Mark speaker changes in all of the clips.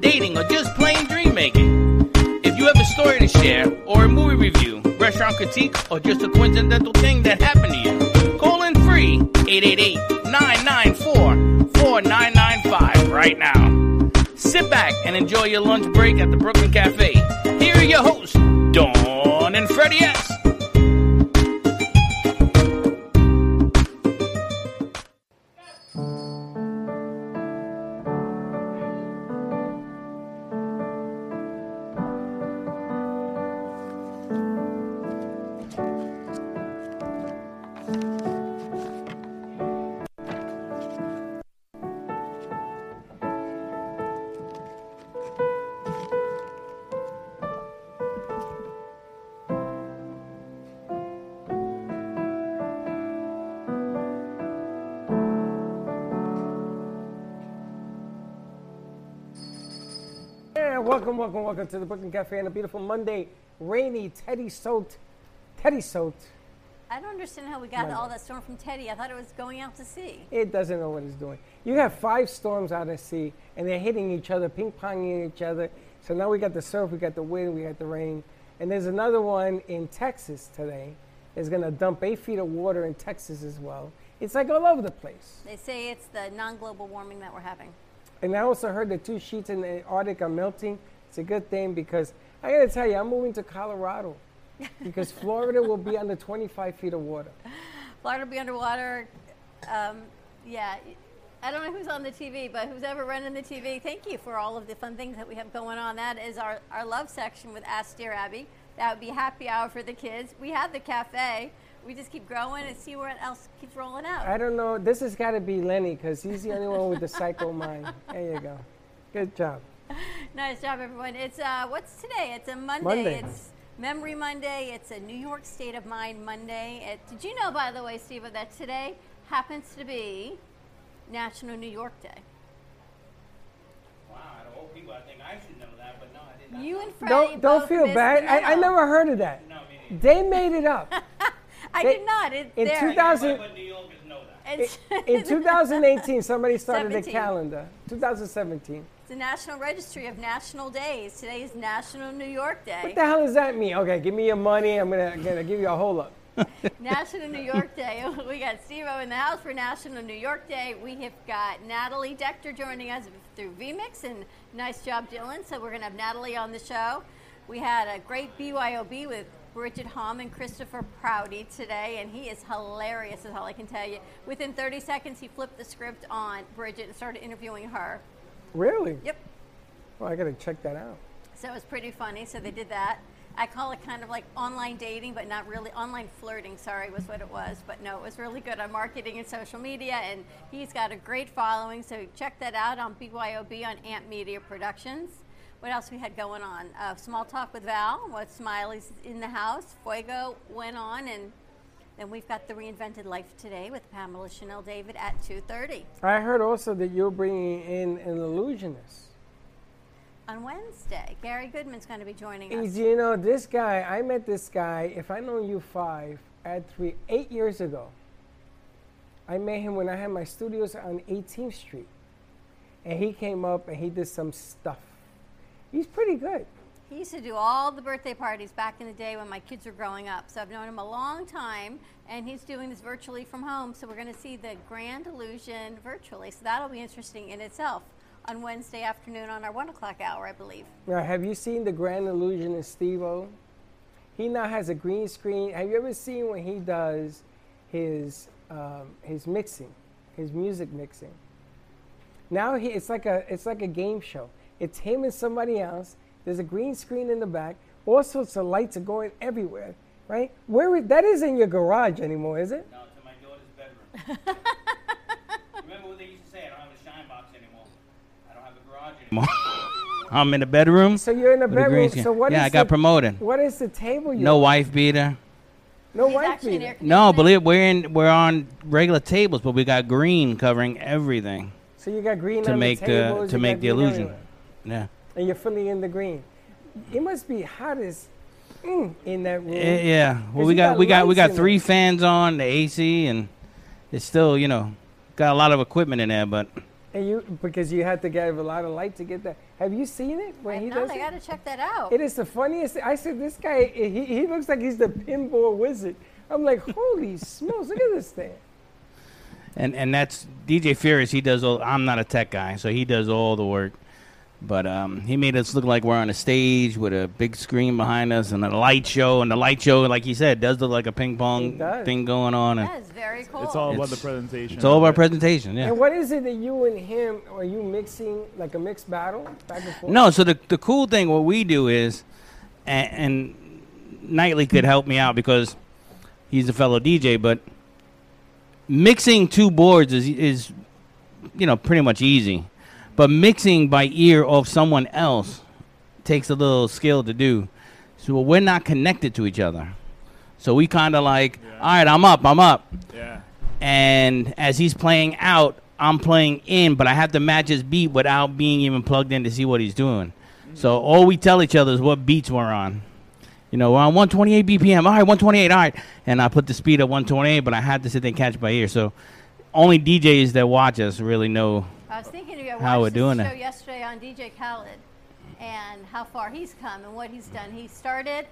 Speaker 1: dating, or just plain dream making. If you have a story to share, or a movie review, restaurant critique, or just a coincidental thing that happened to you, call in free 888 994 4995 right now. Sit back and enjoy your lunch break at the Brooklyn Cafe.
Speaker 2: Welcome, welcome, to the Brooklyn Cafe on a beautiful Monday, rainy, Teddy soaked, Teddy soaked.
Speaker 3: I don't understand how we got all that storm from Teddy. I thought it was going out to sea.
Speaker 2: It doesn't know what it's doing. You have five storms out at sea, and they're hitting each other, ping ponging each other. So now we got the surf, we got the wind, we got the rain, and there's another one in Texas today. It's going to dump eight feet of water in Texas as well. It's like all over the place.
Speaker 3: They say it's the non-global warming that we're having.
Speaker 2: And I also heard the two sheets in the Arctic are melting. It's a good thing because I got to tell you, I'm moving to Colorado because Florida will be under 25 feet of water.
Speaker 3: Florida will be underwater. Um, yeah, I don't know who's on the TV, but who's ever running the TV, thank you for all of the fun things that we have going on. That is our, our love section with Ask Dear Abby. That would be happy hour for the kids. We have the cafe. We just keep growing and see what else keeps rolling out.
Speaker 2: I don't know. This has got to be Lenny because he's the only one with the psycho mind. There you go. Good job.
Speaker 3: Nice job, everyone. It's uh, what's today? It's a Monday.
Speaker 2: Monday.
Speaker 3: It's Memory Monday. It's a New York State of Mind Monday. It, did you know, by the way, Steve, that today happens to be National New York Day?
Speaker 1: Wow, out of all people, I think I should know that, but no, I did not.
Speaker 3: You and Freddie
Speaker 2: Don't don't feel bad. I, I never heard of that.
Speaker 1: No, me.
Speaker 2: They made it up.
Speaker 3: I
Speaker 2: they-
Speaker 3: did not. It,
Speaker 2: in
Speaker 3: there.
Speaker 2: 2000
Speaker 1: But New Yorkers know that.
Speaker 3: It's,
Speaker 2: In 2018, somebody started a calendar. 2017.
Speaker 3: The National Registry of National Days. Today is National New York Day.
Speaker 2: What the hell does that mean? Okay, give me your money. I'm gonna, gonna give you a whole up.
Speaker 3: National New York Day. We got Steve in the house for National New York Day. We have got Natalie Dector joining us through VMix, and nice job, Dylan. So we're going to have Natalie on the show. We had a great BYOB with Bridget Hom and Christopher Prouty today, and he is hilarious, is all I can tell you. Within 30 seconds, he flipped the script on Bridget and started interviewing her.
Speaker 2: Really?
Speaker 3: Yep.
Speaker 2: Well, I gotta check that out.
Speaker 3: So it was pretty funny. So they did that. I call it kind of like online dating, but not really online flirting. Sorry, was what it was. But no, it was really good on marketing and social media, and he's got a great following. So check that out on BYOB on Amp Media Productions. What else we had going on? Uh, small talk with Val. What Smiley's in the house. Fuego went on, and then we've got the reinvented life today with Pamela Chanel David at 2:30
Speaker 2: I heard also that you're bringing in an illusionist.
Speaker 3: on Wednesday. Gary Goodman's going to be joining us.
Speaker 2: you know, this guy, I met this guy, if I know you five, at three, eight years ago. I met him when I had my studios on 18th Street. And he came up and he did some stuff. He's pretty good.
Speaker 3: He used to do all the birthday parties back in the day when my kids were growing up. So I've known him a long time, and he's doing this virtually from home. So we're going to see the Grand Illusion virtually. So that'll be interesting in itself on Wednesday afternoon on our one o'clock hour, I believe.
Speaker 2: Now, have you seen the Grand Illusion in Steve O? He now has a green screen. Have you ever seen when he does his um, his mixing, his music mixing? Now he, it's like a it's like a game show. It's him and somebody else. There's a green screen in the back. All sorts of lights are going everywhere. Right? Where is, that isn't your garage anymore, is it?
Speaker 1: No, to my daughter's bedroom. Remember what they used to say? I don't have a shine box anymore. I don't have a garage anymore. I'm in the bedroom.
Speaker 2: So you're in the
Speaker 1: with a green
Speaker 2: bedroom.
Speaker 1: screen.
Speaker 2: So what
Speaker 1: yeah,
Speaker 2: is
Speaker 1: I got
Speaker 2: the,
Speaker 1: promoted.
Speaker 2: What is the table? You're
Speaker 1: No
Speaker 2: on?
Speaker 1: wife beater.
Speaker 2: No
Speaker 3: He's
Speaker 2: wife beater.
Speaker 1: No,
Speaker 3: conditioning.
Speaker 1: believe we're in we're on regular tables, but we got green covering everything.
Speaker 2: So you got green
Speaker 1: To
Speaker 2: on
Speaker 1: make
Speaker 2: the
Speaker 1: the-
Speaker 2: tables.
Speaker 1: to make the illusion.
Speaker 2: everywhere.
Speaker 1: Yeah.
Speaker 2: And you're fully in the green. It must be hot as mm, in that room.
Speaker 1: Eh, yeah. Well,
Speaker 2: 'Cause
Speaker 1: we got
Speaker 2: got
Speaker 1: we got we got three
Speaker 2: there.
Speaker 1: fans on the AC, and it's still you know got a lot of equipment in there, but
Speaker 2: And you because you had to get a lot of light to get that. Have you seen it when
Speaker 3: I've
Speaker 2: he
Speaker 3: not,
Speaker 2: does
Speaker 3: I got to check that out.
Speaker 2: It is the funniest. I said this guy. He, he looks like he's the pinball wizard. I'm like, holy smokes! Look at this thing.
Speaker 1: and and that's DJ Furious. He does all. I'm not a tech guy, so he does all the work. But um, he made us look like we're on a stage with a big screen behind us and a light show. And the light show, like he said, does look like a ping pong thing going on. And
Speaker 3: that is very cool.
Speaker 4: It's all about
Speaker 1: It's-
Speaker 4: the presentation.
Speaker 1: it's all about
Speaker 4: it.
Speaker 1: presentation. Yeah.
Speaker 2: And what is it that you and him are you mixing like a mixed battle back and forth?
Speaker 1: No, so the the cool thing what we do is, and, and Knightley could help me out because he's a fellow DJ, but mixing two boards is is you know pretty much easy, but mixing by ear of someone else takes a little skill to do. So we're not connected to each other. So we kind of like,
Speaker 4: Yeah.
Speaker 1: all right, I'm up, I'm up
Speaker 4: Yeah.
Speaker 1: and as he's playing out, I'm playing in, but I have to match his beat without being even plugged in to see what he's doing. So mm. all we tell each other is what beats we're on. You know, we're on 128 BPM. All right, 128. All right, and I put the speed at 128, but I had to sit there and catch by ear. So only DJs that watch us really know.
Speaker 3: I was thinking of you. I
Speaker 1: How we're doing
Speaker 3: this
Speaker 1: it.
Speaker 3: show yesterday on DJ Khaled and how far he's come and what he's done. He started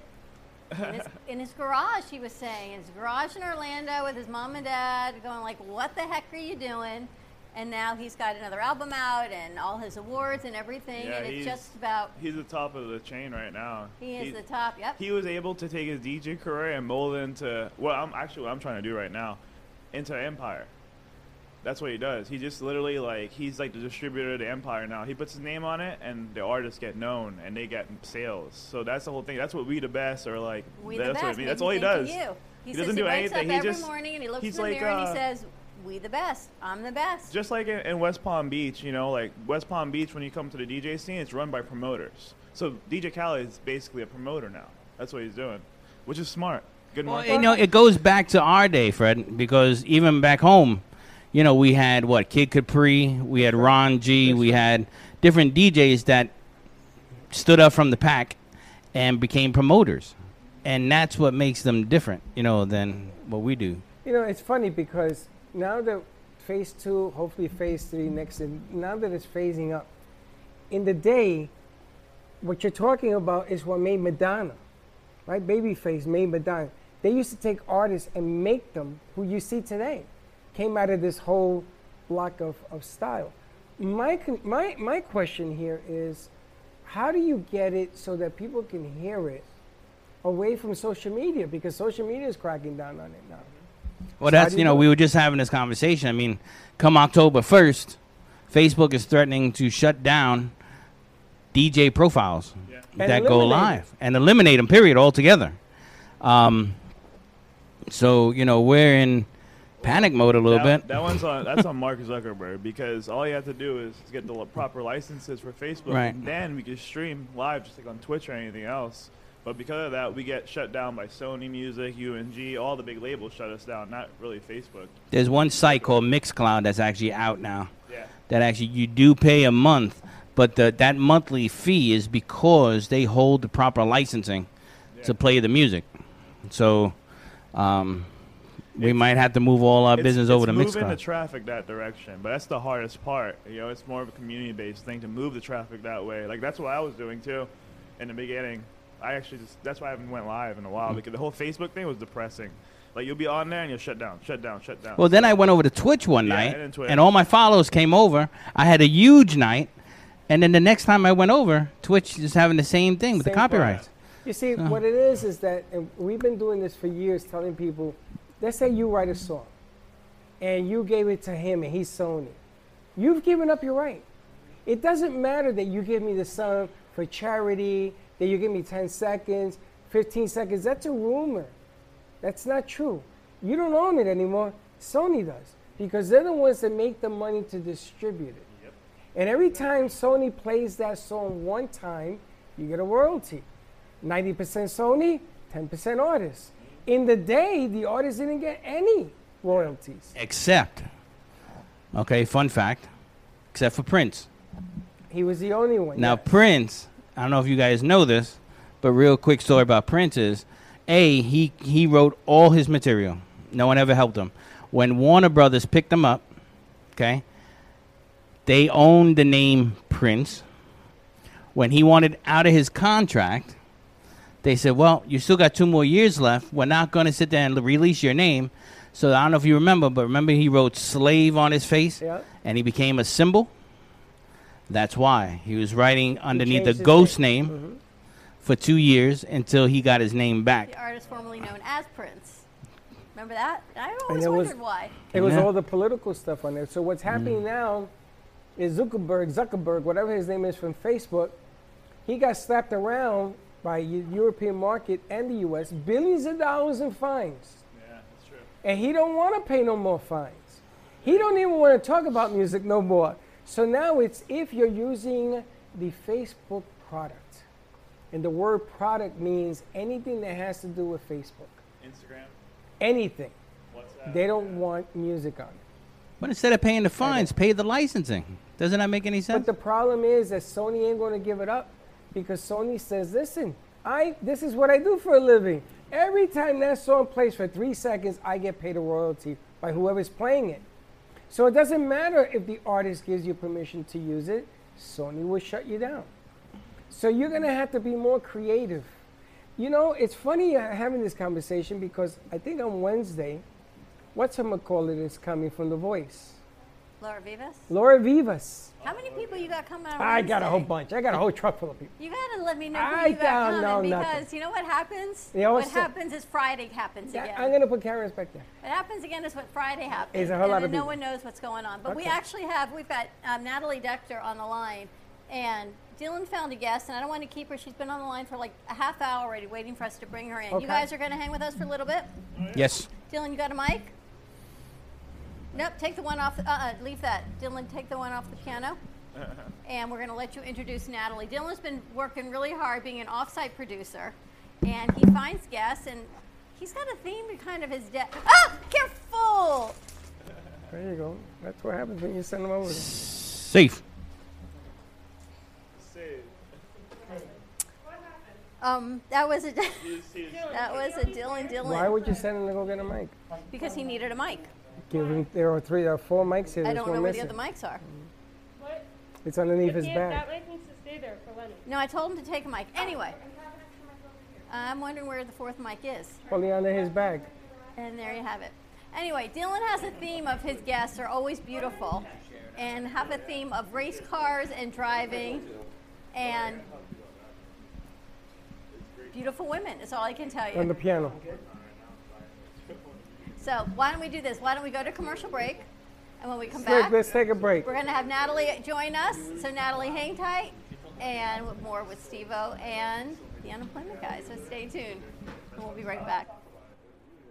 Speaker 3: in his, in his garage, he was saying, in his garage in Orlando with his mom and dad, going like, what the heck are you doing? And now he's got another album out and all his awards and everything.
Speaker 4: Yeah,
Speaker 3: and it's
Speaker 4: he's-
Speaker 3: just about,
Speaker 4: He's the top of the chain right now.
Speaker 3: he is the top. Yep.
Speaker 4: He was able to take his DJ career and mold it into what I'm actually what I'm trying to do right now, into Empire. That's what he does. He just literally like he's like the distributor of the Empire now. He puts his name on it, and the artists get known and they get sales. So that's the whole thing. That's what we the best are like.
Speaker 3: we the
Speaker 4: that's
Speaker 3: best.
Speaker 4: what I mean. That's all he does.
Speaker 3: You. He,
Speaker 4: He doesn't
Speaker 3: he
Speaker 4: do
Speaker 3: wakes
Speaker 4: anything.
Speaker 3: up
Speaker 4: He
Speaker 3: every
Speaker 4: just-
Speaker 3: morning and he looks in the
Speaker 4: like,
Speaker 3: mirror and he
Speaker 4: uh,
Speaker 3: says, we the best. I'm the best.
Speaker 4: Just like in, in West Palm Beach, you know, like West Palm Beach, when you come to the DJ scene, it's run by promoters. So DJ Khaled is basically a promoter now. That's what he's doing, which is smart. Good morning.
Speaker 1: Well,
Speaker 4: marketing.
Speaker 1: you know, it goes back to our day, Fred, because even back home, you know, we had what Kid Capri, we had Ron G, we had different DJs that stood up from the pack and became promoters, and that's what makes them different, you know, than what we do.
Speaker 2: You know, it's funny because now that phase two, hopefully phase three next, and now that it's phasing up, in the day, what you're talking about is what made Madonna, right? Babyface made Madonna. They used to take artists and make them who you see today. Came out of this whole block of, of style. My, my, my question here is how do you get it so that people can hear it away from social media? Because social media is cracking down on it now.
Speaker 1: Well,
Speaker 2: So
Speaker 1: that's
Speaker 2: you
Speaker 1: know we were just having this conversation. I mean, come October first, Facebook is threatening to shut down DJ profiles
Speaker 4: Yeah.
Speaker 1: That go live and eliminate them. Period, altogether. Um, so you know we're in panic mode a little
Speaker 4: that,
Speaker 1: bit.
Speaker 4: That one's on. That's on Mark Zuckerberg because all you have to do is get the proper licenses for Facebook,
Speaker 1: Right.
Speaker 4: and then we can stream live just like on Twitch or anything else. But because of that, we get shut down by Sony Music, UMG, all the big labels shut us down. Not really Facebook.
Speaker 1: There's one site called Mixcloud that's actually out now.
Speaker 4: Yeah.
Speaker 1: That actually you do pay a month, but the, that monthly fee is because they hold the proper licensing to play the music. So. Um, we might have to move all our
Speaker 4: It's-
Speaker 1: business
Speaker 4: it's
Speaker 1: over to
Speaker 4: moving
Speaker 1: Mixcloud.
Speaker 4: the traffic that direction, but that's the hardest part. You know, it's more of a community-based thing to move the traffic that way. Like that's what I was doing too, in the beginning. I actually just that's why I haven't went live in a
Speaker 1: Mm.
Speaker 4: while because the whole Facebook thing was depressing. Like you'll be on there and you'll shut down, shut down, shut down.
Speaker 1: Well, then I went over to Twitch one
Speaker 4: Yeah,
Speaker 1: night,
Speaker 4: and Twitch.
Speaker 1: and all my followers came over. I had a huge night, and then the next time I went over, Twitch is having the same thing with the
Speaker 2: Same
Speaker 1: copyrights.
Speaker 2: You see,
Speaker 1: So-
Speaker 2: what it is is that we've been doing this for years, telling people, let's say you write a song, and you gave it to him, and he's Sony. You've given up your right. It doesn't matter that you give me the song for charity, that you give me 10 seconds, 15 seconds. That's a rumor. That's not true. You don't own it anymore. Sony does because they're the ones that make the money to distribute it. And every time Sony plays that song one time, you get a royalty. 90% Sony, 10% artist. In the day, the artist didn't get any royalties.
Speaker 1: Except, okay, fun fact, except for Prince.
Speaker 2: He was the only one.
Speaker 1: Now,
Speaker 2: yes.
Speaker 1: Prince, I don't know if you guys know this, but real quick story about Prince is A, he, he wrote all his material. No one ever helped him. When Warner Brothers picked him up, okay, they owned the name Prince. When he wanted out of his contract, they said, Well, you still got two more years left. We're not going to sit there and release your name. So I don't know if you remember, but remember he wrote slave on his face
Speaker 2: Yeah.
Speaker 1: and he became a symbol? That's why. He was writing underneath the ghost
Speaker 2: name.
Speaker 1: name, mm-hmm. for two years until he got his name back.
Speaker 3: The artist formerly known as Prince. Remember that? I always
Speaker 2: it was-
Speaker 3: wondered why.
Speaker 2: It was all the political stuff on there. So what's mm. happening now is Zuckerberg, Zuckerberg, whatever his name is from Facebook, he got slapped around by Eu- European market and the U.S. billions of dollars in fines,
Speaker 4: Yeah, that's true.
Speaker 2: and he don't want to pay no more fines. He don't even want to talk about music no more. So now it's if you're using the Facebook product, and the word product means anything that has to do with Facebook,
Speaker 4: Instagram,
Speaker 2: anything.
Speaker 4: WhatsApp.
Speaker 2: They don't want music on it.
Speaker 1: But instead of paying the fines, pay the licensing. Doesn't that make any sense?
Speaker 2: But
Speaker 1: sense?
Speaker 2: the problem is that Sony ain't going to give it up because Sony says, "Listen, I this is what I do for a living. Every time that song plays for three seconds, I get paid a royalty by whoever's playing it. So it doesn't matter if the artist gives you permission to use it. Sony will shut you down. So you're going to have to be more creative. You know, it's funny having this conversation because I think on Wednesday, what's him call it is coming from The Voice.
Speaker 3: Laura Vivas?
Speaker 2: Laura Vivas.
Speaker 3: How many people you got coming on
Speaker 2: I got a whole bunch. I got a whole truck full of people.
Speaker 3: You gotta let me know who
Speaker 2: I
Speaker 3: you got
Speaker 2: don't
Speaker 3: coming
Speaker 2: know
Speaker 3: because
Speaker 2: nothing.
Speaker 3: you know what happens?
Speaker 2: They always
Speaker 3: what
Speaker 2: say-
Speaker 3: happens is Friday happens
Speaker 2: Yeah,
Speaker 3: again.
Speaker 2: I'm gonna put cameras back there.
Speaker 3: What happens again is what Friday happens.
Speaker 2: Is a whole
Speaker 3: and
Speaker 2: lot
Speaker 3: then
Speaker 2: of
Speaker 3: no
Speaker 2: people.
Speaker 3: one knows what's going on. But we
Speaker 2: Okay.
Speaker 3: actually have we've got um, Natalie Dector on the line, and Dylan found a guest, and I don't want to keep her. She's been on the line for like a half hour already, waiting for us to bring her in.
Speaker 2: Okay.
Speaker 3: You guys are going to hang with us for a little bit.
Speaker 1: yes.
Speaker 3: Dylan, you got a mic? Nope. Take the one off. Uh, uh leave that. Dylan, take the one off the piano. and we're going to let you introduce Natalie. Dylan's been working really hard being an offsite producer, and he finds guests, and he's got a theme to kind of his deck. Ah, careful!
Speaker 2: There you go. That's what happens when you send them over. there.
Speaker 1: Safe.
Speaker 4: Save.
Speaker 3: Um, that was a
Speaker 4: He's- he's-
Speaker 3: that was a Dylan Dylan
Speaker 2: Why would you send him to go get a mic?
Speaker 3: because he needed a mic.
Speaker 2: Give him. There are three. There are four mics here.
Speaker 3: I
Speaker 2: There's
Speaker 3: don't
Speaker 2: one
Speaker 3: know where
Speaker 2: missing.
Speaker 3: the other mics are.
Speaker 5: What?
Speaker 2: It's underneath
Speaker 5: It
Speaker 2: his
Speaker 5: can't-
Speaker 2: bag.
Speaker 5: That mic needs to stay there for Lenny.
Speaker 3: No, I told him to take a mic. Oh, anyway, I'm wondering where the fourth mic is.
Speaker 2: Probably under his bag.
Speaker 3: And there you have it. Anyway, Dylan has a theme of his guests are always beautiful and have a theme of race cars and driving and beautiful women is all I can tell you.
Speaker 2: On the piano.
Speaker 3: So why don't we do this? Why don't we go to commercial break? And when we come
Speaker 2: Look,
Speaker 3: back,
Speaker 2: let's take a break.
Speaker 3: we're going to have Natalie join us. So Natalie, hang tight. And with more with Steve-O and the unemployment guy. So stay tuned. And we'll be right back.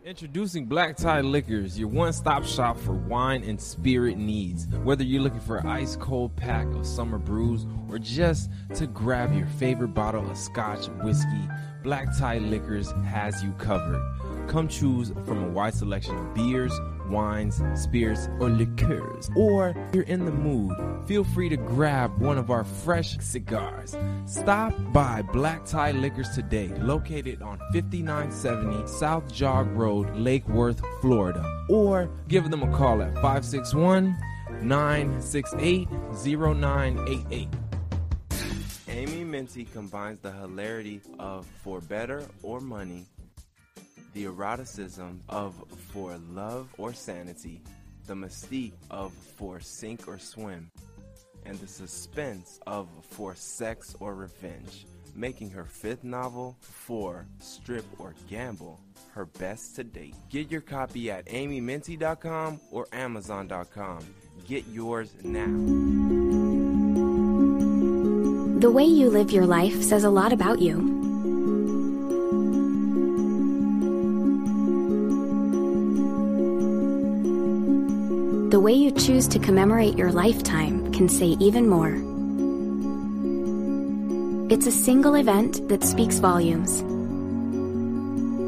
Speaker 6: Introducing Black Tie Liquors, your one stop shop for wine and spirit needs. Whether you're looking for an ice cold pack of summer brews or just to grab your favorite bottle of scotch whiskey, Black Tie Liquors has you covered. Come choose from a wide selection of beers, wines, spirits, or liqueurs. Or if you're in the mood, feel free to grab one of our fresh cigars. Stop by Black Tie Liquors today, located on 5970 South Jog Road, Lake Worth, Florida. Or give them a call at 561 968 0988. Amy Minty combines the hilarity of For Better or Money the eroticism of For Love or Sanity, the mystique of For Sink or Swim, and the suspense of For Sex or Revenge, making her fifth novel, For Strip or Gamble, her best to date. Get your copy at amyminty.com or amazon.com. Get yours now.
Speaker 7: The way you live your life says a lot about you. The way you choose to commemorate your lifetime can say even more. It's a single event that speaks volumes.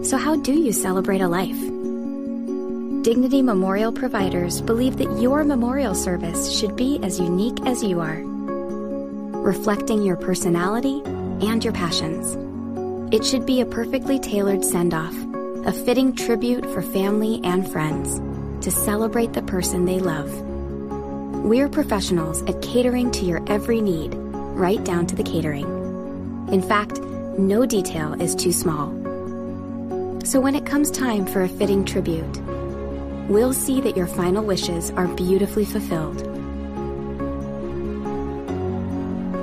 Speaker 7: So, how do you celebrate a life? Dignity Memorial providers believe that your memorial service should be as unique as you are, reflecting your personality and your passions. It should be a perfectly tailored send off, a fitting tribute for family and friends to celebrate the person they love. We're professionals at catering to your every need, right down to the catering. In fact, no detail is too small. So when it comes time for a fitting tribute, we'll see that your final wishes are beautifully fulfilled.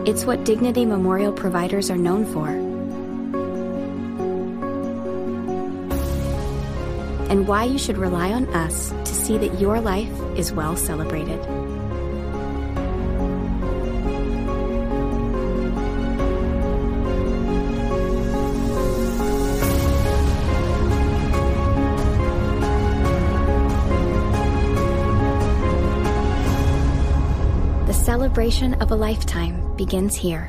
Speaker 7: It's what Dignity Memorial providers are known for. And why you should rely on us to see that your life is well celebrated. The celebration of a lifetime begins here.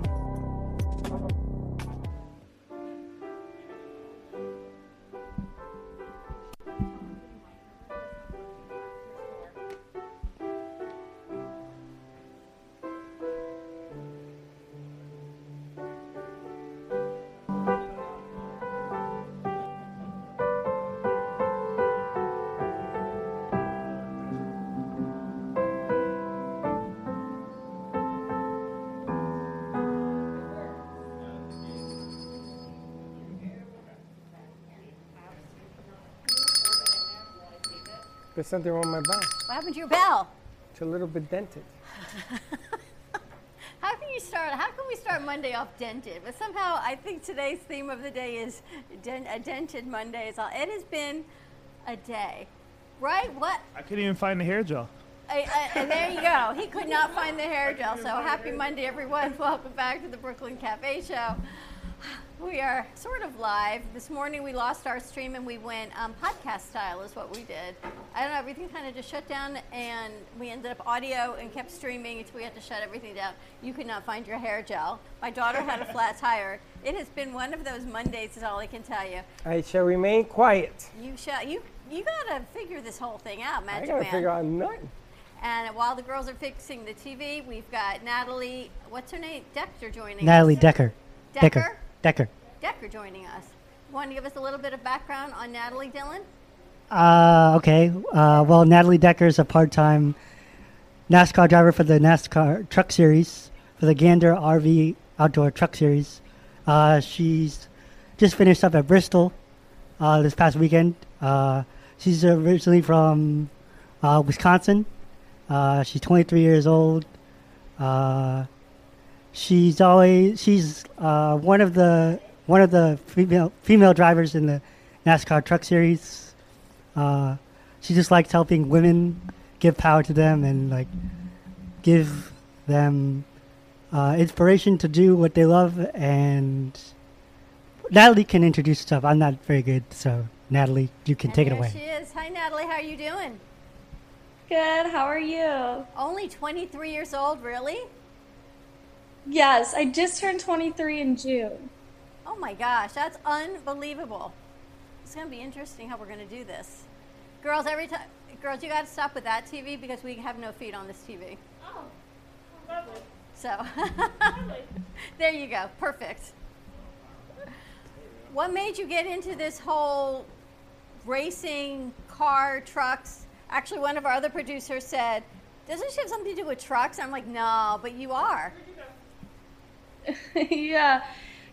Speaker 2: There's something wrong with my back.
Speaker 3: What happened to your bell?
Speaker 2: It's a little bit dented.
Speaker 3: How can you start? How can we start Monday off dented? But somehow, I think today's theme of the day is dent, a dented Monday. Is all. It has been a day, right? What?
Speaker 4: I couldn't even find the hair gel.
Speaker 3: I, I, and there you go. He could not find the hair gel. So happy Monday, everyone. Welcome back to the Brooklyn Cafe Show. We are sort of live. This morning we lost our stream and we went um, podcast style, is what we did. I don't know, everything kind of just shut down and we ended up audio and kept streaming until we had to shut everything down. You could not find your hair gel. My daughter had a flat tire. It has been one of those Mondays, is all I can tell you.
Speaker 2: I shall remain quiet.
Speaker 3: You shall, you, you gotta figure this whole thing out, Magic
Speaker 2: I
Speaker 3: Magic
Speaker 2: gotta
Speaker 3: Man.
Speaker 2: figure out nothing.
Speaker 3: And while the girls are fixing the TV, we've got Natalie, what's her name? Dexter joining
Speaker 8: Natalie
Speaker 3: us.
Speaker 8: Decker.
Speaker 3: Decker?
Speaker 8: Decker.
Speaker 3: Decker Decker joining us. Want to give us a little bit of background on Natalie Dylan?
Speaker 8: Uh, okay. Uh, well, Natalie Decker is a part-time NASCAR driver for the NASCAR Truck Series for the Gander RV Outdoor Truck Series. Uh, she's just finished up at Bristol uh, this past weekend. Uh, she's originally from uh, Wisconsin. Uh, she's 23 years old. She's always she's uh, one of the one of the female female drivers in the NASCAR Truck Series. Uh, she just likes helping women, give power to them, and like give them uh, inspiration to do what they love. And Natalie can introduce stuff. I'm not very good, so Natalie, you can
Speaker 3: And
Speaker 8: take it away.
Speaker 3: she is. Hi, Natalie. How are you doing?
Speaker 5: Good. How are you?
Speaker 3: Only 23 years old, really?
Speaker 5: Yes, I just turned 23 in June.
Speaker 3: Oh my gosh, that's unbelievable. It's going to be interesting how we're going to do this. Girls, every time, girls, you got to stop with that TV because we have no feed on this TV.
Speaker 5: Oh, lovely.
Speaker 3: So, there you go. Perfect. What made you get into this whole racing, car, trucks? Actually, one of our other producers said, Doesn't she have something to do with trucks? I'm like, No, but you are.
Speaker 5: yeah.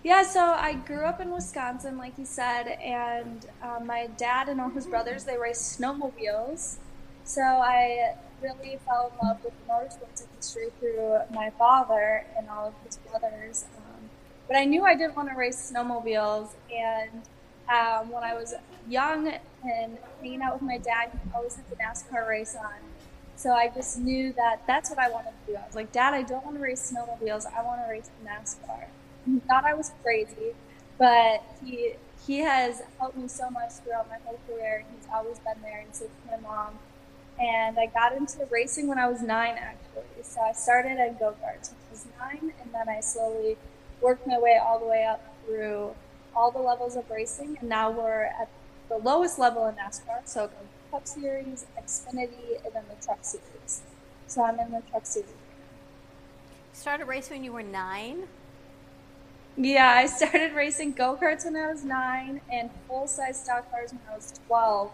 Speaker 5: Yeah, so I grew up in Wisconsin, like you said, and um, my dad and all his brothers, they race snowmobiles. So I really fell in love with the motorsports industry through my father and all of his brothers. Um, but I knew I didn't want to race snowmobiles, and um, when I was young and hanging out with my dad, he always had the NASCAR race on. So I just knew that that's what I wanted to do. I was like, Dad, I don't want to race snowmobiles. I want to race NASCAR. He thought I was crazy, but he he has helped me so much throughout my whole career. He's always been there, and so is my mom. And I got into racing when I was nine, actually. So I started at go karts when I was nine, and then I slowly worked my way all the way up through all the levels of racing, and now we're at the lowest level in NASCAR. So the Cup Series, Xfinity, and then the Truck Series. So I'm in the Truck Series.
Speaker 3: You started racing when you were nine.
Speaker 5: Yeah, I started racing go karts when I was nine and full size stock cars when I was 12.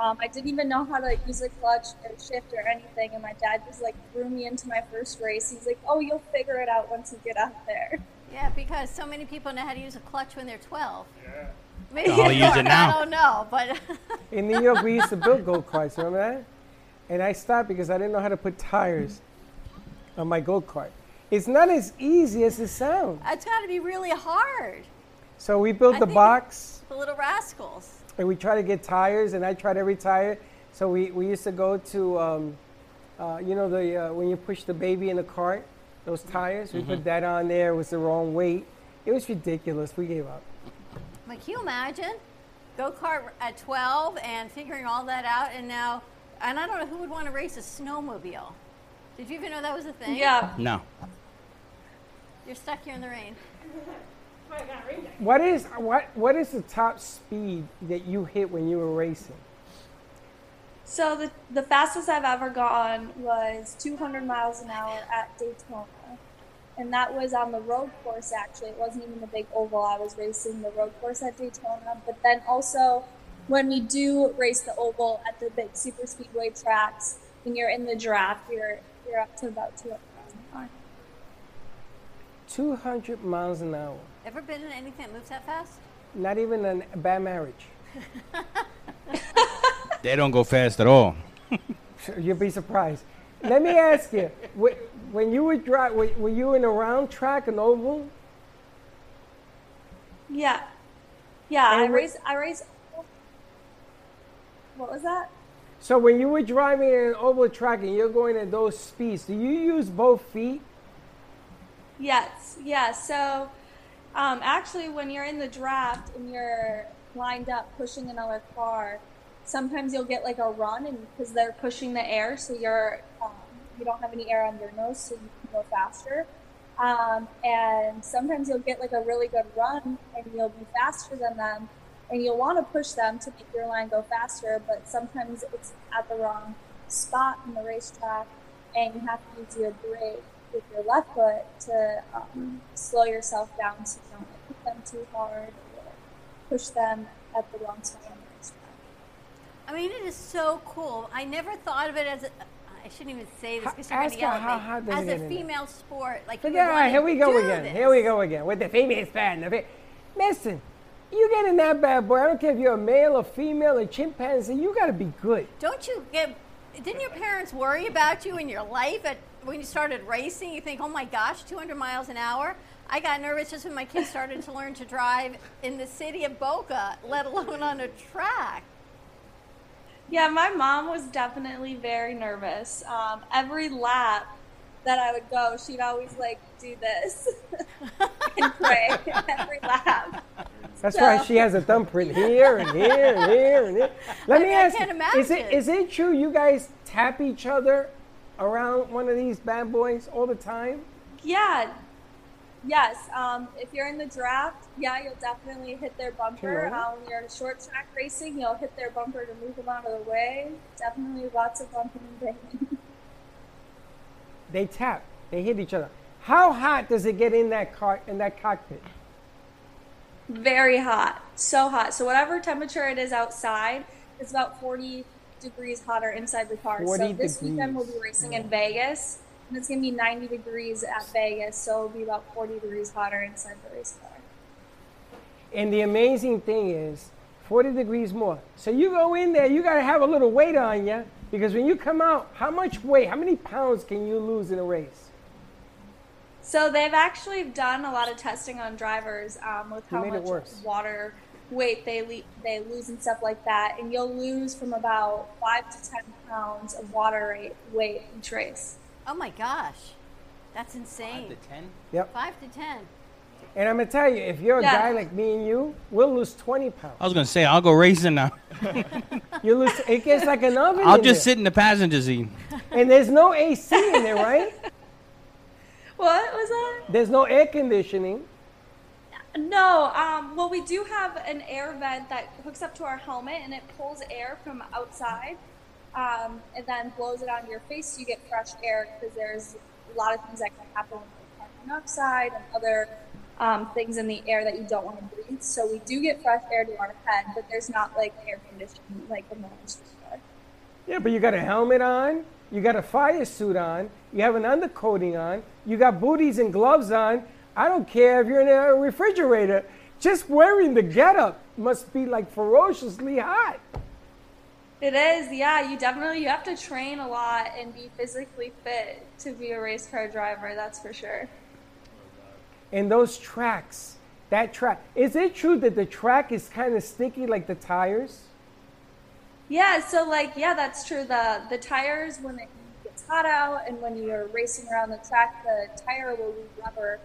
Speaker 5: Um, I didn't even know how to use a clutch or shift or anything, and my dad just like threw me into my first race. He's like, "Oh, you'll figure it out once you get out there."
Speaker 3: Yeah, because so many people know how to use a clutch when they're 12.
Speaker 4: Yeah.
Speaker 3: Maybe
Speaker 1: I'll use
Speaker 3: don't,
Speaker 1: it now.
Speaker 3: I don't know, but
Speaker 2: In New York, we used to build go karts. Remember that? And I stopped because I didn't know how to put tires on my go kart. It's not as easy as it sounds.
Speaker 3: it's got to be really hard.
Speaker 2: So we built
Speaker 3: I
Speaker 2: the
Speaker 3: think-
Speaker 2: box.
Speaker 3: The little rascals.
Speaker 2: and we try to get tires, and I tried every tire. So we, we used to go to, um, uh, you know, the uh, when you push the baby in the cart, those tires. We put that on there. It was the wrong weight. It was ridiculous. We gave up.
Speaker 3: Like, can you imagine? Go kart at 12 and figuring all that out, and now, and I don't know who would want to race a snowmobile. Did you even know that was a thing?
Speaker 5: Yeah,
Speaker 1: No.
Speaker 3: You're stuck here in the rain.
Speaker 2: What is what what is the top speed that you hit when you were racing?
Speaker 5: So the the fastest I've ever gone was 200 miles an hour at Daytona, and that was on the road course. Actually, it wasn't even the big oval. I was racing the road course at Daytona, but then also when we do race the oval at the big super speedway tracks, when you're in the draft, you're you're up to about 200 miles an hour.
Speaker 2: 200 miles an hour.
Speaker 3: Ever been in anything that moves that fast?
Speaker 2: Not even a bad marriage.
Speaker 1: They don't go fast at all.
Speaker 2: You'll be surprised. Let me ask you: wh- when you were drive, were, were you in a round track, an oval?
Speaker 5: Yeah, yeah. I
Speaker 2: And wh-
Speaker 5: race. I race. What was that?
Speaker 2: So when you were driving in an oval track and you're going at those speeds, do you use both feet?
Speaker 5: Yes, yeah. So, um, actually, when you're in the draft and you're lined up pushing another car, sometimes you'll get like a run, and because they're pushing the air, so you're um, you don't have any air on your nose, so you can go faster. Um, and sometimes you'll get like a really good run, and you'll be faster than them, and you'll want to push them to make your line go faster, but sometimes it's at the wrong spot in the racetrack, and you have to use your brake with your left foot to um, slow yourself down so you don't hit them too hard or push them at the wrong spot.
Speaker 3: I mean, it is so cool. I never thought of it as a. I shouldn't even say this because you're going to yell
Speaker 2: her
Speaker 3: at
Speaker 2: how
Speaker 3: me.
Speaker 2: hard
Speaker 3: as a female sport, like
Speaker 2: But
Speaker 3: you would
Speaker 2: yeah,
Speaker 3: wanna
Speaker 2: here we go again.
Speaker 3: this.
Speaker 2: Here we go again with the female fan. The fe- Listen, you get in that bad boy. I don't care if you're a male or female or chimpanzee. You got to be good.
Speaker 3: Don't you get? Didn't your parents worry about you in your life at when you started racing? You think, oh my gosh, 200 miles an hour. I got nervous just when my kids started to learn to drive in the city of Boca, let alone on a track.
Speaker 5: Yeah, my mom was definitely very nervous. Um, every lap that I would go, she'd always like do this and pray every lap.
Speaker 2: That's why
Speaker 5: So-
Speaker 2: she has a thumbprint here and here and here and here. Let
Speaker 3: I
Speaker 2: me
Speaker 3: mean, I
Speaker 2: ask you: Is it is it true you guys tap each other around one of these bad boys all the time?
Speaker 5: Yeah. Yes. Um, if you're in the draft, yeah, you'll definitely hit their bumper. Uh, when you're in short track racing, you'll hit their bumper to move them out of the way. Definitely lots of bumping and banging.
Speaker 2: They tap. They hit each other. How hot does it get in that car in that cockpit?
Speaker 5: Very hot. So hot. So whatever temperature it is outside, it's about 40 degrees hotter inside the car. so this weekend we'll be
Speaker 2: degrees.
Speaker 5: racing in Vegas. And it's going to be 90 degrees at Vegas, so it'll be about 40 degrees hotter inside the race car.
Speaker 2: And the amazing thing is, 40 degrees more. So you go in there, you got to have a little weight on you because when you come out, how much weight, how many pounds can you lose in a race?
Speaker 5: So they've actually done a lot of testing on drivers um, with how much water weight they le- they lose and stuff like that, and you'll lose from about five to ten pounds of water weight each race.
Speaker 3: Oh my gosh, that's insane.
Speaker 1: Five to ten.
Speaker 2: Yep.
Speaker 3: Five to ten.
Speaker 2: And I'm gonna tell you, if you're a
Speaker 5: Yeah.
Speaker 2: guy like me and you, we'll lose 20 pounds.
Speaker 1: I was gonna say I'll go racing now.
Speaker 2: You lose. It gets like an oven.
Speaker 1: I'll
Speaker 2: in
Speaker 1: just
Speaker 2: there.
Speaker 1: sit in the passenger seat.
Speaker 2: And there's no AC in there, right?
Speaker 5: What was that?
Speaker 2: There's no air conditioning.
Speaker 5: No, um, well, we do have an air vent that hooks up to our helmet and it pulls air from outside um, and then blows it on your face so you get fresh air because there's a lot of things that can happen with carbon monoxide and other um, things in the air that you don't want to breathe. So we do get fresh air to our head, but there's not like air conditioning like the motorsport.
Speaker 2: Yeah, but you got a helmet on, you got a fire suit on, you have an undercoating on, you got booties and gloves on. I don't care if you're in a refrigerator. Just wearing the getup must be like ferociously hot.
Speaker 5: It is, yeah. You definitely you have to train a lot and be physically fit to be a race car driver. That's for sure.
Speaker 2: And those tracks, that track, is it true that the track is kind of sticky like the tires?
Speaker 5: Yeah, so like yeah, that's true. The the tires when it gets hot out and when you're racing around the track, the tire will rubber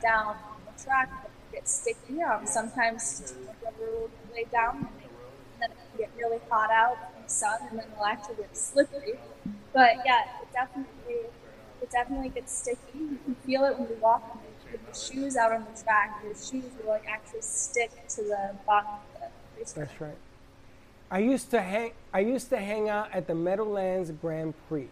Speaker 5: down on the track and it gets sticky. Um, sometimes rubber will lay down and then it can get really hot out in sun and then it'll actually get slippery. But yeah, it definitely it definitely gets sticky. You can feel it when you walk with your shoes out on the track. Your shoes will like actually stick to the bottom of the race car.
Speaker 2: That's right. I used to hang. I used to hang out at the Meadowlands Grand Prix.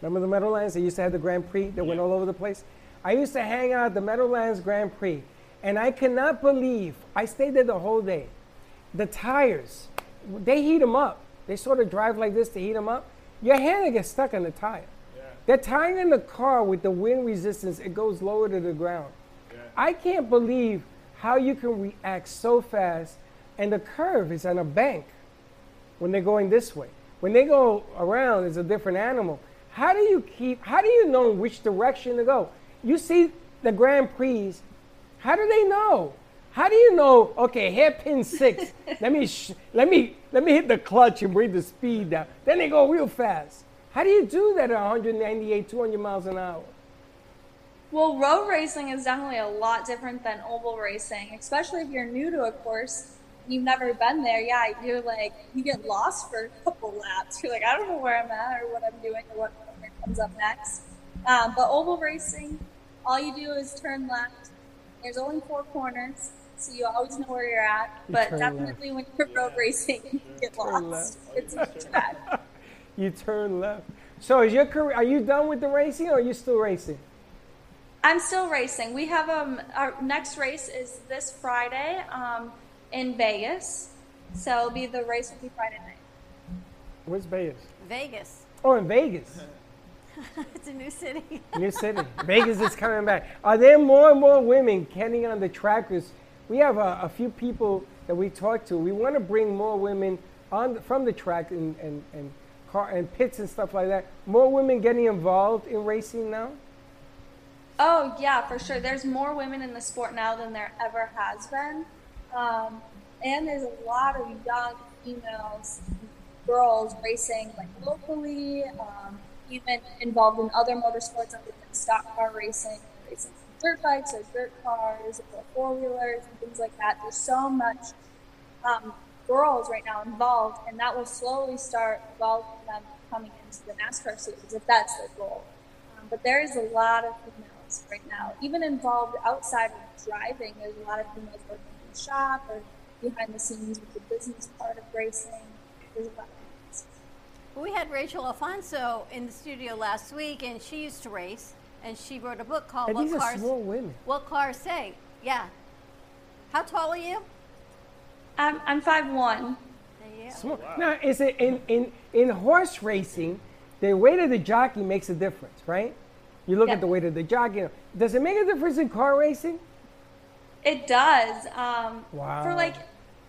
Speaker 2: Remember the Meadowlands? They used to have the Grand Prix that went all over the place. I used to hang out at the Meadowlands Grand Prix, and I cannot believe I stayed there the whole day. The tires, they heat them up. They sort of drive like this to heat them up. Your hand gets stuck in the tire. The tire in the car with the wind resistance, it goes lower to the ground. I can't believe how you can react so fast, and the curve is on a bank when they're going this way. When they go around, it's a different animal. How do you keep? How do you know which direction to go? You see the Grand Prix. How do they know? How do you know? Okay, hairpin six. let me sh- let me let me hit the clutch and bring the speed down. Then they go real fast. How do you do that at 198, 200 miles an hour?
Speaker 5: Well, road racing is definitely a lot different than oval racing, especially if you're new to a course. And you've never been there, yeah. You're like you get lost for a couple laps. You're like, I don't know where I'm at or what I'm doing or what comes up next. Um, but oval racing, all you do is turn left. There's only four corners, so you always know where you're at. But
Speaker 2: turn
Speaker 5: definitely when you're road racing, you get
Speaker 2: Turn
Speaker 5: lost.
Speaker 2: left.
Speaker 5: It's a track.
Speaker 2: You turn left. So is your career? Are you done with the racing, or are you still racing?
Speaker 5: I'm still racing. We have um our next race is this Friday um in Vegas. So it'll be the race will be Friday night.
Speaker 2: Where's Vegas?
Speaker 3: Vegas.
Speaker 2: Oh, in Vegas.
Speaker 3: it's a new city.
Speaker 2: New city. Vegas is coming back. Are there more and more women getting on the track? We have a, a few people that we talk to. We want to bring more women on from the track and, and, and car and pits and stuff like that. More women getting involved in racing now.
Speaker 5: Oh yeah, for sure. There's more women in the sport now than there ever has been, um, and there's a lot of young females, girls racing like locally, um, even involved in other motorsports than stock car racing, racing dirt bikes or dirt cars or four wheelers and things like that. There's so much um, girls right now involved, and that will slowly start involving them coming into the NASCAR series if that's their goal. Um, but there is a lot of females right now, even involved outside of driving. There's a lot of females working in the shop or behind the scenes with the business part of racing. There's a lot of females.
Speaker 3: We had Rachel Alfonso in the studio last week, and she used to race, and she wrote a book called
Speaker 2: And
Speaker 3: "What
Speaker 2: these are
Speaker 3: Cars
Speaker 2: small women.
Speaker 3: What Cars Say." Yeah. How tall are you?
Speaker 5: I'm I'm five one.
Speaker 3: There you go.
Speaker 2: Small. Now, is it in, in, in horse racing, the weight of the jockey makes a difference, right? You look
Speaker 5: Yeah.
Speaker 2: at the weight of the jockey. Does it make a difference in car racing?
Speaker 5: It does. Um,
Speaker 2: Wow.
Speaker 5: For like,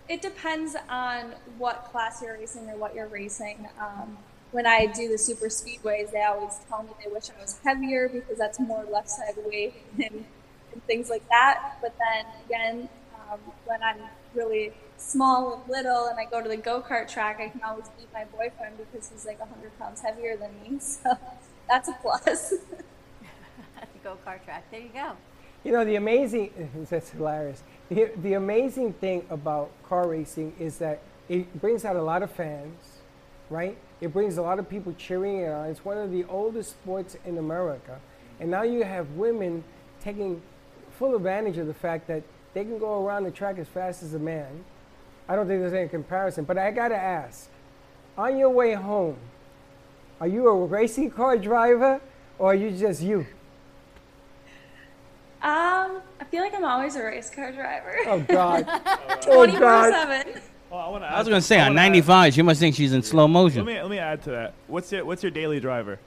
Speaker 5: it depends on what class you're racing or what you're racing. Um, when I do the super speedways, they always tell me they wish I was heavier because that's more left side weight and, and things like that. But then again, um, when I'm really small and little and I go to the go kart track, I can always beat my boyfriend because he's like 100 pounds heavier than me. So that's a plus.
Speaker 3: At the go kart track. There you go.
Speaker 2: You know, the amazing, that's hilarious. The, the amazing thing about car racing is that it brings out a lot of fans, right? It brings a lot of people cheering it on. It's one of the oldest sports in America. And now you have women taking full advantage of the fact that they can go around the track as fast as a man. I don't think there's any comparison, but I gotta ask on your way home, are you a racing car driver or are you just you?
Speaker 5: Um, I feel like I'm always a race car driver.
Speaker 2: Oh, God.
Speaker 5: 24
Speaker 2: God.
Speaker 5: 7.
Speaker 4: Oh, I,
Speaker 1: I was gonna say on
Speaker 4: wanna add-
Speaker 1: 95, she must think she's in slow motion.
Speaker 4: Let
Speaker 1: motion.
Speaker 4: me let me add to that. What's your what's your daily driver?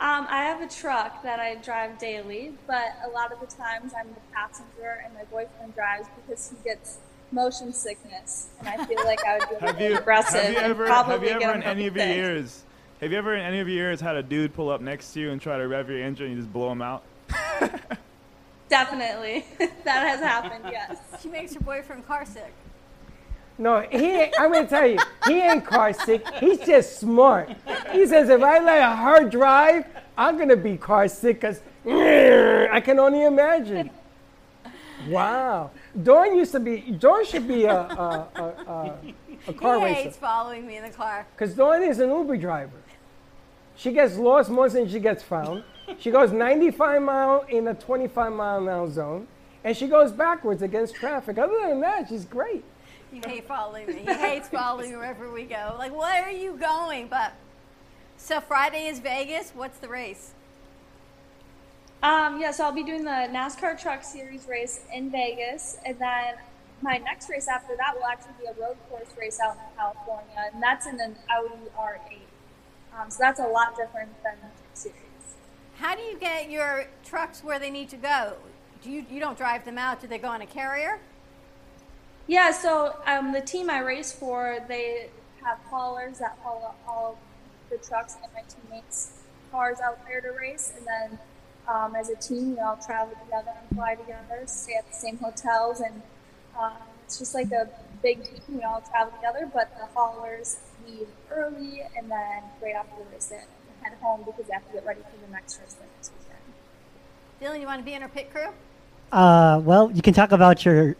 Speaker 5: Um, I have a truck that I drive daily, but a lot of the times I'm the passenger and my boyfriend drives because he gets motion sickness, and I feel like I would be
Speaker 4: Have you
Speaker 5: aggressive
Speaker 4: have you ever
Speaker 5: probably
Speaker 4: have you ever in any of your
Speaker 5: sick.
Speaker 4: years have you ever in any of your years had a dude pull up next to you and try to rev your engine and you just blow him out?
Speaker 5: Definitely, that has happened. Yes.
Speaker 3: She makes her boyfriend car sick.
Speaker 2: No, he. Ain't, I'm gonna tell you, he ain't car sick. He's just smart. He says if I let her drive, I'm gonna be car sick because I can only imagine. Wow, Dawn used to be. Dawn should be a a, a, a, a car
Speaker 3: he
Speaker 2: racer
Speaker 3: hates following me in the car.
Speaker 2: because Dawn is an Uber driver. She gets lost more than she gets found. She goes 95 mile in a 25 mile an hour zone, and she goes backwards against traffic. Other than that, she's great.
Speaker 3: You hate following me. He hates following me wherever we go. Like, where are you going? But so Friday is Vegas. What's the race?
Speaker 5: Um, yeah, so I'll be doing the NASCAR Truck Series race in Vegas, and then my next race after that will actually be a road course race out in California, and that's in an Audi R8. Um, so that's a lot different than the Truck Series.
Speaker 3: How do you get your trucks where they need to go? Do you you don't drive them out? Do they go on a carrier?
Speaker 5: Yeah, so um, the team I race for, they have haulers that haul all the trucks and my teammates' cars out there to race, and then um, as a team, we all travel together and fly together, stay at the same hotels, and um, it's just like a big team. We all travel together, but the haulers leave early, and then right after the race, they head home because they have to get ready for the next race the next weekend.
Speaker 3: Dylan, you want to be in our pit crew?
Speaker 8: Uh, well, you can talk about your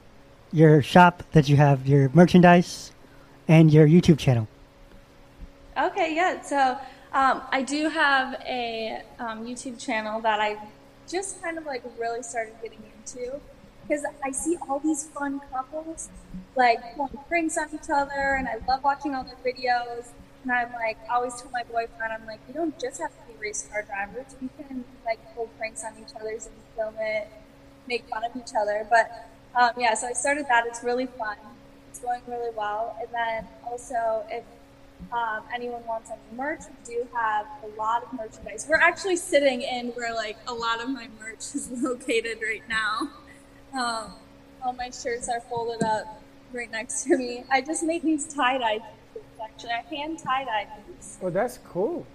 Speaker 8: your shop that you have, your merchandise, and your YouTube channel.
Speaker 5: Okay, yeah. So um, I do have a um, YouTube channel that I just kind of like really started getting into because I see all these fun couples like pulling pranks on each other, and I love watching all their videos. And I'm like, always tell my boyfriend, I'm like, you don't just have to be race car drivers. We can like pull pranks on each other and film it, make fun of each other. But um, yeah, so I started that. It's really fun. It's going really well. And then also, if um, anyone wants any merch, we do have a lot of merchandise. We're actually sitting in where like a lot of my merch is located right now. Um, all my shirts are folded up right next to me. I just made these tie dye. Actually, I hand tie dye these.
Speaker 2: Oh, that's cool.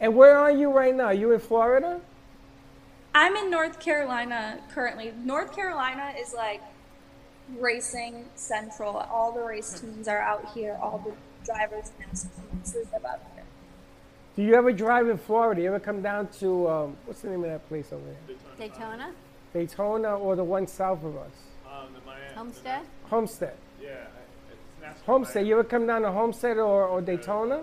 Speaker 2: And where are you right now? Are you in Florida?
Speaker 5: I'm in North Carolina currently. North Carolina is like racing central. All the race teams are out here. All the drivers and sponsors are out here.
Speaker 2: Do you ever drive in Florida? You ever come down to um, what's the name of that place over there?
Speaker 3: Daytona,
Speaker 2: Daytona or the one south of us?
Speaker 4: Um, the Miami,
Speaker 3: Homestead.
Speaker 2: Homestead.
Speaker 4: yeah, it's NASCAR
Speaker 2: Homestead. You ever come down to Homestead or, or Daytona?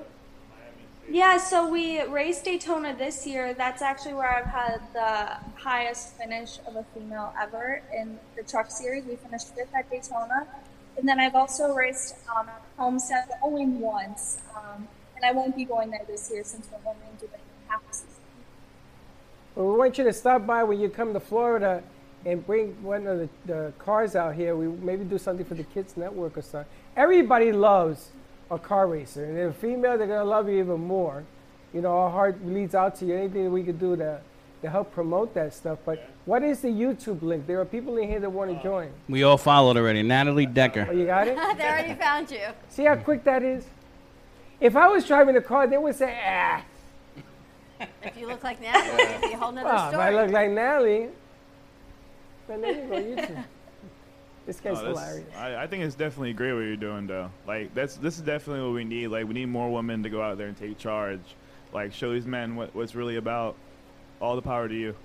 Speaker 5: Yeah, so we raced Daytona this year. That's actually where I've had the highest finish of a female ever in the truck series. We finished fifth at Daytona. And then I've also raced um, Homestead only once. Um, and I won't be going there this year since we're only doing half a season.
Speaker 2: Well, we want you to stop by when you come to Florida and bring one of the, the cars out here. We maybe do something for the Kids Network or something. Everybody loves a car racer, and if a female, they're gonna love you even more. You know, our heart leads out to you. Anything we could do to to help promote that stuff. But what is the YouTube link? There are people in here that want to join.
Speaker 1: We all followed already. Natalie Decker.
Speaker 2: Oh, you got it?
Speaker 3: they already found you.
Speaker 2: See how quick that is? If I was driving a car, they would say, ah.
Speaker 3: If you look like Natalie, it'd be a whole nother
Speaker 2: Well, if I
Speaker 3: story.
Speaker 2: look like Natalie, then there you go, YouTube. This guy's
Speaker 4: No, this-
Speaker 2: hilarious.
Speaker 4: I, I think it's definitely great what you're doing, though. Like that's this is definitely what we need. Like we need more women to go out there and take charge. Like show these men what what's really about. All the power to you.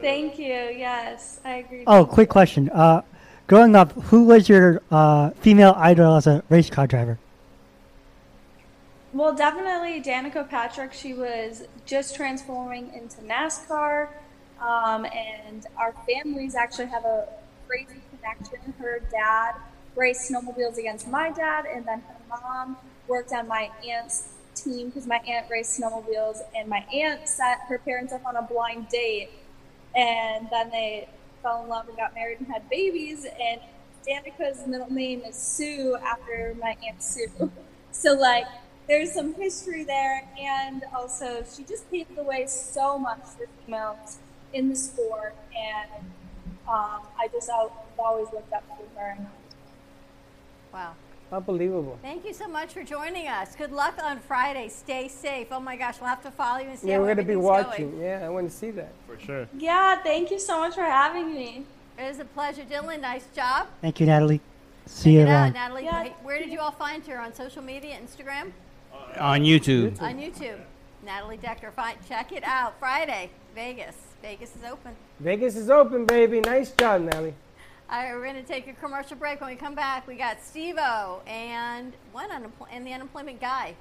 Speaker 5: Thank you. Yes, I agree.
Speaker 8: Oh, quick question. Uh, growing up, who was your uh, female idol as a race car driver?
Speaker 5: Well, definitely Danica Patrick. She was just transforming into NASCAR, um, and our families actually have a crazy connection. Her dad raced snowmobiles against my dad, and then her mom worked on my aunt's team because my aunt raced snowmobiles, and my aunt set her parents up on a blind date, and then they fell in love and got married and had babies. And Danica's middle name is Sue after my aunt Sue. So like there's some history there, and also she just paved the way so much for females in the sport, and um, I just al- always looked up to her.
Speaker 3: Wow.
Speaker 2: Unbelievable.
Speaker 3: Thank you so much for joining us. Good luck on Friday. Stay safe. Oh my gosh, we'll have to follow you and see
Speaker 2: Yeah,
Speaker 3: how
Speaker 2: we're gonna be watching.
Speaker 3: going.
Speaker 2: Yeah, I want to see that.
Speaker 4: For sure.
Speaker 5: Yeah, thank you so much for having me.
Speaker 3: It was a pleasure, Dylan. Nice job.
Speaker 8: Thank you, Natalie. See you
Speaker 3: Check it out,
Speaker 8: around.
Speaker 3: Natalie.
Speaker 5: Yeah.
Speaker 3: Where did you all find her? On social media, Instagram?
Speaker 1: On YouTube.
Speaker 3: On YouTube. Natalie Decker. Find, check it out. Friday, Vegas. Vegas is open.
Speaker 2: Vegas is open, baby. Nice job, Nelly.
Speaker 3: All right, we're going to take a commercial break. When we come back, we got Steve-O and one unempl- and the unemployment guy.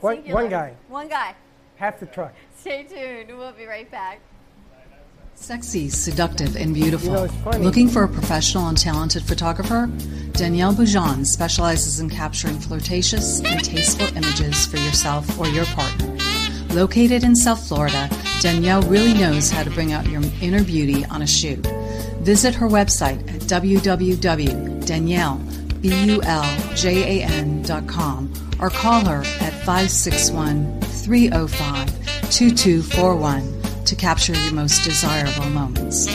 Speaker 2: One- one guy.
Speaker 3: One guy.
Speaker 2: Half the truck.
Speaker 3: Stay tuned. We'll be right back.
Speaker 9: Sexy, seductive, and beautiful.
Speaker 2: You know.
Speaker 9: Looking for a professional and talented photographer? Danielle Buljan specializes in capturing flirtatious and tasteful images for yourself or your partner. Located in South Florida, Danielle really knows how to bring out your inner beauty on a shoot. Visit her website at www.daniellebuljan.com or call her at 561 305 2241 to capture your most desirable moments.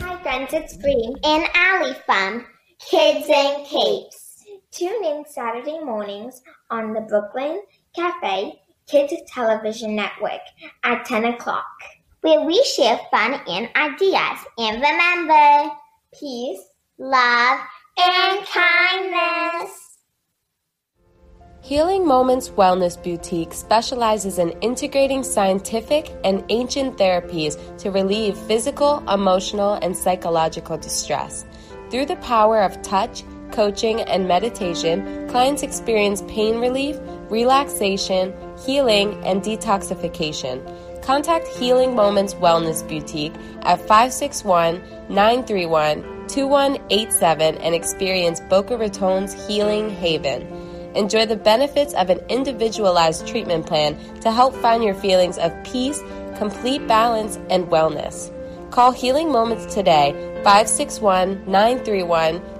Speaker 10: Hi friends, it's Bree and Allie from Kids and Capes. Tune in Saturday mornings on the Brooklyn Cafe Kids Television Network at 10 o'clock, where we share fun and ideas. And remember, peace, love, and kindness.
Speaker 11: Healing Moments Wellness Boutique specializes in integrating scientific and ancient therapies to relieve physical, emotional, and psychological distress. Through the power of touch, coaching, and meditation, clients experience pain relief, relaxation, healing, and detoxification. Contact Healing Moments Wellness Boutique at 561 931 2187 and experience Boca Raton's Healing Haven. Enjoy the benefits of an individualized treatment plan to help find your feelings of peace, complete balance, and wellness. Call Healing Moments today, 561 931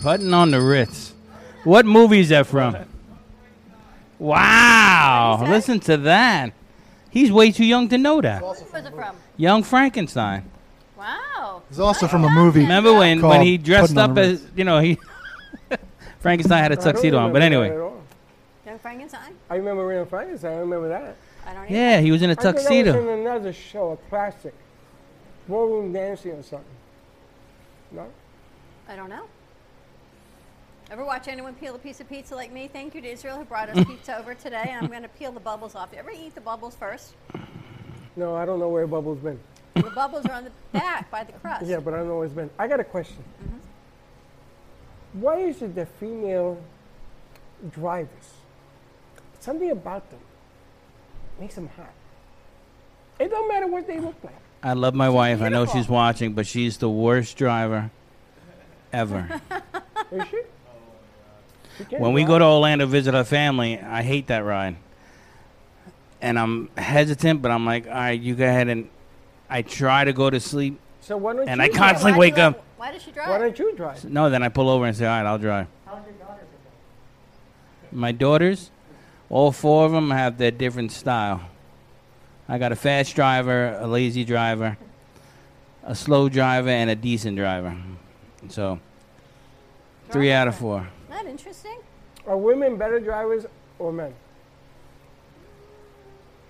Speaker 1: Putting on the Ritz. What movie is that from? Wow! Listen to that. He's way too young to know that.
Speaker 3: Where's it from?
Speaker 1: Young Frankenstein.
Speaker 3: Wow.
Speaker 12: It's also from a movie.
Speaker 1: Remember when, when he dressed up as you know he Frankenstein had a tuxedo on, but anyway.
Speaker 3: Young Frankenstein?
Speaker 2: I remember Real Frankenstein. I remember that.
Speaker 3: I don't
Speaker 1: yeah, he was in a
Speaker 2: I think that was
Speaker 1: tuxedo.
Speaker 2: in another show, a classic. Ballroom dancing or something. No?
Speaker 3: I don't know. Ever watch anyone peel a piece of pizza like me? Thank you to Israel who brought us pizza over today, and I'm going to peel the bubbles off. You ever eat the bubbles first?
Speaker 2: No, I don't know where Bubbles been.
Speaker 3: The bubbles are on the back by the crust.
Speaker 2: Yeah, but I don't know where it's been. I got a question. Mm-hmm. Why is it that female drivers, something about them makes them hot? It don't matter what they look like.
Speaker 1: I love my wife. I know she's watching, but she's the worst driver ever.
Speaker 2: Is she? Can
Speaker 1: When we go to Orlando visit our family, I hate that ride. And I'm hesitant, but I'm like, all right, you go ahead and I try to go to sleep.
Speaker 2: So why don't
Speaker 1: And
Speaker 2: you
Speaker 1: I
Speaker 2: drive?
Speaker 1: constantly
Speaker 3: Why
Speaker 1: wake
Speaker 3: you
Speaker 1: up.
Speaker 3: Why does she drive?
Speaker 2: Why don't you drive?
Speaker 1: No, then I pull over and say, all right, I'll drive.
Speaker 2: How's your daughter?
Speaker 1: My daughters, all four of them have their different style. I got a fast driver, a lazy driver, a slow driver, and a decent driver. So, three out of four.
Speaker 3: Isn't that interesting?
Speaker 2: Are women better drivers or men?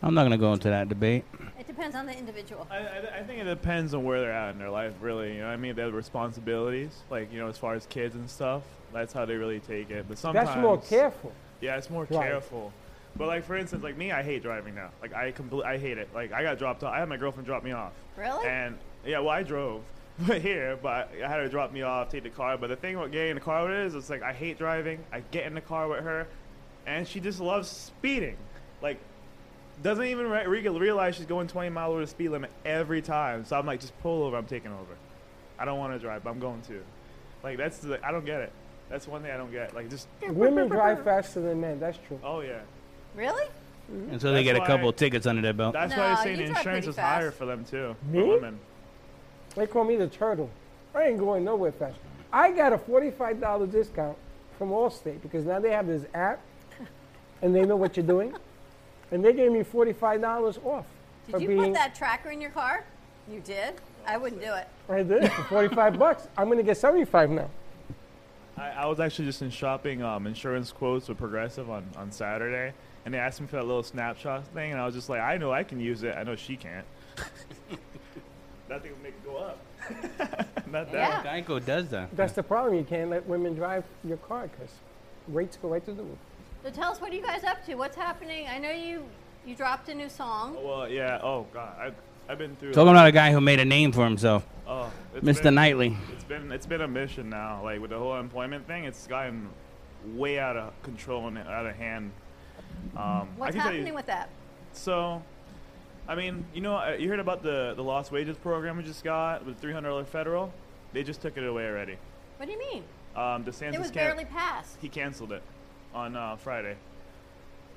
Speaker 1: I'm not going to go into that debate.
Speaker 3: It depends on the individual.
Speaker 4: I, I, I think it depends on where they're at in their life, really. You know what I mean? They have responsibilities, like, you know, as far as kids and stuff. That's how they really take it. But sometimes.
Speaker 2: That's more careful.
Speaker 4: Yeah, it's more
Speaker 2: Right.
Speaker 4: careful. But, like, for instance, like me, I hate driving now. Like, I compl- I hate it. Like, I got dropped off. I had my girlfriend drop me off.
Speaker 3: Really?
Speaker 4: And, yeah, well, I drove here, but I had her drop me off, take the car. But the thing about getting in the car with her is, it's like, I hate driving. I get in the car with her, and she just loves speeding. Like, doesn't even re- re- realize she's going 20 miles over the speed limit every time. So I'm like, just pull over. I'm taking over. I don't want to drive, but I'm going to. Like that's the I don't get it. That's one thing I don't get. Like just
Speaker 2: Women drive faster than men. That's true.
Speaker 4: oh yeah.
Speaker 3: Really?
Speaker 1: And so they
Speaker 4: That's
Speaker 1: get a
Speaker 4: why-
Speaker 1: couple of tickets under their belt.
Speaker 4: That's why
Speaker 3: No,
Speaker 4: they're saying the insurance
Speaker 3: pretty
Speaker 4: is higher for them too.
Speaker 2: Me?
Speaker 4: For women.
Speaker 2: They call me the turtle. I ain't going nowhere fast. I got a forty-five dollar discount from Allstate because now they have this app, and they know what you're doing, and they gave me forty-five dollars off for
Speaker 3: Did you
Speaker 2: being
Speaker 3: put that tracker in your car? You did? I wouldn't do it.
Speaker 2: I did. for forty-five bucks. I'm gonna get seventy-five now.
Speaker 4: I, I was actually just in shopping um, insurance quotes with Progressive on, on Saturday, and they asked me for that little snapshot thing, and I was just like, I know I can use it. I know she can't. that thing will make it go up. Not that.
Speaker 3: Yeah.
Speaker 1: Geico does that.
Speaker 2: That's the problem. You can't let women drive your car because rates go right through the roof.
Speaker 3: So tell us, what are you guys up to? What's happening? I know you you dropped a new song.
Speaker 4: Well, yeah. Oh God, I've, I've been through.
Speaker 1: Talking about a guy who made a name for himself,
Speaker 4: Oh, it's
Speaker 1: Mr.
Speaker 4: been-
Speaker 1: Knightley.
Speaker 4: It's been it's been a mission now. Like with the whole employment thing, it's gotten way out of control and out of hand. Um,
Speaker 3: What's
Speaker 4: can tell you-
Speaker 3: happening with that?
Speaker 4: So, I mean, you know, uh, you heard about the the lost wages program we just got with three hundred dollar federal. They just took it away already.
Speaker 3: What do you mean?
Speaker 4: Um, DeSantis
Speaker 3: It was
Speaker 4: can-
Speaker 3: barely passed.
Speaker 4: he canceled it on uh, Friday.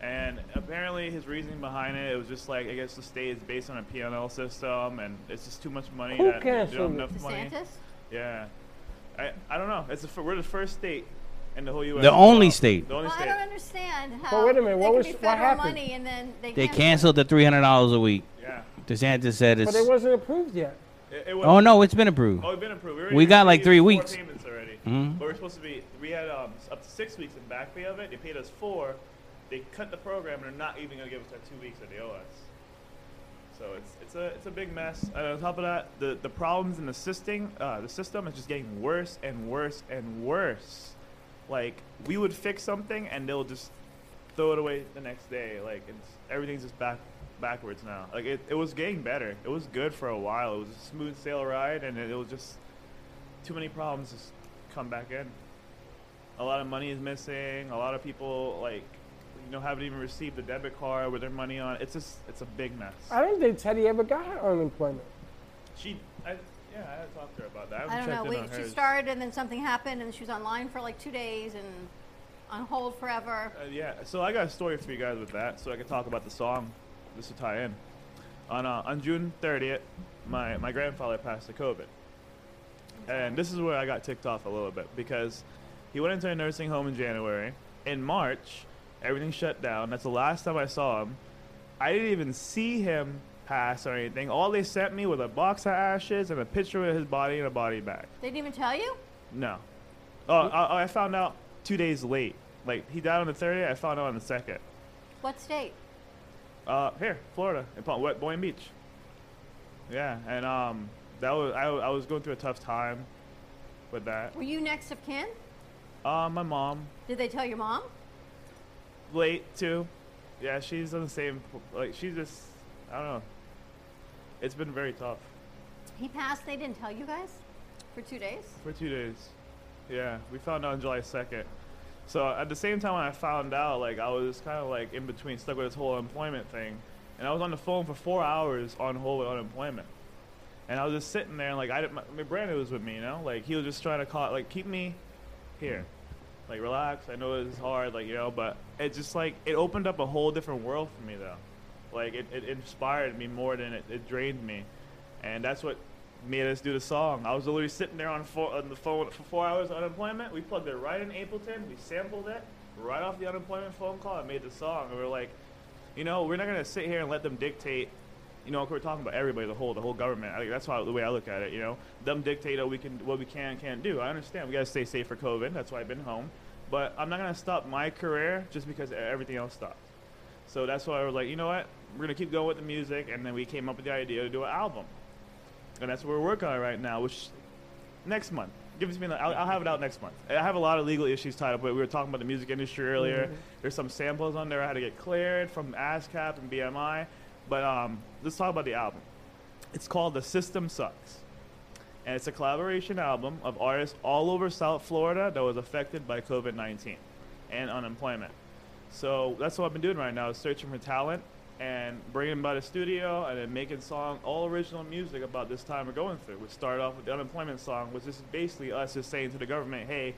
Speaker 4: And apparently, his reasoning behind it, it was just like I guess the state is based on a P&L system, and it's just too much money.
Speaker 2: Who
Speaker 4: that they don't
Speaker 2: canceled
Speaker 4: have
Speaker 2: it?
Speaker 4: enough money.
Speaker 3: DeSantis?
Speaker 4: Yeah, I, I don't know. It's the, fir- we're the first state in the whole U.S.
Speaker 1: The only
Speaker 4: well.
Speaker 1: state.
Speaker 4: The only
Speaker 3: Well, I
Speaker 4: state.
Speaker 3: don't understand how
Speaker 2: wait a minute,
Speaker 3: there
Speaker 2: what
Speaker 3: could
Speaker 2: was-
Speaker 3: be
Speaker 2: what
Speaker 3: federal
Speaker 2: happened?
Speaker 3: money and then they,
Speaker 1: They canceled the three hundred dollars a week.
Speaker 4: Yeah.
Speaker 1: DeSantis said it's.
Speaker 2: But it wasn't approved yet.
Speaker 4: It, it was,
Speaker 1: Oh no, it's been approved.
Speaker 4: Oh, it's been approved. already
Speaker 1: We got like
Speaker 4: received
Speaker 1: three
Speaker 4: four
Speaker 1: weeks.
Speaker 4: payments already.
Speaker 1: Mhm.
Speaker 4: But we're supposed to be. We had um, up to six weeks in back pay of it. They paid us four. They cut the program and they're not even gonna give us our two weeks that they owe us. So it's it's a it's a big mess. And on top of that, the the problems in the system uh, the system is just getting worse and worse and worse. Like we would fix something and they'll just throw it away the next day. Like it's everything's just back backwards now. Like it, it was getting better. It was good for a while. It was a smooth sail ride and it, it was just too many problems just come back in. A lot of money is missing. A lot of people like you know haven't even received the debit card with their money on. It's just it's a big mess.
Speaker 2: I don't think Teddy ever got her unemployment.
Speaker 4: She I yeah, I had to to her about that. I,
Speaker 3: I don't know. We, she
Speaker 4: hers.
Speaker 3: started and then something happened and she was online for like two days and on hold forever.
Speaker 4: Uh, yeah, so I got a story for you guys with that, so I can talk about the song. This will tie in. On uh, on June 30th, my my grandfather passed to COVID, and this is where I got ticked off a little bit because he went into a nursing home in January. In March, everything shut down. That's the last time I saw him. I didn't even see him pass or anything. All they sent me was a box of ashes and a picture of his body in a body bag.
Speaker 3: They didn't even tell you?
Speaker 4: No. Oh, I, I found out two days late. Like he died on the 30th. I found out on the second.
Speaker 3: What state?
Speaker 4: Uh, here, Florida, in Palm, Wet Boynton Beach. Yeah, and um, that was I, I was going through a tough time with that.
Speaker 3: Were you next of kin?
Speaker 4: Uh, my mom,
Speaker 3: Did they tell your mom?
Speaker 4: late too. Yeah, she's on the same. Like she's just, I don't know. It's been very tough
Speaker 3: He passed. They didn't tell you guys for two days.
Speaker 4: for two days. Yeah, we found out on July second. So at the same time when I found out, like I was kind of like in between, stuck with this whole employment thing, and I was on the phone for four hours on hold with unemployment, and I was just sitting there and like I didn't, my, my Brandon was with me, you know, like he was just trying to call, like keep me here, Like relax. I know it's hard, like you know, but it just like it opened up a whole different world for me though. Like it, it inspired me more than it, it drained me, and that's what made us do the song. I was literally sitting there on, four, on the phone for four hours of unemployment. We plugged it right in Ableton. We sampled it right off the unemployment phone call and made the song. And we are like, you know, we're not gonna sit here and let them dictate. You know, we're talking about everybody, the whole, the whole government. I think that's how the way I look at it. You know, them dictate what we can, what we can, and can't do. I understand. We gotta stay safe for COVID. That's why I've been home. But I'm not gonna stop my career just because everything else stopped. So that's why I was like, you know what? We're gonna keep going with the music, and then we came up with the idea to do an album, and that's what we're working on right now. Which next month, give me. I'll, I'll have it out next month. I have a lot of legal issues tied up with. We were talking about the music industry earlier. Mm-hmm. There's some samples on there I had to get cleared from ASCAP and BMI. But um, let's talk about the album. It's called The System Sucks. And it's a collaboration album of artists all over South Florida that was affected by COVID 19 and unemployment. So that's what I've been doing right now is searching for talent and bringing them by the studio and then making song, all original music about this time we're going through. We started off with the unemployment song, which is basically us just saying to the government, hey,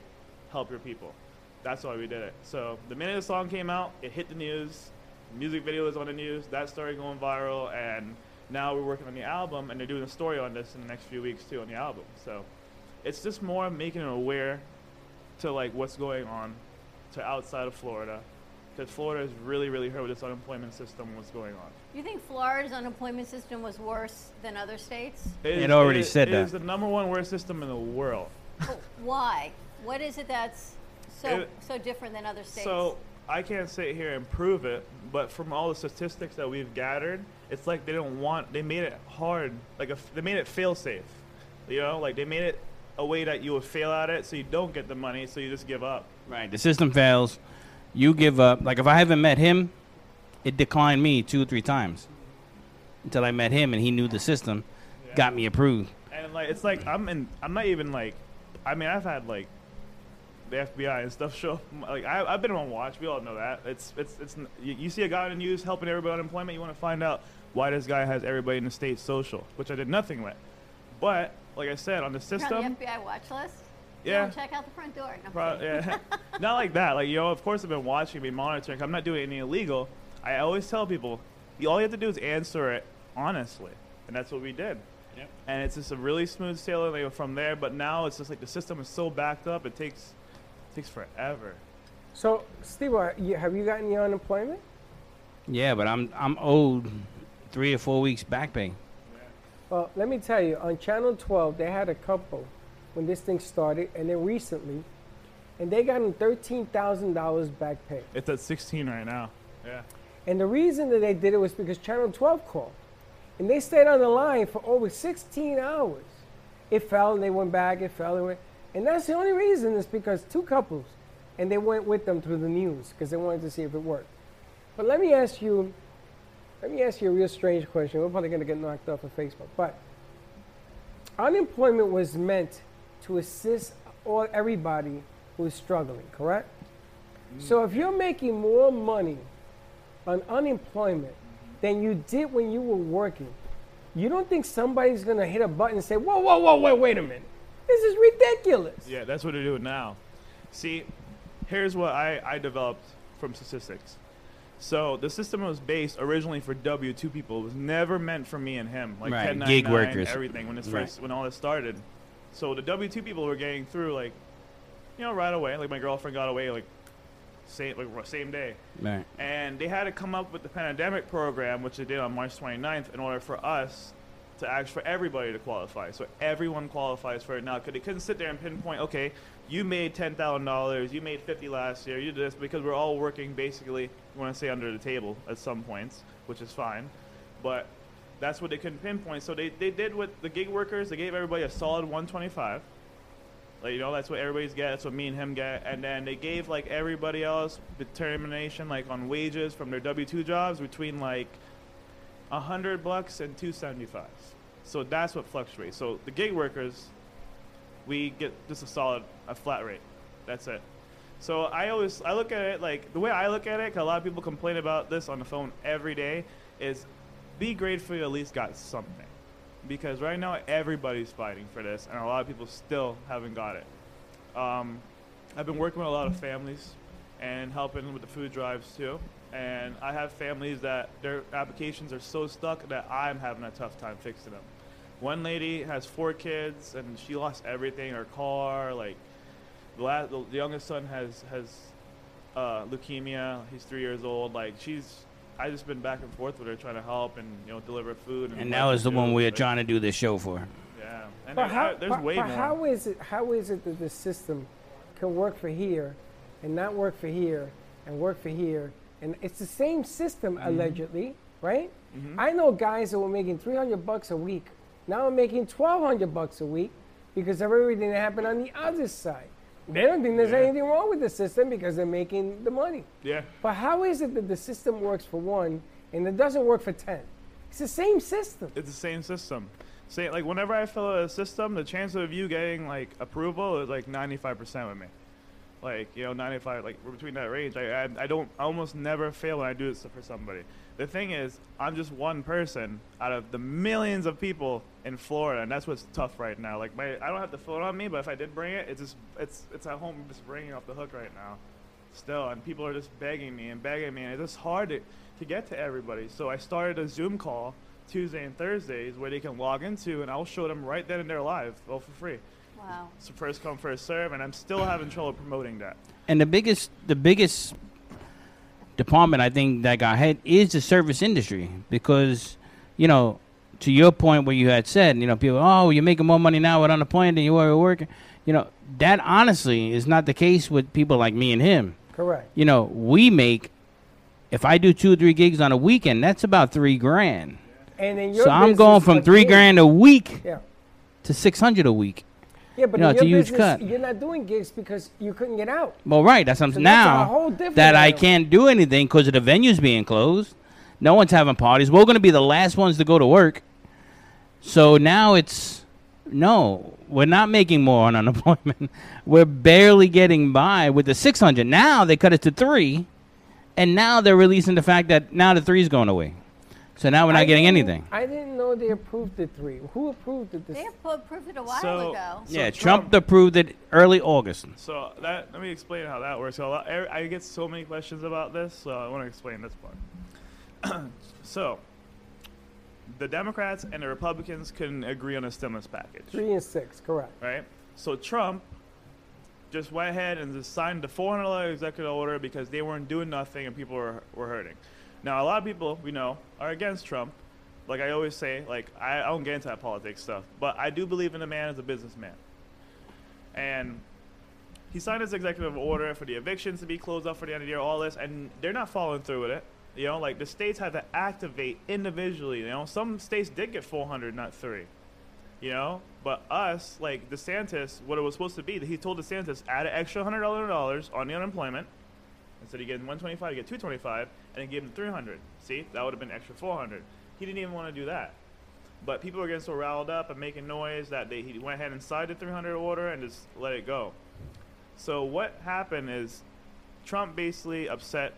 Speaker 4: help your people. That's why we did it. So the minute the song came out, it hit the news. music video was on the news. That started going viral, and now we're working on the album, and they're doing a story on this in the next few weeks too on the album. So it's just more making it aware to like what's going on to outside of Florida because Florida is really, really hurt with its unemployment system. What's going on?
Speaker 3: You think Florida's unemployment system was worse than other states?
Speaker 1: It, it already
Speaker 4: it,
Speaker 1: said
Speaker 4: it
Speaker 1: that.
Speaker 4: It is the number one worst system in the world.
Speaker 3: why? What is it that's so it, so different than other states?
Speaker 4: So I can't sit here and prove it, but from all the statistics that we've gathered, it's like they don't want. They made it hard. Like a, they made it fail safe. You know, like they made it a way that you would fail at it, so you don't get the money, so you just give up.
Speaker 1: Right. The system fails you give up. Like if I haven't met him, it declined me two or three times until I met him and he knew the system, yeah. got me approved.
Speaker 4: And like it's like I'm in. I'm not even like. I mean, I've had like the FBI and stuff show. Like I, have been on watch. We all know that. It's it's it's. You, you see a guy in the news helping everybody unemployment. You want to find out why this guy has everybody in the state social, which I did nothing with. But like I said, on the system,
Speaker 3: You're on the FBI watch list.
Speaker 4: Yeah.
Speaker 3: check out the front door. No,
Speaker 4: Pro- yeah. Not like that. Like, you know, of course I've been watching, been monitoring. I'm not doing anything illegal. I always tell people, all you have to do is answer it honestly. And that's what we did. Yep. And it's just a really smooth sailing from there. But now it's just like the system is so backed up, it takes it takes forever.
Speaker 2: So, Steve, have you gotten your unemployment?
Speaker 1: Yeah, but I'm I'm owed three or four weeks back pay.
Speaker 2: Well, let me tell you, on Channel 12, they had a couple when this thing started, and then recently, and they got him thirteen thousand dollars back pay.
Speaker 4: It's at sixteen right now. Yeah.
Speaker 2: And the reason that they did it was because Channel 12 called, and they stayed on the line for over 16 hours. It fell, and they went back. It fell, and went, and that's the only reason is because two couples, and they went with them through the news because they wanted to see if it worked. But let me ask you, let me ask you a real strange question. We're probably going to get knocked off of Facebook, but unemployment was meant to assist all everybody who is struggling, correct? Mm. So if you're making more money on unemployment than you did when you were working, you don't think somebody's gonna hit a button and say, "Whoa, whoa, whoa, wait, wait a minute, this is ridiculous."
Speaker 4: Yeah, that's what they're doing now. See, here's what I, I developed from statistics. So the system was based originally for W two people. It was never meant for me and him, like
Speaker 1: right. gig workers,
Speaker 4: everything. When this right. first, when all this started, so the W two people were getting through like, you know, right away. Like my girlfriend got away like same like same day.
Speaker 1: Right.
Speaker 4: And they had to come up with the pandemic program, which they did on March 29th, in order for us to ask for everybody to qualify. So everyone qualifies for it now. Because they couldn't sit there and pinpoint, okay, you made ten thousand dollars, you made fifty last year, you did this because we're all working basically. You want to say under the table at some points, which is fine, but that's what they couldn't pinpoint. So they, they did with the gig workers, they gave everybody a solid 125. Like, you know, that's what everybody's get. That's what me and him get. And then they gave like everybody else determination like on wages from their W two jobs between like a hundred bucks and two seventy five. So that's what fluctuates. So the gig workers, we get just a solid a flat rate. That's it. So I always I look at it like the way I look at it. Cause a lot of people complain about this on the phone every day. Is be grateful you at least got something. Because right now everybody's fighting for this, and a lot of people still haven't got it. Um, I've been working with a lot of families and helping with the food drives too. And I have families that their applications are so stuck that I'm having a tough time fixing them. One lady has four kids and she lost everything, her car, like the, last, the youngest son has has uh, leukemia. He's three years old. Like she's, I just been back and forth with her trying to help and you know deliver food.
Speaker 1: And now was the one we are trying to do this show for.
Speaker 4: Yeah, and
Speaker 2: But
Speaker 4: there-
Speaker 2: how,
Speaker 4: there's
Speaker 2: but-
Speaker 4: way
Speaker 2: but
Speaker 4: more.
Speaker 2: how is it? How is it that the system can work for here, and not work for here, and work for here, and it's the same system
Speaker 4: Mm-hmm.
Speaker 2: allegedly, right? I know guys that were making 300 bucks a week. Now I'm making 1,200 bucks a week because of everything that happened on the other side. They don't think there's
Speaker 4: Yeah.
Speaker 2: anything wrong with the system because they're making the money.
Speaker 4: yeah.
Speaker 2: But how is it that the system works for one and it doesn't work for 10? It's the same system.
Speaker 4: It's the same system. Say like whenever I fill out a system, the chance of you getting like approval is like 95% with me. Like you know, 95, like we're between that range. I, I I don't I almost never fail when I do this for somebody. The thing is, I'm just one person out of the millions of people in Florida, and that's what's tough right now. Like my, I don't have the phone on me, but if I did bring it, it's just it's it's at home just ringing off the hook right now, still, and people are just begging me and begging me, and it's just hard to to get to everybody. So I started a Zoom call Tuesday and Thursdays where they can log into, and I'll show them right then and there live, all for free.
Speaker 3: Wow.
Speaker 4: It's first come first serve, and I'm still having trouble promoting that.
Speaker 1: And the biggest, the biggest department I think that got hit is the service industry because, you know, to your point where you had said, you know, people, oh, you're making more money now with unemployment than you were working. You know, that honestly is not the case with people like me and him.
Speaker 2: Correct.
Speaker 1: You know, we make, if I do two or three gigs on a weekend, that's about three grand.
Speaker 2: And in your
Speaker 1: So I'm going from three
Speaker 2: again-
Speaker 1: grand a week
Speaker 2: Yeah.
Speaker 1: to six hundred a week.
Speaker 2: Yeah, but
Speaker 1: You know, it's a huge
Speaker 2: business,
Speaker 1: cut.
Speaker 2: you're not doing gigs because you couldn't get out.
Speaker 1: Well, right. That's
Speaker 2: So that's a
Speaker 1: now
Speaker 2: whole different
Speaker 1: that I can't do anything because of the venues being closed. No one's having parties. We're going to be the last ones to go to work. So now it's no, we're not making more on unemployment. we're barely getting by with the 600. Now they cut it to three, and now they're releasing the fact that now the three is going away. So now we're not
Speaker 2: I
Speaker 1: getting anything.
Speaker 2: I didn't know they approved the three. Who approved it? This
Speaker 3: They approved it a while
Speaker 4: So-
Speaker 3: ago.
Speaker 4: So
Speaker 1: yeah, Trump, approved it early August.
Speaker 4: So that let me explain how that works. So I, er, I get so many questions about this, so I want to explain this part. so the Democrats and the Republicans couldn't agree on a stimulus package,
Speaker 2: three and six, correct.
Speaker 4: right? So Trump just went ahead and just signed the $400 executive order because they weren't doing nothing and people were, were hurting. Now, a lot of people we know are against Trump. Like I always say, like I, I don't get into that politics stuff, but I do believe in a man as a businessman. And he signed his executive order for the evictions to be closed up for the end of the year, all this, and they're not following through with it. You know, like the states had to activate individually. You know, some states did get 400, not three. You know, but us, like DeSantis, what it was supposed to be, that he told DeSantis add an extra hundred dollars on the unemployment. Instead of getting 125, you get 225, and then give him 300. See, that would have been extra 400. He didn't even want to do that. But people were getting so riled up and making noise that they, he went ahead and signed the 300 order and just let it go. So what happened is Trump basically upset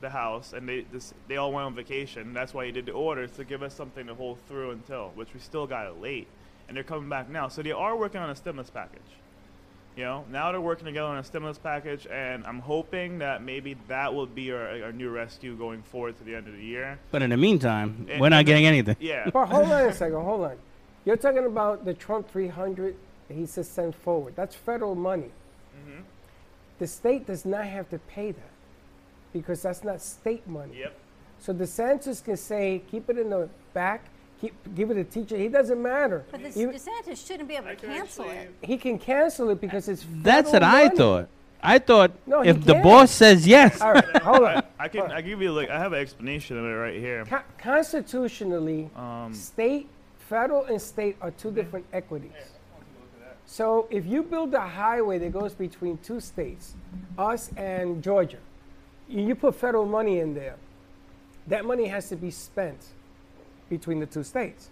Speaker 4: the House, and they just, they all went on vacation. That's why he did the orders to give us something to hold through until, which we still got it late, and they're coming back now. So they are working on a stimulus package. You know, now they're working together on a stimulus package, and I'm hoping that maybe that will be our, our new rescue going forward to the end of the year.
Speaker 1: But in the meantime,
Speaker 4: And-
Speaker 1: we're not
Speaker 4: and-
Speaker 1: getting anything.
Speaker 4: Yeah.
Speaker 2: But hold on a second, hold on. You're talking about the Trump 300 that he says send forward. That's federal money.
Speaker 4: Mm-hmm.
Speaker 2: The state does not have to pay that because that's not state money.
Speaker 4: Yep.
Speaker 2: So DeSantis can say, keep it in the back, keep give it to teacher. He doesn't matter.
Speaker 3: But this
Speaker 2: Even-
Speaker 3: DeSantis shouldn't be able to cancel it.
Speaker 2: he can cancel it because it's
Speaker 1: That's what
Speaker 2: federal
Speaker 1: I thought. I thought
Speaker 2: No,
Speaker 1: if the boss says yes,
Speaker 2: All right, hold on.
Speaker 4: I can I give you like I have an explanation of it right here.
Speaker 2: Co- constitutionally,
Speaker 4: Um,
Speaker 2: state, federal, and state are two different equities. So if you build a highway that goes between two states, us and Georgia, you you put federal money in there, that money has to be spent between the two states.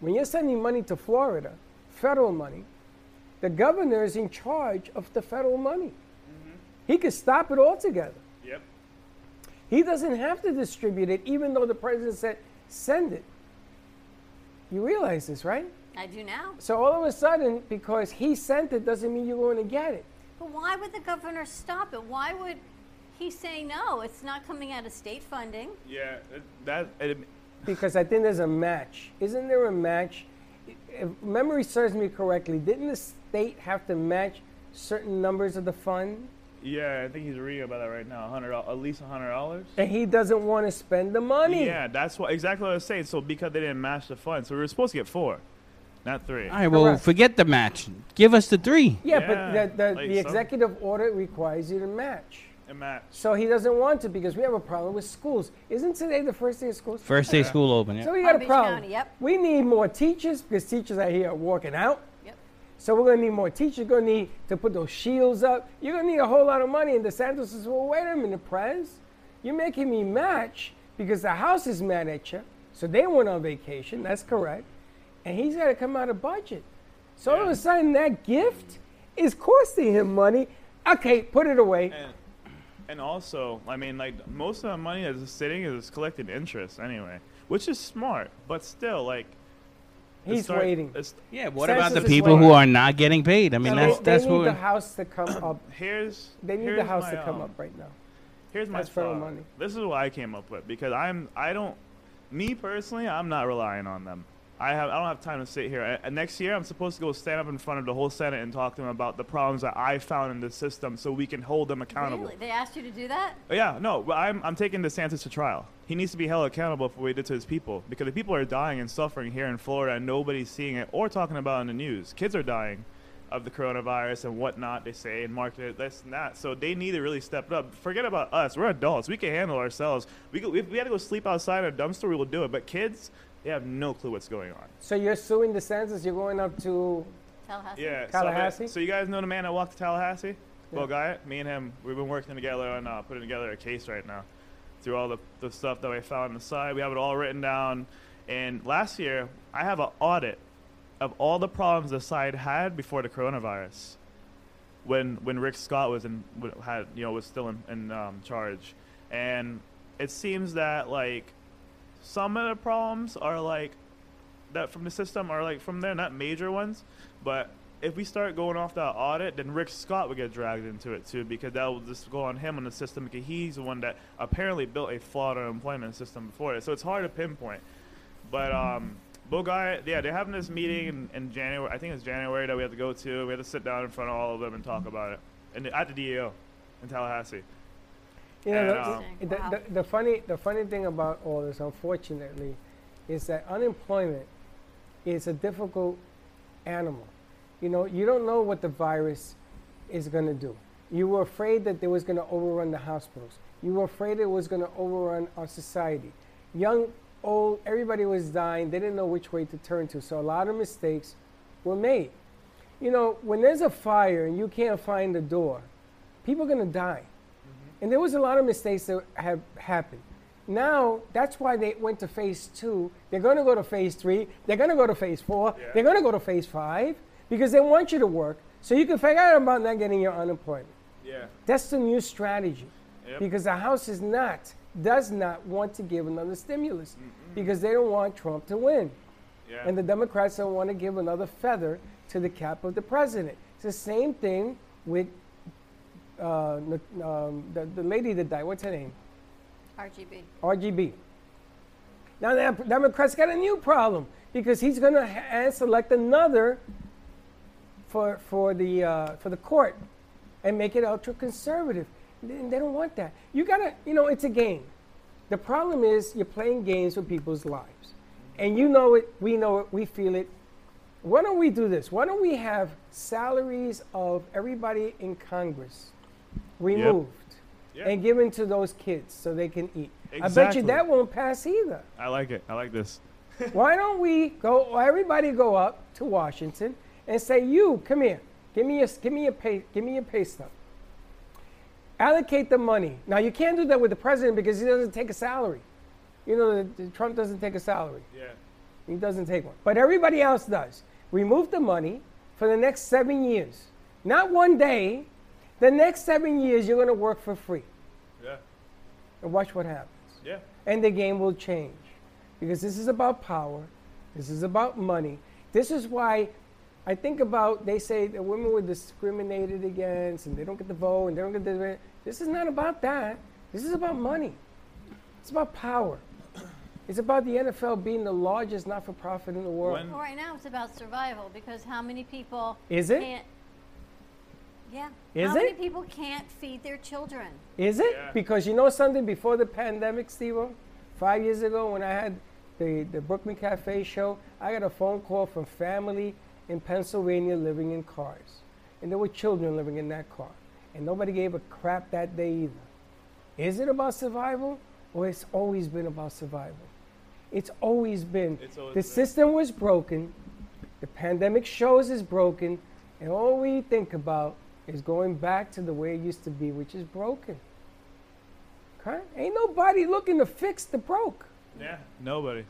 Speaker 2: When you're sending money to Florida, federal money, the governor is in charge of the federal money. Mm-hmm. He could stop it altogether.
Speaker 4: Yep.
Speaker 2: He doesn't have to distribute it, even though the president said, send it. You realize this, right?
Speaker 3: I do now.
Speaker 2: So all of a sudden, because he sent it doesn't mean you're going to get it.
Speaker 3: But why would the governor stop it? Why would he saying no? It's not coming out of state funding.
Speaker 4: Yeah, it- that it,
Speaker 2: because I think there's a match. Isn't there a match? If memory serves me correctly, didn't the state have to match certain numbers of the fund?
Speaker 4: yeah, I think he's reading about that right now. Hundred, at least a hundred dollars.
Speaker 2: And he doesn't want to spend the money.
Speaker 4: Yeah, that's what exactly what I was saying. So because they didn't match the fund, so we were supposed to get four, not three.
Speaker 1: All right, well,
Speaker 2: Correct.
Speaker 1: forget the match. Give us the three.
Speaker 2: Yeah,
Speaker 4: Yeah,
Speaker 2: but the, the,
Speaker 4: like
Speaker 2: the
Speaker 4: some-
Speaker 2: executive order requires you to match.
Speaker 4: And match.
Speaker 2: So he doesn't want to because we have a problem with schools. Isn't today the first day of school?
Speaker 1: First day school open.
Speaker 2: So we got
Speaker 3: Palm
Speaker 2: a problem.
Speaker 3: County, yep.
Speaker 2: We need more teachers because teachers out here are walking out.
Speaker 3: Yep.
Speaker 2: So we're going to need more teachers. You're going to need to put those shields up. You're going to need a whole lot of money. And DeSantis says, well, wait a minute, Prez. You're making me match because the House is mad at you. So they went on vacation. That's correct. And he's got to come out of budget. So all of a sudden, that gift is costing him money. Okay, put it away.
Speaker 4: And, and also, I mean, like most of the money that's sitting is collected interest anyway, which is smart. But still, like
Speaker 2: He's
Speaker 4: start-
Speaker 2: waiting.
Speaker 4: it's-
Speaker 1: Yeah. What
Speaker 2: Census
Speaker 1: about the
Speaker 2: is
Speaker 1: people who are not getting paid? I mean,
Speaker 2: So
Speaker 1: that's
Speaker 2: they,
Speaker 1: that's
Speaker 2: they need
Speaker 1: what.
Speaker 2: the House to come up.
Speaker 4: Here's
Speaker 2: They need
Speaker 4: here's
Speaker 2: the House
Speaker 4: my,
Speaker 2: to come
Speaker 4: um,
Speaker 2: up right now.
Speaker 4: Here's my
Speaker 2: That's
Speaker 4: thought.
Speaker 2: money.
Speaker 4: This is what I came up with because I'm I don't me personally I'm not relying on them. I have I don't have time to sit here. Uh, next year I'm supposed to go stand up in front of the whole Senate and talk to them about the problems that I found in the system so we can hold them accountable.
Speaker 3: Really? They asked you to do that?
Speaker 4: Yeah, no, I'm, I'm taking DeSantis to trial. He needs to be held accountable for what he did to his people because the people are dying and suffering here in Florida and nobody's seeing it or talking about it in the news. Kids are dying of the coronavirus and whatnot, they say, and market it, this and that. So they need to really step up. Forget about us. We're adults. We can handle ourselves. We go, if we had to go sleep outside in a dumpster, we will do it. But kids, they have no clue what's going on.
Speaker 2: So you're suing DeSantis. You're going up to
Speaker 3: Tallahassee?
Speaker 4: Yeah, so-
Speaker 2: Tallahassee?
Speaker 4: So, you guys know the man that walked to Tallahassee? Well, guy, me and him, we've been working together on uh, putting together a case right now. Through all the, the stuff that we found on the side, we have it all written down. And last year, I have an audit of all the problems the side had before the coronavirus. When when Rick Scott was in w- had you know was still in, in um, charge, and it seems that like some of the problems are like that from the system are like from there, not major ones, but if we start going off that audit, then Rick Scott would get dragged into it too because that will just go on him on the system because he's the one that apparently built a flawed unemployment system before it. So it's hard to pinpoint. But um, Guy, yeah, they're having this meeting in, in January. I think it's January that we have to go to. We have to sit down in front of all of them and talk about it, and at the DEO in Tallahassee.
Speaker 2: You know,
Speaker 4: And,
Speaker 2: the,
Speaker 4: um,
Speaker 2: the, the, the funny the funny thing about all this, unfortunately, is that unemployment is a difficult animal. You know, you don't know what the virus is going to do. You were afraid that it was going to overrun the hospitals. You were afraid it was going to overrun our society. Young, old, everybody was dying. They didn't know which way to turn to. So a lot of mistakes were made. You know, when there's a fire and you can't find the door, people are going to die. And there was a lot of mistakes that have happened. Now, that's why they went to phase two. They're going to go to phase three. They're going to go to phase four. They're going to go to phase five because they want you to work so you can figure out about not getting your unemployment.
Speaker 4: Yeah.
Speaker 2: That's the new strategy.
Speaker 4: Yep.
Speaker 2: Because the House is not, does not want to give another stimulus because they don't want Trump to win.
Speaker 4: Yeah.
Speaker 2: And the Democrats don't want to give another feather to the cap of the president. It's the same thing with uh, um, the, the lady that died. What's her name?
Speaker 3: RGB.
Speaker 2: RGB. Now the Democrats got a new problem because he's going to ha- select another for for the uh, for the court and make it ultra conservative. They, they don't want that. You gotta, you know, it's a game. The problem is you're playing games with people's lives, and you know it. We know it. We feel it. Why don't we do this? Why don't we have salaries of everybody in Congress removed
Speaker 4: Yeah.
Speaker 2: and given to those kids so they can eat? I bet you that won't pass either.
Speaker 4: I like it. I like this.
Speaker 2: Why don't we go? Everybody go up to Washington and say, "You come here. Give me your give me your pay give me your pay stub. Allocate the money. Now you can't do that with the president because he doesn't take a salary. You know, the, the Trump doesn't take a salary.
Speaker 4: Yeah.
Speaker 2: He doesn't take one. But everybody else does. Remove the money for the next seven years. Not one day. The next seven years, you're going to work for free.
Speaker 4: Yeah.
Speaker 2: And watch what happens.
Speaker 4: Yeah.
Speaker 2: And the game will change. Because this is about power. This is about money. This is why I think about they say that women were discriminated against and they don't get the vote and they don't get the. This is not about that. This is about money. It's about power. It's about the NFL being the largest not-for-profit in the world.
Speaker 3: Well, right now it's about survival because how many people
Speaker 2: Is it?
Speaker 3: Can't, yeah.
Speaker 2: Is
Speaker 3: how many
Speaker 2: it?
Speaker 3: people can't feed their children?
Speaker 2: Is it?
Speaker 4: Yeah.
Speaker 2: Because you know something before the pandemic, Steve, five years ago when I had the, the Brooklyn Cafe show, I got a phone call from family in Pennsylvania living in cars. And there were children living in that car. And nobody gave a crap that day either. Is it about survival? Or it's always been about survival? It's always been.
Speaker 4: It's always
Speaker 2: the
Speaker 4: been.
Speaker 2: system was broken. The pandemic shows is broken. And all we think about is going back to the way it used to be, which is broken. Okay? Ain't nobody looking to fix the broke.
Speaker 4: Yeah, nobody.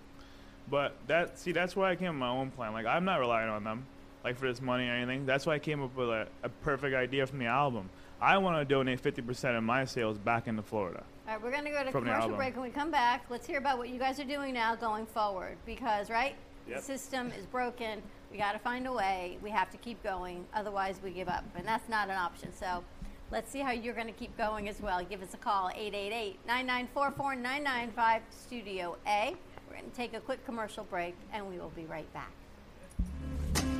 Speaker 4: But that see, that's why I came up with my own plan. Like I'm not relying on them, like for this money or anything. That's why I came up with a, a perfect idea from the album. I want to donate 50% of my sales back into Florida.
Speaker 3: All right, we're going to go to
Speaker 4: the
Speaker 3: commercial break. When we come back, let's hear about what you guys are doing now going forward. Because, right,
Speaker 4: Yep.
Speaker 3: the system is broken. We got to find a way. We have to keep going. Otherwise, we give up. And that's not an option. So let's see how you're going to keep going as well. Give us a call, 888 994 4995 Studio A. We're going to take a quick commercial break, and we will be right back.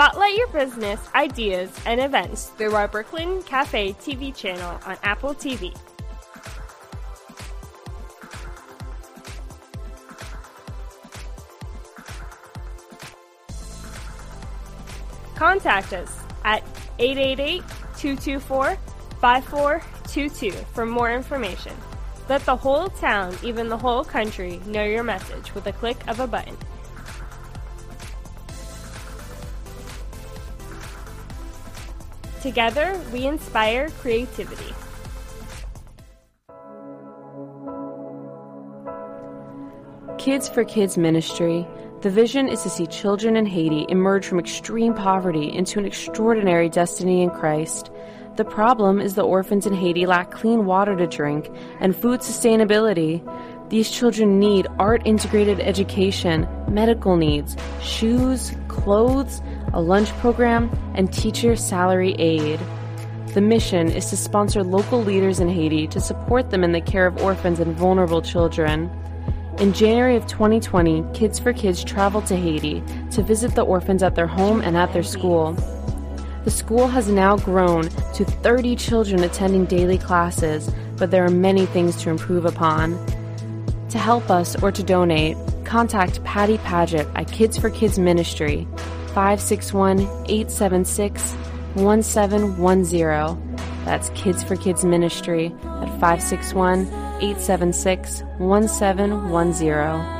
Speaker 13: Spotlight your business, ideas, and events through our Brooklyn Cafe TV channel on Apple TV. Contact us at 888-224-5422 for more information. Let the whole town, even the whole country, know your message with a click of a button. Together, we inspire creativity.
Speaker 14: Kids for Kids Ministry. The vision is to see children in Haiti emerge from extreme poverty into an extraordinary destiny in Christ. The problem is the orphans in Haiti lack clean water to drink and food sustainability. These children need art integrated education, medical needs, shoes, clothes, a lunch program, and teacher salary aid. The mission is to sponsor local leaders in Haiti to support them in the care of orphans and vulnerable children. In January of 2020, Kids for Kids traveled to Haiti to visit the orphans at their home and at their school. The school has now grown to 30 children attending daily classes, but there are many things to improve upon. To help us or to donate, contact Patty Paget at Kids for Kids Ministry, 561 876 1710. That's Kids for Kids Ministry at 561 876 1710.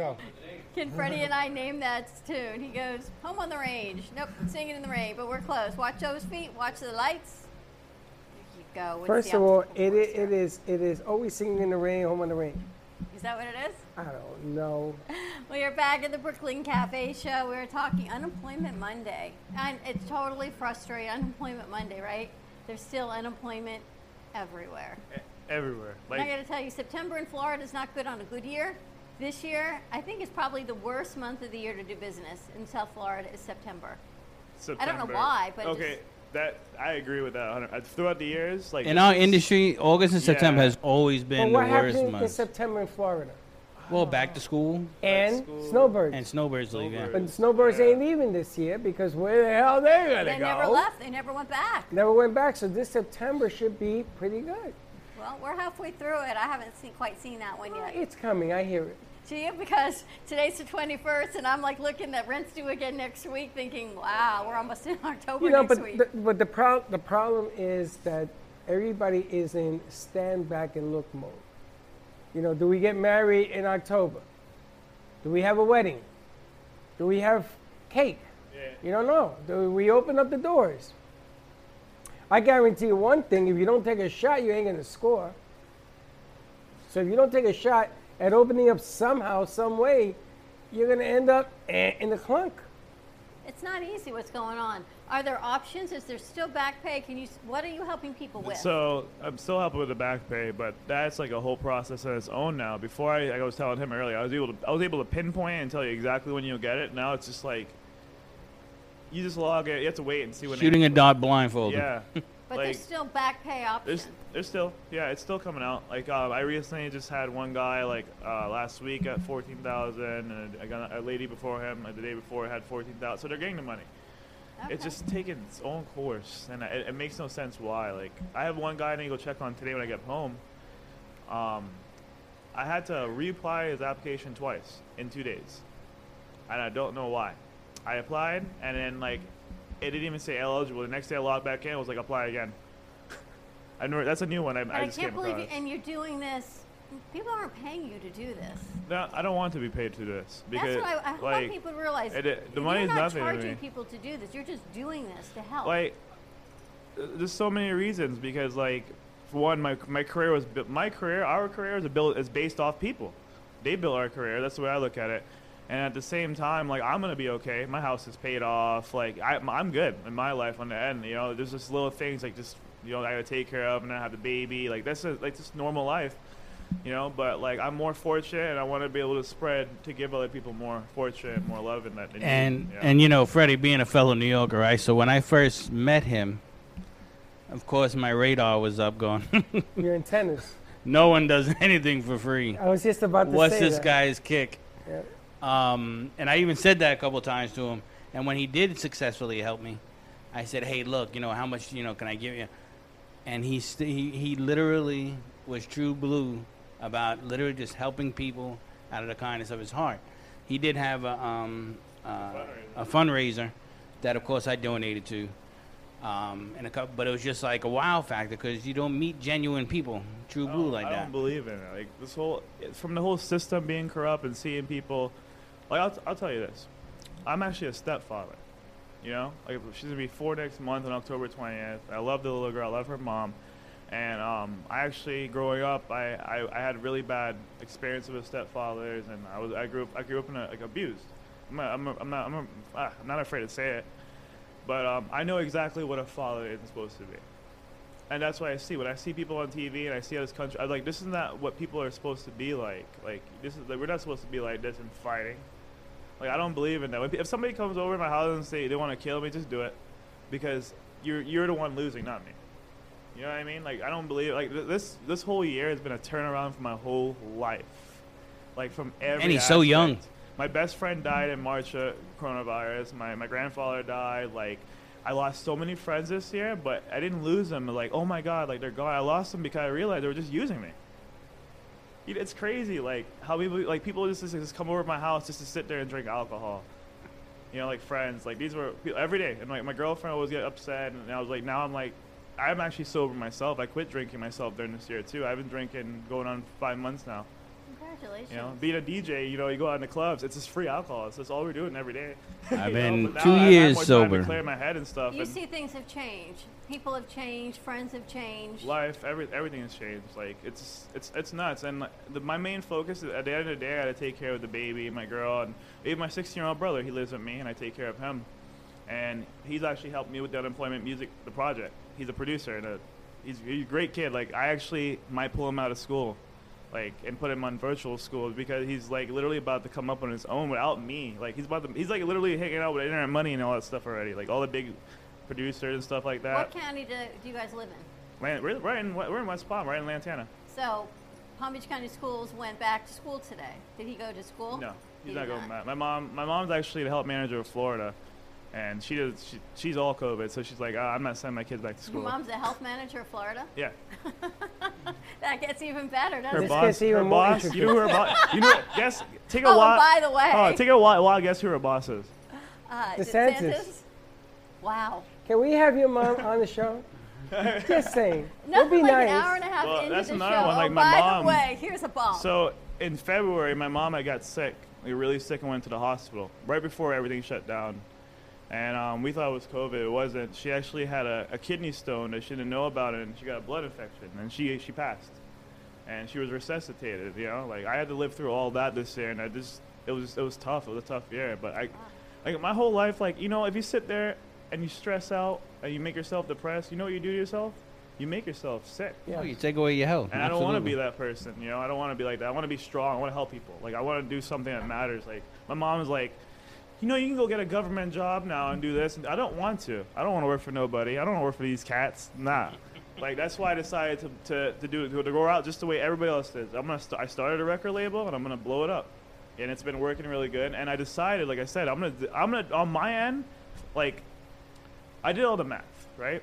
Speaker 15: job.
Speaker 3: Can Freddie and I name that tune? He goes, Home on the Range. Nope, singing in the rain, but we're close. Watch those feet, watch the lights. There you go. What's
Speaker 2: First of all,
Speaker 3: obstacle
Speaker 2: it
Speaker 3: course
Speaker 2: is, it is it is always singing in the rain, home on the range.
Speaker 3: Is that what it is?
Speaker 2: I don't know.
Speaker 3: We are back at the Brooklyn Cafe show. We are talking Unemployment Monday. And it's totally frustrating. Unemployment Monday, right? There's still unemployment everywhere.
Speaker 4: Everywhere.
Speaker 3: And I got to tell you, September in Florida is not good on a good year. This year, I think it's probably the worst month of the year to do business in South Florida is September. I don't know why, but
Speaker 4: okay,
Speaker 3: just-
Speaker 4: that I agree with that. 100 uh, Throughout the years, like
Speaker 1: In our industry, August and September
Speaker 4: Yeah.
Speaker 1: has always
Speaker 2: But
Speaker 1: been the
Speaker 2: what
Speaker 1: worst
Speaker 2: happened in
Speaker 1: month.
Speaker 2: September in Florida?
Speaker 1: Well, back to school.
Speaker 2: And snowbirds.
Speaker 1: And snowbirds leave, yeah.
Speaker 2: But the snowbirds ain't leaving this year because where the hell they gonna
Speaker 3: They
Speaker 2: go?
Speaker 3: They never left. They never went back.
Speaker 2: Never went back. So this September should be pretty good.
Speaker 3: Well, we're halfway through it. I haven't seen, quite seen that one yet.
Speaker 2: It's coming. I hear it.
Speaker 3: See, because today's the 21st, and I'm like looking at rent's due again next week, thinking, wow, we're almost in October
Speaker 2: You know,
Speaker 3: next
Speaker 2: but
Speaker 3: week.
Speaker 2: the, but the pro- the problem is that everybody is in stand back and look mode. You know, do we get married in October? Do we have a wedding? Do we have cake? You don't know. Do we open up the doors? I guarantee you one thing: if you don't take a shot, you ain't gonna score. So if you don't take a shot at opening up somehow, some way, you're gonna end up eh, in the clunk.
Speaker 3: it's not easy what's going on. Are there options? Is there still back pay? Can you? What are you helping people with?
Speaker 4: So I'm still helping with the back pay, but that's like a whole process on its own now. Before I, I was telling him earlier, I was able to I was able to pinpoint and tell you exactly when you'll get it. Now it's just like you just log it. You have to wait and see when.
Speaker 1: Shooting a dot blindfolded.
Speaker 4: Yeah.
Speaker 3: but
Speaker 4: like,
Speaker 3: there's still back pay options.
Speaker 4: There's, there's still, yeah, it's still coming out. Like, uh, I recently just had one guy like uh, last week at fourteen thousand, and I got a lady before him like, the day before had fourteen thousand. So they're getting the money. It's just taking its own course, and it, it makes no sense why. Like, I have one guy I need to go check on today when I get home. Um, I had to reapply his application twice in two days, and I don't know why. I applied, and then like, it didn't even say eligible. The next day I logged back in, it was like apply again. I know that's a new one. I, I
Speaker 3: I,
Speaker 4: just
Speaker 3: can't believe you, and you're doing this. People aren't paying you to do this.
Speaker 4: No, I don't want to be paid to do this because
Speaker 3: That's what I, I
Speaker 4: like
Speaker 3: want people to realize.
Speaker 4: it- it- the
Speaker 3: you're
Speaker 4: money is
Speaker 3: not
Speaker 4: nothing to
Speaker 3: charging
Speaker 4: me.
Speaker 3: people to do this. You're just doing this to help.
Speaker 4: like there's so many reasons because like for one my my career was my career our career is built is based off people they built our career that's the way i look at it and at the same time like i'm gonna be okay my house is paid off like I, i'm good in my life on the end you know there's just little things like just you know i gotta take care of and i have the baby like that's a, like just normal life you know but like i'm more fortunate and i want to be able to spread to give other people more fortune and more love in that
Speaker 1: And
Speaker 4: you know?
Speaker 1: and you know, Freddie being a fellow New Yorker, right? So when I first met him, of course my radar was up going.
Speaker 2: you're in tennis
Speaker 1: no one does anything for free.
Speaker 2: I was just about to
Speaker 1: What's
Speaker 2: say
Speaker 1: this
Speaker 2: that.
Speaker 1: guy's kick?
Speaker 2: Yeah.
Speaker 1: Um, and I even said that a couple times to him. And when he did successfully help me, I said, "Hey, look, you know how much you know can I give you?" And he st- he he literally was true blue about literally just helping people out of the kindness of his heart. He did have a um, uh, a fundraiser that, of course, I donated to. Um, and a couple, but it was just like a wow factor because you don't meet genuine people, true blue like
Speaker 4: I
Speaker 1: that.
Speaker 4: I don't believe in it. Like this whole from the whole system being corrupt and seeing people. Like I'll, I'll tell you this, I'm actually a stepfather. You know, like she's gonna be four next month on October 20th. I love the little girl. I love her mom. And um, I actually, growing up, I, I, I had really bad experiences with stepfathers, and I was I grew up I grew up in a, like abused. I'm not, I'm, a, I'm not I'm, a, ah, I'm not afraid to say it, but um, I know exactly what a father is supposed to be and that's what I see when I see people on TV and I see how this country. I'm like, this is not what people are supposed to be like. Like this is like, we're not supposed to be like this and fighting. Like I don't believe in that. If somebody comes over to my house and say they want to kill me, just do it, because you're you're the one losing, not me. You know what I mean? Like I don't believe like th- this this whole year has been a turnaround for my whole life, like from every.
Speaker 1: And he's so young.
Speaker 4: My best friend died in March of coronavirus. My my grandfather died. Like I lost so many friends this year, but I didn't lose them. Like oh my god, like they're gone. I lost them because I realized they were just using me. It's crazy, like how people like people just just come over to my house just to sit there and drink alcohol. You know, like friends. Like these were every day, and like my girlfriend always get upset, and I was like, now I'm like, I'm actually sober myself. I quit drinking myself during this year too. I've been drinking going on five months now.
Speaker 3: Okay. Congratulations.
Speaker 4: You know, being a DJ, you know, you go out in the clubs, it's just free alcohol. So that's all we're doing every day.
Speaker 1: I've been two years
Speaker 4: more time
Speaker 1: sober.
Speaker 4: To clear my head and stuff.
Speaker 3: You
Speaker 4: and
Speaker 3: see things have changed. People have changed. Friends have changed.
Speaker 4: life, every, everything has changed. Like it's it's it's nuts. And like, the, my main focus is at the end of the day, I got to take care of the baby, my girl, and even my 16 year old brother. He lives with me, and I take care of him. And he's actually helped me with the unemployment music, the project. He's a producer and a, he's, he's a great kid. Like I actually might pull him out of school, like and put him on virtual school because he's like literally about to come up on his own without me. Like he's about to, he's like literally hanging out with internet money and all that stuff already. Like all the big producers and stuff like that.
Speaker 3: What county do, do you guys live in?
Speaker 4: Lan- we're, we're in we're in West Palm, right in Lantana.
Speaker 3: So, Palm Beach County Schools went back to school today. Did he go to school?
Speaker 4: No,
Speaker 3: He
Speaker 4: he's not
Speaker 3: did
Speaker 4: going back. My mom, my mom's actually the help manager of Florida, and she does. She, she's all COVID, so she's like, ah, I'm not sending my kids back to school.
Speaker 3: Your
Speaker 4: school.
Speaker 3: mom's the health manager of Florida.
Speaker 4: yeah,
Speaker 3: That gets even better, doesn't
Speaker 4: her
Speaker 3: it?
Speaker 4: boss. Her boss. You know who her boss? You know, guess. Take a
Speaker 3: Oh,
Speaker 4: while.
Speaker 3: by the way-
Speaker 4: Oh, take a while. while guess who her boss is?
Speaker 3: Uh,
Speaker 2: DeSantis.
Speaker 3: DeSantis? Wow.
Speaker 2: Can we have your mom on the show? Just saying. It'd
Speaker 3: Nothing
Speaker 2: be
Speaker 3: like
Speaker 2: nice.
Speaker 3: an hour and a half
Speaker 4: Well,
Speaker 3: into
Speaker 4: that's
Speaker 3: the
Speaker 4: another
Speaker 3: show.
Speaker 4: one, like
Speaker 3: oh,
Speaker 4: my
Speaker 3: by
Speaker 4: mom.
Speaker 3: the way, here's a bomb.
Speaker 4: So in February, my mom I got sick, like really sick, and went to the hospital right before everything shut down. And um, we thought it was COVID. It wasn't. She actually had a, a kidney stone that she didn't know about, and she got a blood infection, and she she passed. And she was resuscitated. You know, like I had to live through all that this year, and I just it was it was tough. It was a tough year, but I, like my whole life, like you know, if you sit there and you stress out and you make yourself depressed, you know what you do to yourself? You make yourself sick.
Speaker 1: Oh, you take away your health.
Speaker 4: And I don't want to be that person, you know. I don't want to be like that. I want to be strong. I want to help people. Like I want to do something that matters. Like my mom is like, you know, you can go get a government job now and do this. And I don't want to. I don't want to work for nobody. I don't want to work for these cats. Nah. Like that's why I decided to, to, to do it to, go out just the way everybody else did. I'm gonna st- I started a record label and I'm gonna blow it up, and it's been working really good. And I decided, like I said, I'm gonna I'm gonna on my end, like I did all the math, right?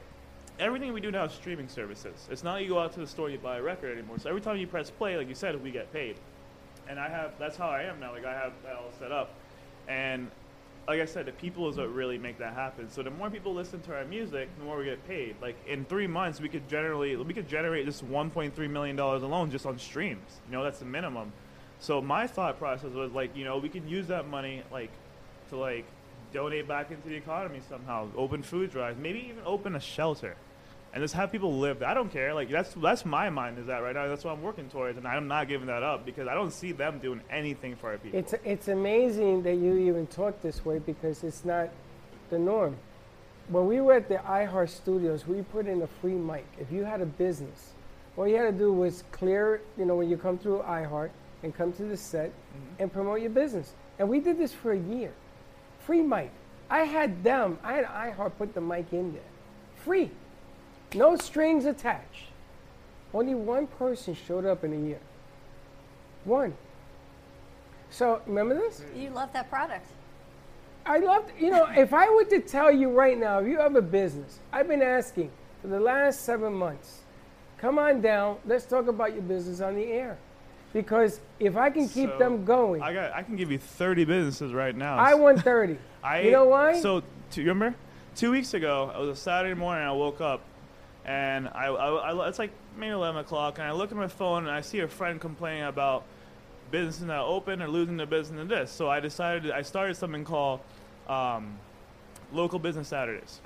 Speaker 4: Everything we do now is streaming services. It's not you go out to the store you buy a record anymore. So every time you press play, like you said, we get paid. And I have that's how I am now. Like I have that all set up. And like I said, the people is what really make that happen. So the more people listen to our music, the more we get paid. Like in three months, we could generally we could generate just 1.3 million dollars alone just on streams. You know, that's the minimum. So my thought process was like, you know, we could use that money like to like donate back into the economy somehow, open food drives, maybe even open a shelter, and just have people live. I don't care. Like that's that's my mind is that right now. That's what I'm working towards, and I'm not giving that up because I don't see them doing anything for our people.
Speaker 2: It's it's amazing that you even talk this way because it's not the norm. When we were at the iHeart Studios, we put in a free mic. If you had a business, all you had to do was clear, you know, when you come through iHeart and come to the set mm-hmm. and promote your business. And we did this for a year. Free mic. I had them, I had iHeart put the mic in there. Free. No strings attached. Only one person showed up in a year. One. So remember this?
Speaker 3: you love that product.
Speaker 2: I love, you know, if I were to tell you right now, if you have a business, I've been asking for the last seven months, come on down, let's talk about your business on the air. Because if I can keep
Speaker 4: So,
Speaker 2: them going,
Speaker 4: I got I can give you 30 businesses right now.
Speaker 2: I want 30.
Speaker 4: I,
Speaker 2: you know why?
Speaker 4: So, two, you remember? Two weeks ago, it was a Saturday morning. I woke up, and I, I, I- it's like maybe 11 o'clock, and I look at my phone and I see a friend complaining about businesses that open or losing their business in this. So I decided I started something called um, Local Business Saturdays.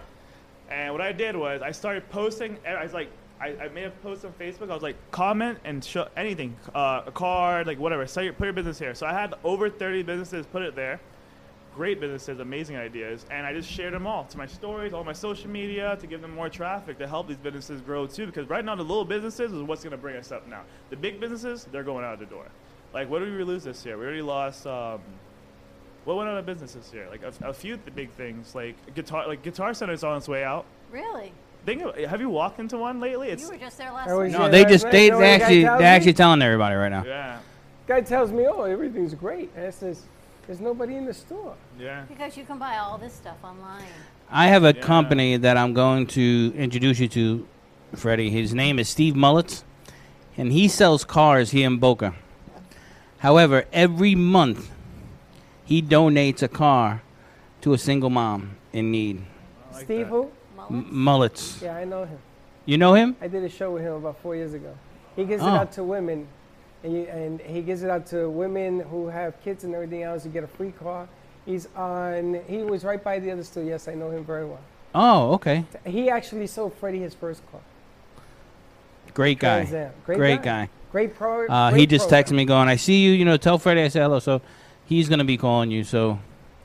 Speaker 4: And what I did was I started posting. I was like, I, I made a post on Facebook. I was like, comment and show anything, uh, a card, like whatever. Say your, put your business here. So I had over 30 businesses put it there. Great businesses, amazing ideas, and I just shared them all to my stories, all my social media, to give them more traffic to help these businesses grow too. Because right now the little businesses is what's going to bring us up now. The big businesses, they're going out the door. Like what did we lose this year? We already lost. Um, what went out of business this year? Like a, a few th- big things, like guitar, like Guitar Center's on its way out.
Speaker 3: Really?
Speaker 4: Think of, have you walked into one lately? It's
Speaker 3: you were just there last
Speaker 2: I was
Speaker 3: week.
Speaker 1: No, they just
Speaker 2: night,
Speaker 1: they
Speaker 2: you know what the guy
Speaker 1: actually
Speaker 2: tells
Speaker 1: they're actually telling everybody right now.
Speaker 4: yeah,
Speaker 2: guy tells me, oh, everything's great. And I says, there's nobody in the store.
Speaker 4: yeah.
Speaker 3: Because you can buy all this stuff online.
Speaker 1: I have a
Speaker 4: Yeah.
Speaker 1: company that I'm going to introduce you to, Freddie. His name is Steve Mullets, and he sells cars here in Boca. However, every month he donates a car to a single mom in need.
Speaker 4: I like
Speaker 2: Steve
Speaker 4: that.
Speaker 2: who?
Speaker 1: M- Mullets.
Speaker 2: Yeah, I know him.
Speaker 1: You know him?
Speaker 2: I did a show with him about four years ago. He gives
Speaker 1: Oh.
Speaker 2: it out to women and, you, and he gives it out to women who have kids and everything else. You get a free car. He's on. He was right by the other store. Yes, I know him very well.
Speaker 1: Oh, okay.
Speaker 2: He actually sold Freddie his first car.
Speaker 1: Great guy.
Speaker 2: Great
Speaker 1: Great
Speaker 2: guy.
Speaker 1: guy.
Speaker 2: Great pro.
Speaker 1: Uh, he just
Speaker 2: program.
Speaker 1: texted me going, I see you, you know, tell Freddie I said hello. So he's going to be calling you. So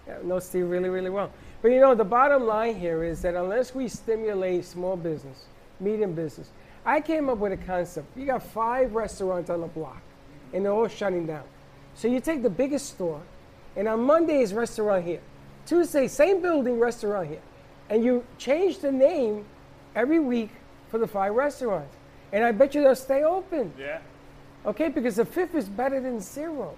Speaker 2: Yeah, know Steve really, really well. But you know, the bottom line here is that unless we stimulate small business, medium business, I came up with a concept. You got five restaurants on the block, and they're all shutting down. So you take the biggest store, and on Monday is restaurant here. Tuesday, same building, restaurant here. And you change the name every week for the five restaurants. And I bet you they'll stay open.
Speaker 4: Yeah.
Speaker 2: Okay, because the fifth is better than zero.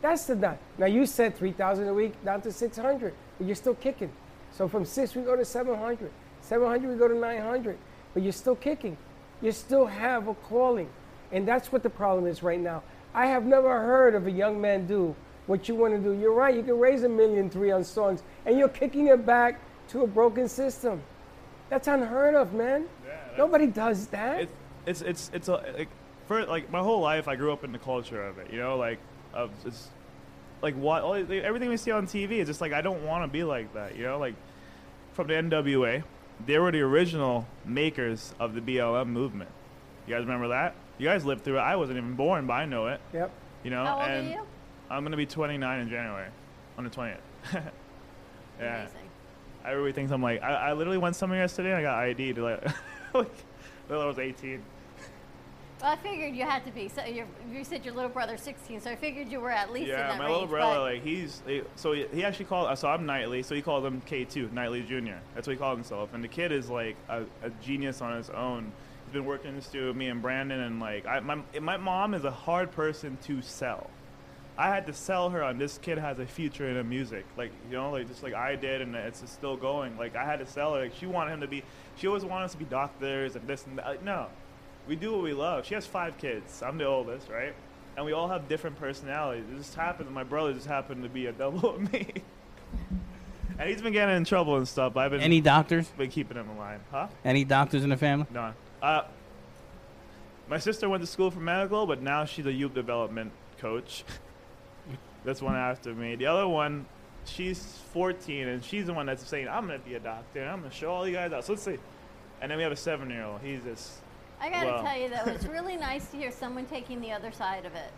Speaker 2: That's the done. Now you said three thousand a week down to six hundred, but you're still kicking. So from six we go to seven hundred. Seven hundred we go to nine hundred, but you're still kicking. You still have a calling, and that's what the problem is right now. I have never heard of a young man do what you want to do. You're right. You can raise a million three on songs, and you're kicking it back to a broken system. That's unheard of, man. Nobody does that.
Speaker 4: It's it's it's it's a like for like my whole life I grew up in the culture of it. You know, like of it's like what all, everything we see on TV is just like I don't want to be like that. You know, like from the NWA, they were the original makers of the BLM movement. You guys remember that? You guys lived through it. I wasn't even born, but I know it.
Speaker 2: Yep.
Speaker 4: You know,
Speaker 3: How old are
Speaker 4: and
Speaker 3: you?
Speaker 4: I'm gonna be 29 in January, on the 20th. yeah. Everybody thinks I'm like I, I literally went somewhere yesterday. and I got ID to like, like I was 18.
Speaker 3: Well, I figured you had to be. So you you said your little brother's 16, so I figured you were at least in
Speaker 4: Yeah,
Speaker 3: that
Speaker 4: my
Speaker 3: range.
Speaker 4: little brother,
Speaker 3: but-
Speaker 4: like he's he- so he, he actually called. Uh, so I'm Knightley, so he called him K2, Knightley Jr. That's what he called himself. And the kid is like a, a genius on his own. Been working in the studio with me and Brandon, and like I, my my mom is a hard person to sell. I had to sell her on this kid has a future in music, like you know, like just like I did, and it's still going. Like I had to sell her. Like she wanted him to be. She always wanted us to be doctors and this and that. Like, no, we do what we love. She has five kids. I'm the oldest, right? And we all have different personalities. It just happened. My brother just happened to be a double of me. and he's been getting in trouble and stuff. But I've been
Speaker 1: Any doctors?
Speaker 4: Been keeping him in line, huh?
Speaker 1: any doctors in the family?
Speaker 4: No. Uh, my sister went to school for medical, but now she's a youth development coach. that's one after me. The other one, she's 14, and she's the one that's saying, "I'm gonna be a doctor. and I'm gonna show all you guys out." So let's see. And then we have a seven-year-old. He's just
Speaker 3: I got to
Speaker 4: well,
Speaker 3: tell you though, it's really nice to hear someone taking the other side of it.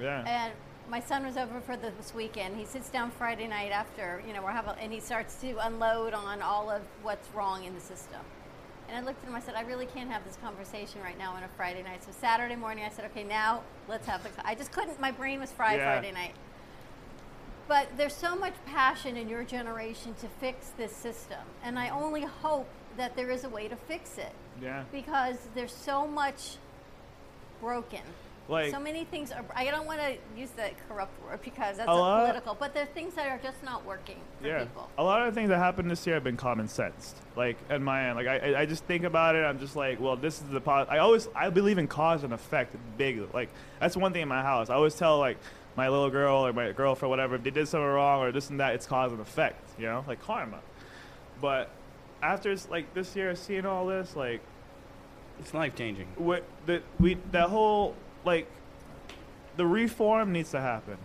Speaker 4: Yeah.
Speaker 3: And my son was over for this weekend. He sits down Friday night after, you know, we're having, and he starts to unload on all of what's wrong in the system. And I looked at him. I said, I really can't have this conversation right now on a Friday night. So Saturday morning, I said, okay, now let's have the. co-" I just couldn't. My brain was fried
Speaker 15: Yeah.
Speaker 3: Friday night. But there's so much passion in your generation to fix this system, and I only hope that there is a way to fix it
Speaker 4: Yeah.
Speaker 3: because there's so much broken.
Speaker 4: Like-
Speaker 3: so many things are. I don't want to use the corrupt word because that's
Speaker 4: A
Speaker 3: a
Speaker 4: lot-
Speaker 3: political, but there are things that are just not working for
Speaker 4: yeah.
Speaker 3: people.
Speaker 4: A lot of the things that happened this year have been common sense. Like at my end, like I, I- I just think about it. I'm just like, well, this is the. Po- I always, I believe in cause and effect, big. Like that's one thing in my house. I always tell like my little girl or my girlfriend, whatever, if they did something wrong or this and that, it's cause and effect. You know, like karma. But after s- like this year, seeing all this, like
Speaker 1: It's life changing.
Speaker 4: what the we that whole like the reform needs to happen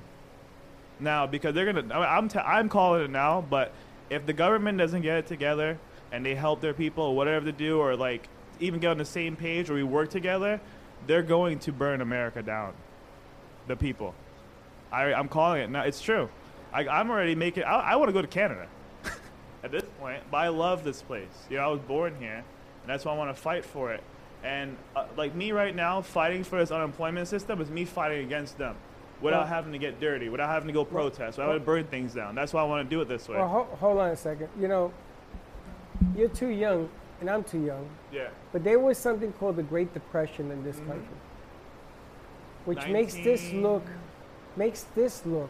Speaker 4: now because they're gonna. I mean, I'm t- I'm calling it now, but if the government doesn't get it together and they help their people or whatever they do, or like even get on the same page or we work together, they're going to burn America down. The people. I I'm calling it now. It's true. I, I'm already making. I, I want to go to Canada at this point, but I love this place. You know, I was born here, and that's why I want to fight for it. And uh, like me right now, fighting for this unemployment system is me fighting against them, without
Speaker 2: Well-
Speaker 4: having to get dirty, without having to go protest, without having to burn things down. That's why I want to do it this way.
Speaker 2: Well, ho- hold on a second. You know, you're too young, and I'm too young.
Speaker 4: Yeah.
Speaker 2: But there was something called the Great Depression in this country, which makes this look, makes this look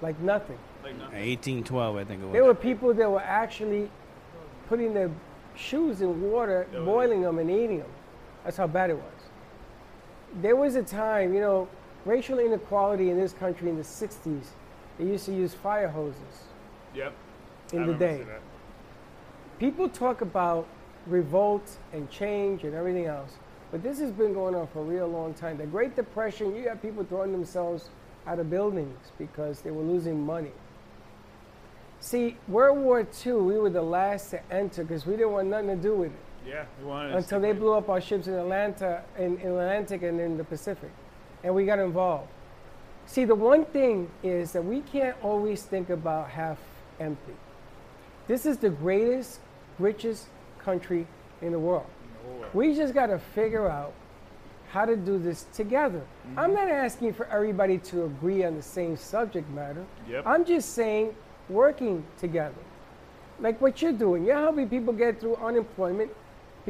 Speaker 2: like nothing.
Speaker 1: 1812, I think it was.
Speaker 2: There were people that were actually putting their shoes in water, boiling them and eating them. That's how bad it was. There was a time, you know, racial inequality in this country in the 60s, they used to use fire hoses
Speaker 4: Yep.
Speaker 2: in
Speaker 4: I
Speaker 2: the day. People talk about revolt and change and everything else. But this has been going on for a real long time. The Great Depression, you got people throwing themselves out of buildings because they were losing money. See, World War II, we were the last to enter because we didn't want nothing to do with it
Speaker 4: Yeah, we wanted
Speaker 2: until they blew up our ships in Atlanta, in, in Atlantic, and in the Pacific, and we got involved. See, the one thing is that we can't always think about half empty. This is the greatest, richest country in the world. We just got to figure out how to do this together. I'm not asking for everybody to agree on the same subject matter.
Speaker 4: Yep.
Speaker 2: I'm just saying working together. Like what you're doing. You're helping people get through unemployment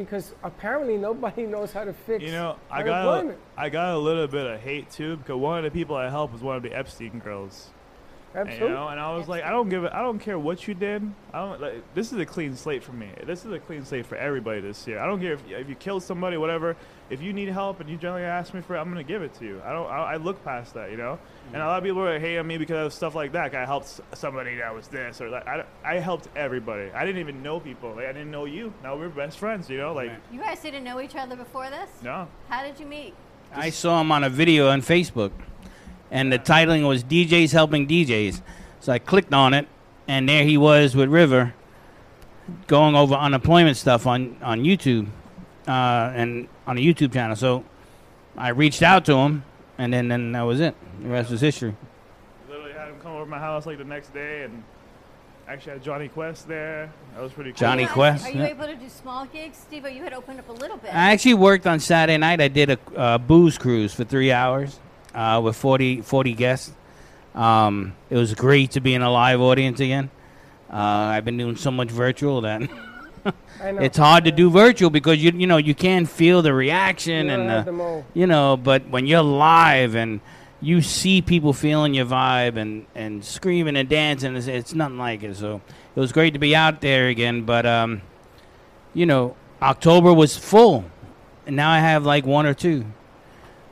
Speaker 2: because apparently nobody knows how to fix
Speaker 4: You know, I got a. I got a little bit of hate too because one of the people I helped was one of the Epstein girls. And, you
Speaker 2: Absolutely.
Speaker 4: know, and I was like, I don't give it. I don't care what you did. I don't. Like, this is a clean slate for me. This is a clean slate for everybody this year. I don't care if, if you killed somebody, whatever. If you need help and you generally ask me for it, I'm gonna give it to you. I don't. I, I look past that, you know. And a mm. lot of people are hating on me because of stuff like that. Like, I helped somebody that was this or that. I, I helped everybody. I didn't even know people. Like I didn't know you. Now we're best friends, you know. Like
Speaker 3: You guys didn't know each other before this?
Speaker 4: no.
Speaker 3: How did you meet?
Speaker 1: I saw him on a video on Facebook, and the titling was DJs helping DJs. So I clicked on it, and there he was with River, going over unemployment stuff on on YouTube, uh, and on a YouTube channel. So I reached out to him, and then then that was it. The rest was history.
Speaker 4: Literally had him come over to my house like the next day and actually had Johnny Quest there. That was pretty cool.
Speaker 1: Johnny
Speaker 3: Are
Speaker 1: Quest,
Speaker 3: Are you
Speaker 1: yeah.
Speaker 3: able to do small gigs? Steve, you had opened up a little bit.
Speaker 1: I actually worked on Saturday night. I did a uh, booze cruise for three hours uh, with 40, 40 guests. Um, it was great to be in a live audience again. Uh, I've been doing so much virtual that it's hard to do virtual because you you know you can't feel the reaction
Speaker 2: You
Speaker 1: and the, you know. But when you're live and you see people feeling your vibe and, and screaming and dancing, it's, it's nothing like it. So it was great to be out there again. But um, you know, October was full, and now I have like one or two.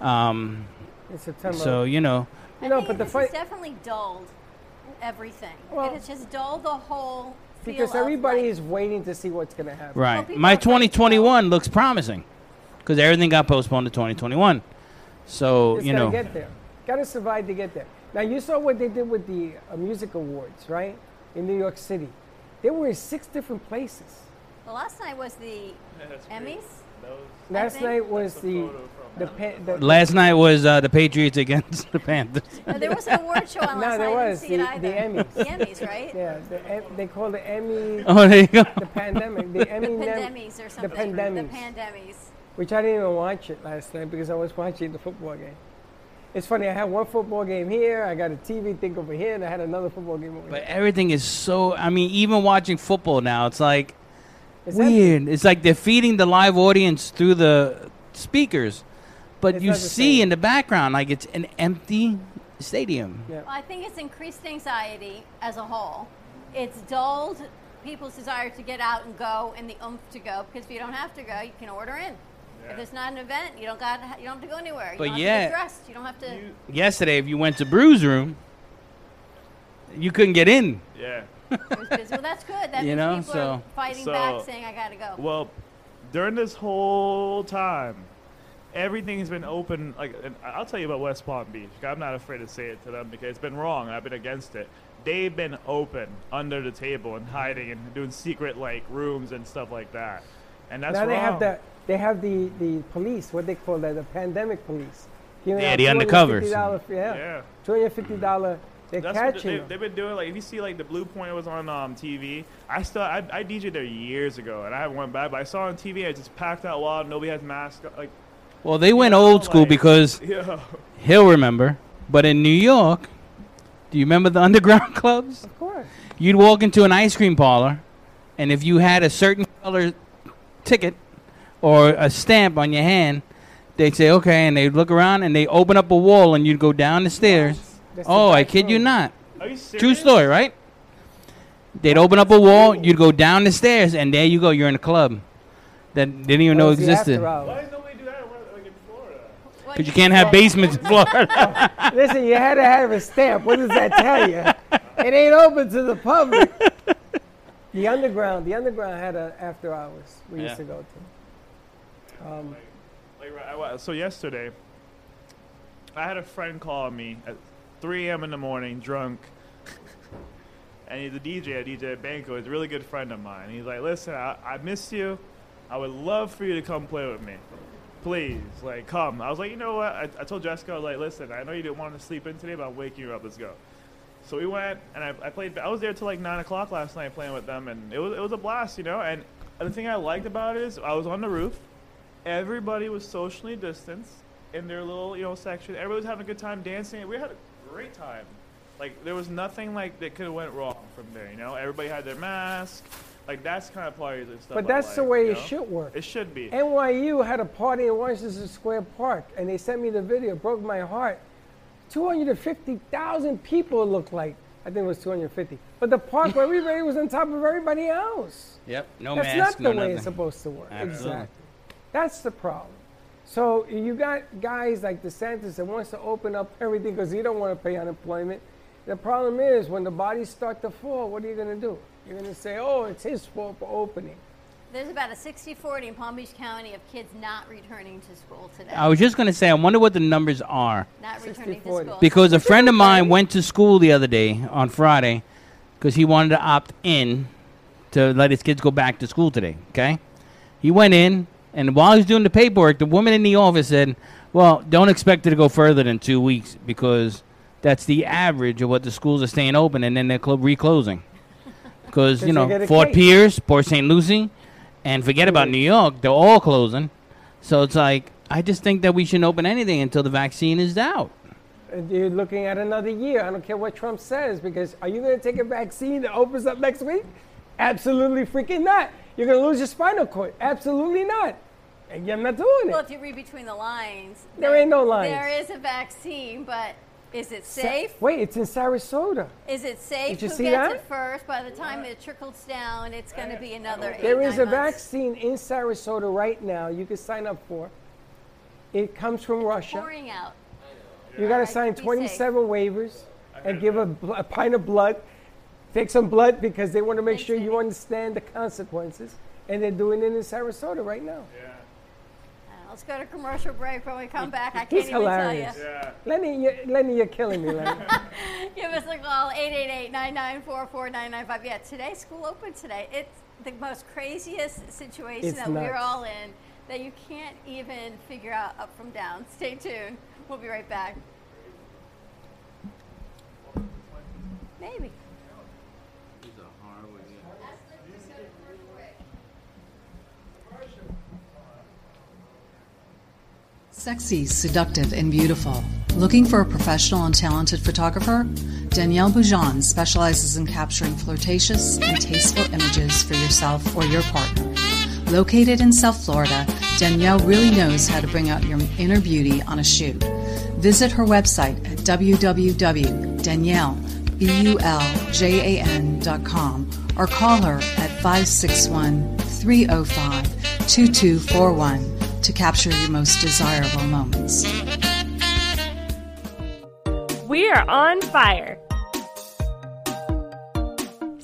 Speaker 1: Um,
Speaker 2: In September.
Speaker 1: so you know,
Speaker 2: You know,
Speaker 3: think
Speaker 2: but the fight
Speaker 3: has definitely dulled everything.
Speaker 2: Well-
Speaker 3: it has just dulled the whole feel
Speaker 2: because everybody is waiting to see what's going to happen.
Speaker 1: right?
Speaker 3: people
Speaker 1: My
Speaker 3: are afraid to
Speaker 1: 2021 looks promising because everything got postponed to 2021. So
Speaker 2: Just
Speaker 1: you
Speaker 2: gotta
Speaker 1: know,
Speaker 2: get there. Got to survive to get there. Now you saw what they did with the uh, music awards, right? In New York City, they were in six different places.
Speaker 3: The last night was the Emmys.
Speaker 2: Last night was the the, pa- the
Speaker 1: last night was uh, the Patriots against the Panthers.
Speaker 3: No, there was an award show on
Speaker 2: No, there
Speaker 3: night. I
Speaker 2: was
Speaker 3: didn't see
Speaker 2: the,
Speaker 3: it either.
Speaker 2: the Emmys.
Speaker 3: The Emmys, right?
Speaker 2: Yeah, the, em- they call the Emmy.
Speaker 1: Oh, there you go.
Speaker 2: The pandemic, the Emmy,
Speaker 3: The
Speaker 2: nem-
Speaker 3: pandemies or
Speaker 2: the
Speaker 3: something.
Speaker 2: pandemics,
Speaker 3: The pandemies.
Speaker 2: which I didn't even watch it last night because I was watching the football game. It's funny. I had one football game here. I got a TV thing over here, and I had another football game over
Speaker 1: But
Speaker 2: here.
Speaker 1: everything is so. I mean, even watching football now, it's like
Speaker 2: It's empty.
Speaker 1: weird. It's like they're feeding the live audience through the speakers, but
Speaker 2: It's
Speaker 1: you see in the background like it's an empty stadium.
Speaker 2: Yeah.
Speaker 3: Well, I think it's increased anxiety as a whole. It's dulled people's desire to get out and go and the oomph to go because if you don't have to go, you can order in. If it's not an event, you don't got you don't have to go anywhere. You
Speaker 1: But
Speaker 3: don't have to
Speaker 1: yeah.
Speaker 3: get dressed. You don't have to.
Speaker 1: Yesterday, if you went to Brews Room, you couldn't get in.
Speaker 4: Yeah.
Speaker 3: It was busy. Well, that's good. That
Speaker 1: You
Speaker 3: means
Speaker 1: know,
Speaker 3: people
Speaker 1: so-
Speaker 3: are fighting
Speaker 4: So-
Speaker 3: back, saying I gotta go.
Speaker 4: Well, during this whole time, everything has been open. Like, and I'll tell you about West Palm Beach. I'm not afraid to say it to them because it's been wrong. I've been against it. They've been open under the table and hiding and doing secret like rooms and stuff like that. And that's
Speaker 2: now they have the they have the the police. What they call that? The pandemic police. Giving
Speaker 1: Yeah, the undercovers.
Speaker 2: $250 Yeah,
Speaker 4: Yeah.
Speaker 2: two hundred fifty dollar. They're
Speaker 4: That's what
Speaker 2: catching
Speaker 4: they,
Speaker 2: them.
Speaker 4: they've been doing. Like, if you see like the Blue Point was on um, TV, I still I, I DJed there years ago, and I haven't went back. But I saw it on TV. It's just packed out wild. Nobody has masks. Like,
Speaker 1: Well, they went old school
Speaker 4: like-
Speaker 1: because
Speaker 4: yeah.
Speaker 1: he'll remember. But in New York, do you remember the underground clubs?
Speaker 2: Of course.
Speaker 1: You'd walk into an ice cream parlor, and if you had a certain color ticket or a stamp on your hand, they'd say, okay, and they'd look around and they'd open up a wall and you'd go down the stairs.
Speaker 2: That's the
Speaker 1: Oh, I
Speaker 2: back
Speaker 1: kid you not.
Speaker 4: Are you
Speaker 1: True story, right? They'd open up a wall, you'd go down the stairs, and there you go, you're in a club that didn't even
Speaker 2: That
Speaker 1: know
Speaker 2: was the
Speaker 1: existed.
Speaker 2: after hours.
Speaker 4: Why does nobody do that like in Florida?
Speaker 1: Because you can't have basements in Florida.
Speaker 2: Listen, you had to have a stamp. What does that tell you? It ain't open to the public. The underground, the underground had a after hours we
Speaker 1: Yeah.
Speaker 2: used to go to. Um,
Speaker 4: Like, right, I wa- so yesterday, I had a friend call me at 3 a.m. in the morning, drunk, and he's a DJ, a DJ at Banco. He's a really good friend of mine. He's like, "Listen, I, I missed you. I would love for you to come play with me. Please, like, come." I was like, "You know what?" I, I told Jessica, I was like, "Listen, I know you didn't want to sleep in today, but I'm waking you up. Let's go." So we went, and I, I played. I was there till like nine o'clock last night playing with them, and it was it was a blast, you know. And the thing I liked about it is I was on the roof. Everybody was socially distanced in their little you know section. Everybody was having a good time dancing. We had a great time. Like there was nothing like that could have went wrong from there. You know, everybody had their mask. Like that's kind of parties and stuff.
Speaker 2: But
Speaker 4: I
Speaker 2: that's the way
Speaker 4: you
Speaker 2: it should work.
Speaker 4: It should be.
Speaker 2: NYU had a party in Washington Square Park, and they sent me the video. Broke my heart. 250,000 people it looked like. I think it was 250. But the park where everybody was on top of everybody else.
Speaker 1: Yep. No
Speaker 2: That's
Speaker 1: mask.
Speaker 2: not the
Speaker 1: no
Speaker 2: way
Speaker 1: nothing.
Speaker 2: it's supposed to work.
Speaker 1: Absolutely.
Speaker 2: Exactly. That's the problem. So you got guys like DeSantis that wants to open up everything because he don't want to pay unemployment. The problem is when the bodies start to fall, what are you going to do? You're going to say, "Oh, it's his fault for opening."
Speaker 3: There's about a 60-40 in Palm Beach County of kids not returning to school today.
Speaker 1: I was just going to say, I wonder what the numbers are.
Speaker 3: not returning to school.
Speaker 1: Because a friend of mine went to school the other day on Friday because he wanted to opt in to let his kids go back to school today. Okay? He went in, and while he was doing the paperwork, the woman in the office said, Well, don't expect it to go further than two weeks because that's the average of what the schools are staying open and then they're clo- reclosing. Because, you know, Fort
Speaker 2: case.
Speaker 1: Pierce, Port St. Lucie, and forget about New York, they're all closing. So it's like, I just think that we shouldn't open anything until the vaccine is out.
Speaker 2: You're looking at another year. I don't care what Trump says because are you going to take a vaccine that opens up next week? Absolutely freaking not. You're going to lose your spinal cord. Absolutely not. And I'm not doing it.
Speaker 3: Well, if you read between the lines,
Speaker 2: There ain't no lines.
Speaker 3: There is a vaccine, but is it
Speaker 2: Sa-
Speaker 3: safe?
Speaker 2: Wait, it's in Sarasota.
Speaker 3: Is it safe?
Speaker 2: Did you
Speaker 3: Who
Speaker 2: see
Speaker 3: gets
Speaker 2: that?
Speaker 3: it first? By the time it trickles down, it's going to be another eight,
Speaker 2: There is
Speaker 3: nine
Speaker 2: a
Speaker 3: months.
Speaker 2: vaccine in Sarasota right now you can sign up for. It comes from Russia.
Speaker 3: pouring out.
Speaker 2: You got to sign
Speaker 3: be
Speaker 2: 27 waivers and give a, bl- a pint of blood. Take some blood because they want to make sure you understand the consequences. And they're doing it in Sarasota right now.
Speaker 3: Uh, Let's go to commercial break. When we come back, I can't
Speaker 2: He's
Speaker 3: even
Speaker 2: hilarious.
Speaker 3: tell you.
Speaker 2: Lenny, you, Lenny, you're killing me, Lenny.
Speaker 3: Give us a call, 888-994-4995. Yeah, today, school open today. It's the most craziest situation
Speaker 2: It's
Speaker 3: that we're all in that you can't even figure out up from down. Stay tuned. We'll be right back. Maybe.
Speaker 9: Sexy, seductive, and beautiful. Looking for a professional and talented photographer? Danielle Buljan specializes in capturing flirtatious and tasteful images for yourself or your partner. Located in South Florida, Danielle really knows how to bring out your inner beauty on a shoot. Visit her website at www.danielle.com or call her at 561 305 2241 to capture your most desirable moments.
Speaker 13: We are on fire.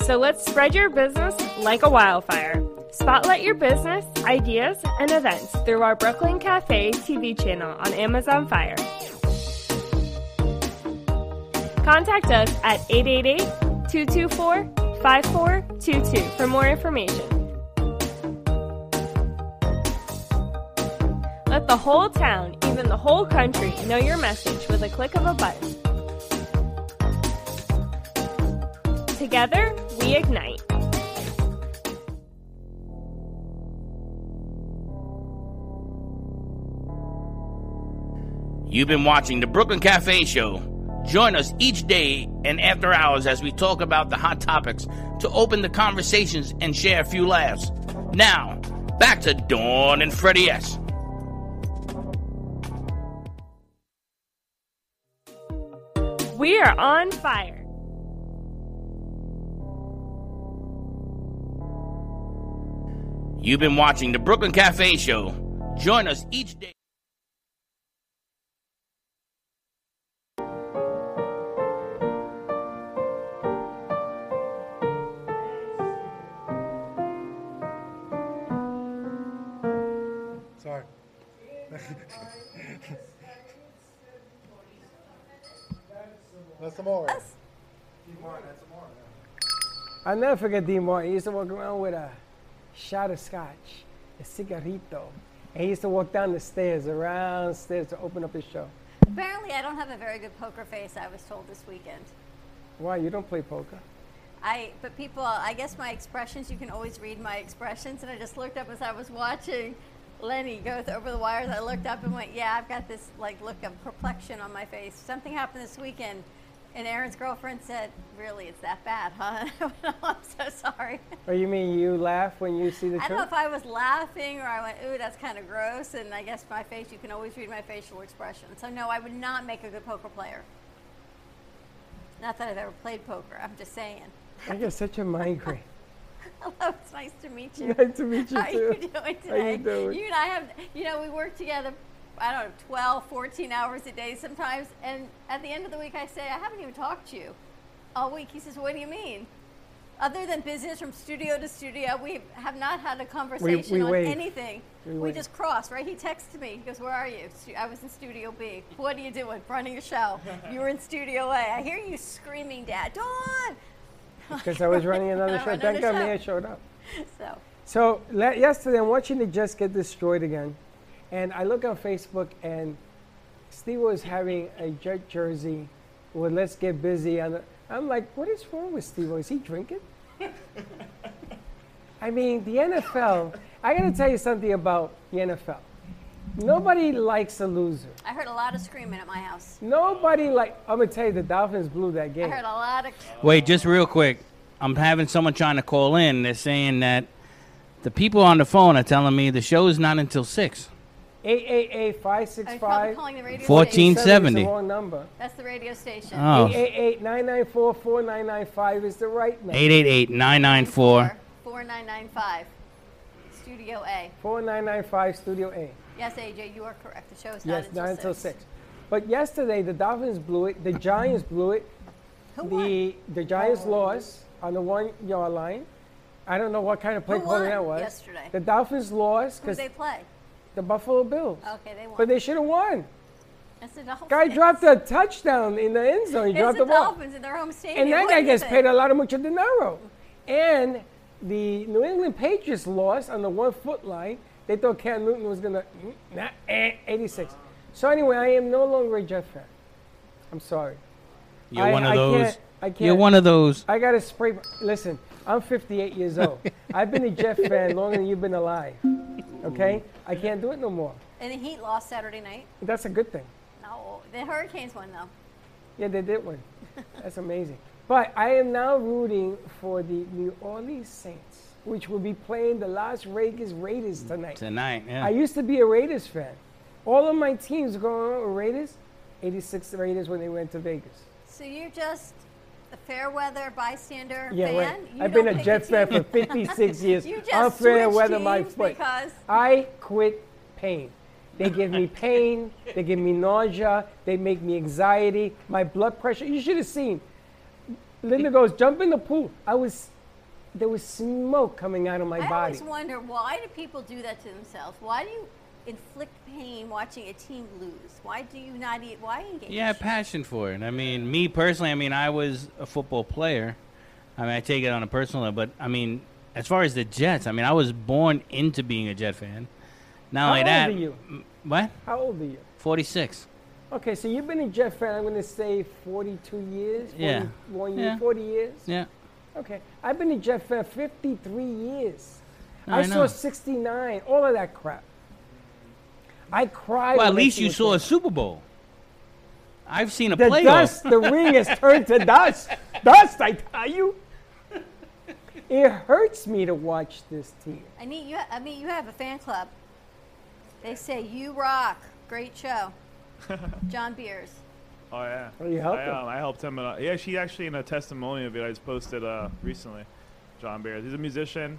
Speaker 13: So let's spread your business like a wildfire. Spotlight your business, ideas, and events through our Brooklyn Cafe TV channel on Amazon Fire. Contact us at 888 224 5422 for more information. Let the whole town, even the whole country, know your message with a click of a button. Together, we ignite.
Speaker 1: You've been watching the Brooklyn Cafe Show. Join us each day and after hours as we talk about the hot topics to open the conversations and share a few laughs. Now, back to Dawn and Freddie S.
Speaker 13: We are on fire.
Speaker 1: You've been watching the Brooklyn Cafe Show. Join us each day.
Speaker 15: Sorry. That's Amore.
Speaker 2: I'll never forget Dean Martin. He used to walk around with a shot of scotch, a cigarrito. And he used to walk down the stairs, around stairs to open up his show.
Speaker 3: Apparently, I don't have a very good poker face. I was told this weekend.
Speaker 2: Why? You don't play poker?
Speaker 3: I but people, I guess my expressions. You can always read my expressions, and I just looked up as I was watching Lenny goes over the wires. I looked up and went, "Yeah, I've got this like look of perplexion on my face. Something happened this weekend." And Aaron's girlfriend said, "Really, it's that bad, huh?" "Oh, I'm so sorry.
Speaker 2: Or you mean you laugh when you see the
Speaker 3: I don't know if I was laughing or I went, "Ooh, that's kind of gross." And I guess my face, you can always read my facial expression. So no, I would not make a good poker player. Not that I've ever played poker. I'm just saying.
Speaker 2: I get such a migraine.
Speaker 3: Hello, it's nice to meet you.
Speaker 2: Nice to meet you,
Speaker 3: How are you
Speaker 2: too.
Speaker 3: doing
Speaker 2: How you
Speaker 3: today?
Speaker 2: doing?
Speaker 3: You and I have, you know, we work together, I don't know, 12, 14 hours a day sometimes. And at the end of the week, I say, I haven't even talked to you all week. He says, What do you mean? Other than business from studio to studio, we have not had a conversation on
Speaker 2: wave.
Speaker 3: anything.
Speaker 2: We
Speaker 3: We, just crossed, right? He texted me. He goes, Where are you? I was in Studio B. What are you doing? Running a show. You were in Studio A. I hear you screaming, Dad, Dawn!
Speaker 2: Because I was running another show. Thank God. Mia showed up.
Speaker 3: So,
Speaker 2: So yesterday, I'm watching the Jets get destroyed again, and I look on Facebook, and Steve was having a Jet jersey with "Let's get busy." On the, I'm like, what is wrong with Steve? Is he drinking? I mean, the NFL. I got to tell you something about the NFL. Nobody likes a loser.
Speaker 3: I heard a lot of screaming at my house.
Speaker 2: Nobody like. I'm gonna tell you, the Dolphins blew that game.
Speaker 3: I
Speaker 2: game.
Speaker 3: heard a lot of.
Speaker 1: Wait, just real quick. I'm having someone trying to call in. They're saying that the people on the phone are telling me the show is not until six.
Speaker 2: Eight eight eight five
Speaker 3: Are
Speaker 2: six
Speaker 3: you probably
Speaker 2: five.
Speaker 3: calling the radio
Speaker 1: Fourteen
Speaker 3: station?
Speaker 1: seventy.
Speaker 2: Wrong number.
Speaker 3: That's the radio station.
Speaker 1: Oh.
Speaker 2: 888-994-4995 is the right number.
Speaker 1: 888-994.
Speaker 3: 4995. Studio A.
Speaker 2: 4995 Studio A.
Speaker 3: Yes, AJ, you are correct. The show is
Speaker 2: Yes,
Speaker 3: not
Speaker 2: nine
Speaker 3: until
Speaker 2: until six. But yesterday the Dolphins blew it. The Giants blew it. Who the the Giants oh. lost on the one yard line. I don't know what kind of play calling
Speaker 3: won
Speaker 2: that was.
Speaker 3: yesterday?
Speaker 2: The Dolphins lost because
Speaker 3: they play?
Speaker 2: the Buffalo Bills.
Speaker 3: Okay, they won.
Speaker 2: But they should have won.
Speaker 3: It's the Dolphins.
Speaker 2: Guy dropped a touchdown in the end zone. He
Speaker 3: It's
Speaker 2: dropped
Speaker 3: the
Speaker 2: the ball.
Speaker 3: Dolphins in their home stadium.
Speaker 2: And that
Speaker 3: What
Speaker 2: guy gets
Speaker 3: think?
Speaker 2: paid a lot of mucho dinero. And the New England Patriots lost on the one foot line. They thought Cam Newton was going to, nah, eh, 86. So anyway, I am no longer a Jet fan. I'm sorry.
Speaker 1: You're
Speaker 2: I-
Speaker 1: one of
Speaker 2: I
Speaker 1: those.
Speaker 2: can't- I can't.
Speaker 1: You're one of those.
Speaker 2: I got to spray. Listen, I'm 58 years old. I've been a Jet fan longer than you've been alive. Okay? I can't do it no more.
Speaker 3: And the Heat lost Saturday night.
Speaker 2: That's a good thing.
Speaker 3: No, the Hurricanes won though.
Speaker 2: Yeah, they did win. That's amazing. But I am now rooting for the New Orleans Saints, which will be playing the Las Vegas Raiders tonight.
Speaker 1: Tonight, yeah.
Speaker 2: I used to be a Raiders fan. All of my teams going on were Raiders. 86 Raiders when they went to Vegas.
Speaker 3: So you're just a fair weather bystander
Speaker 2: Yeah,
Speaker 3: fan.
Speaker 2: right.
Speaker 3: You
Speaker 2: I've been a
Speaker 3: pick
Speaker 2: Jet fan for 56 years.
Speaker 3: you just
Speaker 2: I'm fair
Speaker 3: switch
Speaker 2: weather my
Speaker 3: teams
Speaker 2: foot.
Speaker 3: because
Speaker 2: I quit pain. They give me pain. They give me nausea. They make me anxiety. My blood pressure. You should have seen. Linda goes, jump in the pool. I was, there was smoke coming out of my
Speaker 3: I
Speaker 2: body.
Speaker 3: I always wonder why do people do that to themselves? Why do you inflict pain watching a team lose? Why do you not eat? Why engage?
Speaker 1: Yeah, passion for it. I mean, me personally, I mean, I was a football player. I mean, I take it on a personal level, but I mean, as far as the Jets, I mean, I was born into being a Jet fan. Not
Speaker 2: How
Speaker 1: only
Speaker 2: old
Speaker 1: that,
Speaker 2: are you?
Speaker 1: m- what?
Speaker 2: How old are you?
Speaker 1: 46.
Speaker 2: Okay, so you've been a Jet fan, I'm going to say 42 years? 40,
Speaker 1: Yeah.
Speaker 2: One year,
Speaker 1: Yeah.
Speaker 2: 40 years?
Speaker 1: Yeah.
Speaker 2: Okay. I've been a Jet fan 53 years.
Speaker 1: No,
Speaker 2: I,
Speaker 1: I
Speaker 2: saw 69, all of that crap. I cried.
Speaker 1: Well, at least you saw
Speaker 2: going
Speaker 1: a Super Bowl. I've seen a
Speaker 2: The
Speaker 1: playoff.
Speaker 2: dust, the ring has turned to dust. Dust, I tell you. It hurts me to watch this team.
Speaker 3: I need you. I mean, you have a fan club. They say you rock. Great show. John Beers.
Speaker 4: Oh yeah.
Speaker 2: Oh, you helped
Speaker 4: I,
Speaker 2: him?
Speaker 4: um, I helped him. Uh, yeah, she actually in a testimonial video I just posted uh, recently. John Beers. He's a musician.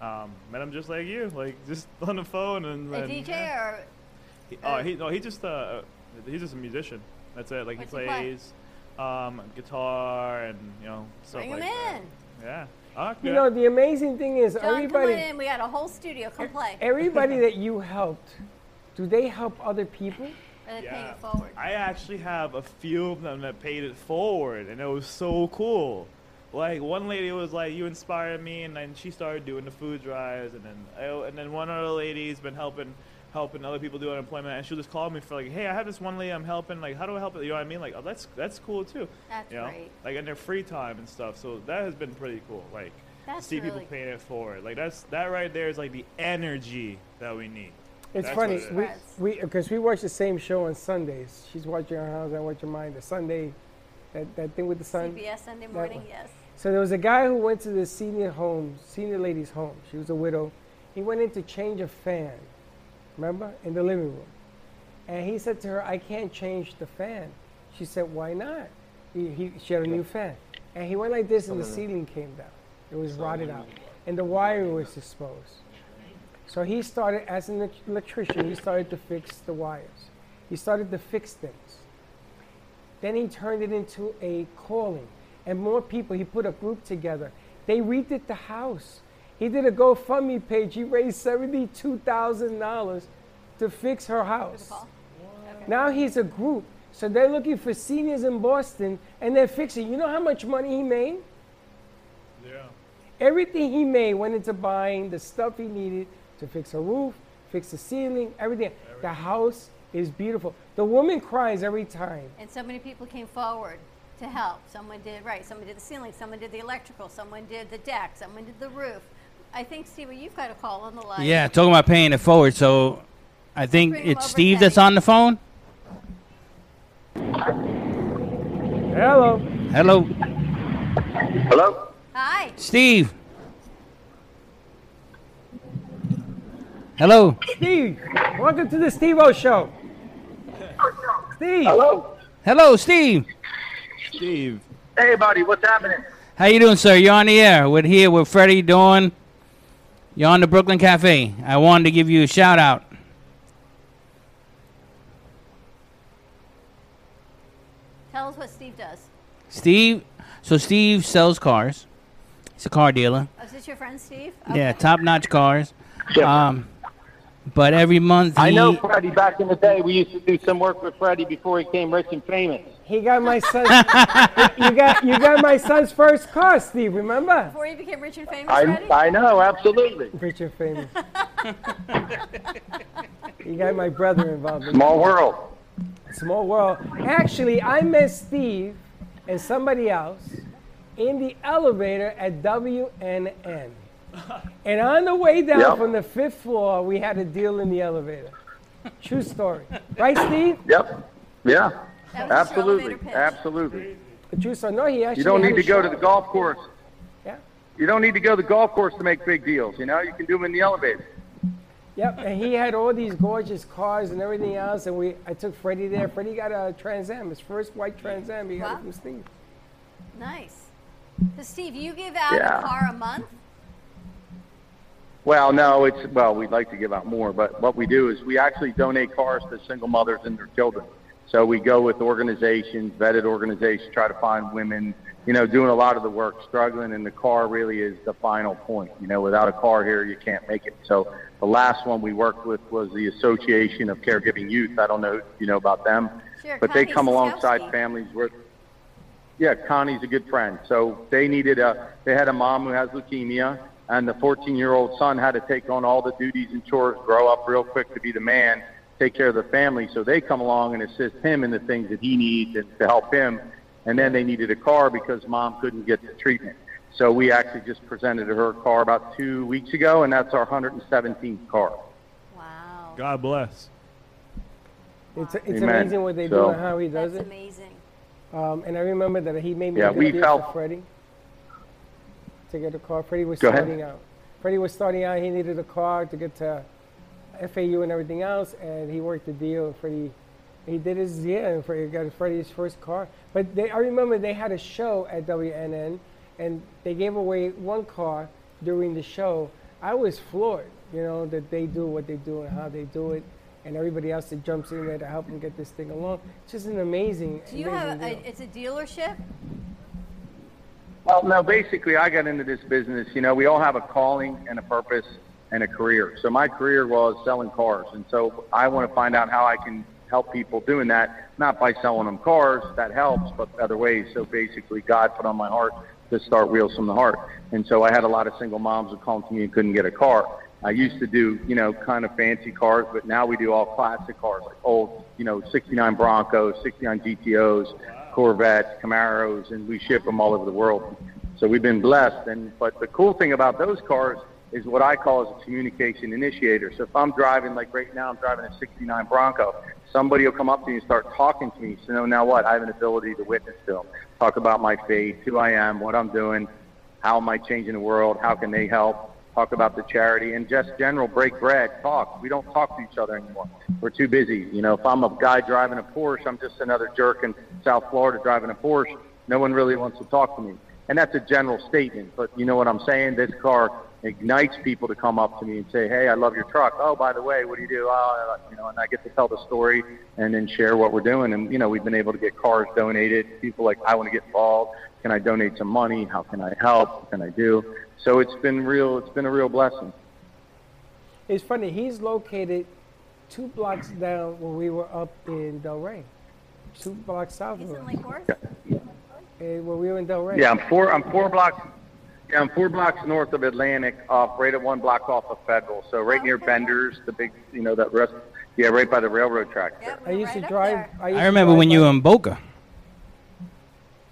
Speaker 4: Um, met him just like you, like just on the phone and.
Speaker 3: A
Speaker 4: then-
Speaker 3: DJ or
Speaker 4: He, oh, he no, he just uh, he's just a musician. That's it. Like
Speaker 3: What's
Speaker 4: he
Speaker 3: he play?
Speaker 4: plays um, guitar and you know stuff
Speaker 3: bring
Speaker 4: like
Speaker 3: him
Speaker 4: that.
Speaker 3: in.
Speaker 4: Yeah. Oh,
Speaker 2: You know, the amazing thing is
Speaker 3: John, come
Speaker 2: everybody,
Speaker 3: on in. We got a whole studio. Come play.
Speaker 2: everybody that you helped do they help other people?
Speaker 3: Are they paying
Speaker 4: Yeah.
Speaker 3: it forward?
Speaker 4: I actually have a few of them that paid it forward, and it was so cool. Like one lady was like, "You inspired me," and then she started doing the food drives, and then I, and then one other lady's been helping helping other people do unemployment, and she'll just call me for like, "Hey, I have this one lady I'm helping. Like, how do I help it?" You know what I mean? Like, oh, that's that's cool too.
Speaker 3: That's
Speaker 4: you know?
Speaker 3: great.
Speaker 4: Like in their free time and stuff. So that has been pretty cool. Like,
Speaker 3: That's
Speaker 4: to see people paying it forward. Like that's that right there is like the energy that we need.
Speaker 2: It's
Speaker 4: That's
Speaker 2: funny.
Speaker 4: it
Speaker 2: We
Speaker 4: is.
Speaker 2: we because we watch the same show on Sundays. She's watching her house. I watch mine. The Sunday, that, that thing with the sun.
Speaker 3: CBS Sunday morning,
Speaker 2: one.
Speaker 3: yes.
Speaker 2: So there was a guy who went to the senior home, senior lady's home. She was a widow. He went in to change a fan, remember, in the living room. And he said to her, I can't change the fan. She said, Why not? He, he, she had a new fan. And he went like this, and the ceiling came down. It was rotted out. And the wire was exposed. So he started, as an electrician, he started to fix the wires. He started to fix things. Then he turned it into a calling. And more people, he put a group together. They redid the house. He did a GoFundMe page. He raised $72,000 to fix her house. Now he's a group. So they're looking for seniors in Boston and they're fixing. You know how much money he made?
Speaker 4: Yeah.
Speaker 2: Everything he made went into buying the stuff he needed to fix a roof, fix the ceiling, everything. The house is beautiful. The woman cries every time.
Speaker 3: And so many people came forward to help. Someone did right. Someone did the ceiling. Someone did the electrical. Someone did the deck. Someone did the roof. I think Steve, you've got a call on the line.
Speaker 1: Yeah, talking about paying it forward. So I think it's Steve
Speaker 3: Teddy.
Speaker 1: that's on the phone.
Speaker 2: Hello.
Speaker 1: Hello,
Speaker 15: Hello?
Speaker 3: Hi.
Speaker 1: Steve. Hello.
Speaker 2: Steve, welcome to the Steve O Show. Steve.
Speaker 15: Hello?
Speaker 1: Hello, Steve.
Speaker 4: Steve.
Speaker 15: Hey, buddy, what's happening?
Speaker 1: How you doing, sir? You're on the air. We're here with Freddie Dawn. You're on the Brooklyn Cafe. I wanted to give you a shout out.
Speaker 3: Tell us what Steve does.
Speaker 1: Steve. So Steve sells cars. He's a car dealer.
Speaker 3: Oh, is this your friend Steve?
Speaker 1: Yeah, top notch cars. Um, but every month he,
Speaker 15: I know Freddie back in the day. We used to do some work with Freddie before he came rich and famous.
Speaker 2: He got my son. you got you got my son's first car, Steve. Remember?
Speaker 3: Before he became rich and famous,
Speaker 15: I,
Speaker 3: Freddie?
Speaker 15: I know, absolutely.
Speaker 2: Rich and famous. you got my brother involved. in
Speaker 15: Small
Speaker 2: it.
Speaker 15: world.
Speaker 2: Small world. Actually, I met Steve and somebody else in the elevator at WNN. And on the way down
Speaker 15: Yep.
Speaker 2: from the fifth floor, we had a deal in the elevator. True story. Right, Steve?
Speaker 15: Yep. Yeah.
Speaker 2: That was his
Speaker 15: Absolutely. Absolutely.
Speaker 2: A true story. No, he actually
Speaker 15: You don't need to go to the golf course.
Speaker 2: Yeah.
Speaker 15: You don't need to go to the golf course to make big deals. You know, you can do them in the elevator.
Speaker 2: Yep, and he had all these gorgeous cars and everything else, and we I took Freddie there. Freddie got a Trans Am, his first white Trans Am. He got
Speaker 3: Wow.
Speaker 2: it from Steve.
Speaker 3: Nice. So Steve, you give out
Speaker 15: Yeah.
Speaker 3: a car a month?
Speaker 15: Well, no, it's well, we'd like to give out more, but what we do is we actually donate cars to single mothers and their children. So we go with organizations, vetted organizations, try to find women, you know, doing a lot of the work, struggling, and the car really is the final point. You know, without a car here, you can't make it. So the last one we worked with was the Association of Caregiving Youth. I don't know if you know about them,
Speaker 3: Sure,
Speaker 15: but they come alongside families with yeah, Connie's a good friend. So they needed a. They had a mom who has leukemia, and the 14-year-old son had to take on all the duties and chores, grow up real quick to be the man, take care of the family. So they come along and assist him in the things that he needs and to help him. And then they needed a car because mom couldn't get the treatment. So we actually just presented her a car about two weeks ago, and that's our 117th car. Wow.
Speaker 4: God bless.
Speaker 2: It's it's
Speaker 15: Amen.
Speaker 2: amazing what they do and how he does
Speaker 3: That's
Speaker 2: it.
Speaker 3: amazing.
Speaker 2: Um, and I remember that he made me
Speaker 15: Yeah,
Speaker 2: a good
Speaker 15: we
Speaker 2: deal
Speaker 15: felt-
Speaker 2: for Freddie to get a car. Freddie was
Speaker 15: Go ahead.
Speaker 2: starting out. Freddie was starting out. He needed a car to get to FAU and everything else, and he worked the deal. And Freddie, he did his yeah, and Freddie got Freddie's first car. But they, I remember they had a show at WNN, and they gave away one car during the show. I was floored, you know, that they do what they do and how they do it. And everybody else that jumps in there to help them get this thing along. It's just an amazing,
Speaker 3: Do you
Speaker 2: amazing
Speaker 3: have a,
Speaker 2: deal.
Speaker 3: it's a dealership?
Speaker 15: Well, no, basically, I got into this business. You know, we all have a calling and a purpose. and a career. So my career was selling cars, and so I want to find out how I can help people doing that, not by selling them cars, that helps, but other ways. So basically, God put on my heart to start Wheels from the Heart, and so I had a lot of single moms who come to me and couldn't get a car. I used to do, you know, kind of fancy cars, but now we do all classic cars, like old, you know, 69 Broncos, 69 GTOs, Corvettes, Camaros, and we ship them all over the world. So we've been blessed. And but the cool thing about those cars is what I call as a communication initiator. So if I'm driving, like right now, I'm driving a 69 Bronco. Somebody will come up to me and start talking to me. So now what? I have an ability to witness them, talk about my faith, who I am, what I'm doing, how am I changing the world, how can they help, talk about the charity, and just general break bread, talk. We don't talk to each other anymore. We're too busy. You know, if I'm a guy driving a Porsche, I'm just another jerk in South Florida driving a Porsche. No one really wants to talk to me. And that's a general statement, but you know what I'm saying? This car ignites people to come up to me and say, "Hey, I love your truck. Oh, by the way, what do you do?" Oh, you know, and I get to tell the story and then share what we're doing. And you know, we've been able to get cars donated. People like, "I want to get involved. Can I donate some money? How can I help? What can I do?" So it's been real. It's been a real blessing.
Speaker 2: It's funny. He's located two blocks down where we were up in Delray, two blocks south He's of us. Eh, where we were in Delray.
Speaker 15: Yeah, I'm four. I'm four blocks. Yeah, I'm four blocks north of Atlantic, off right at one block off of Federal. So right near Bender's, the big, you know, that rest. Yeah, right by the railroad track.
Speaker 2: I used to drive. I, used
Speaker 1: I remember
Speaker 2: drive
Speaker 1: when you were in Boca.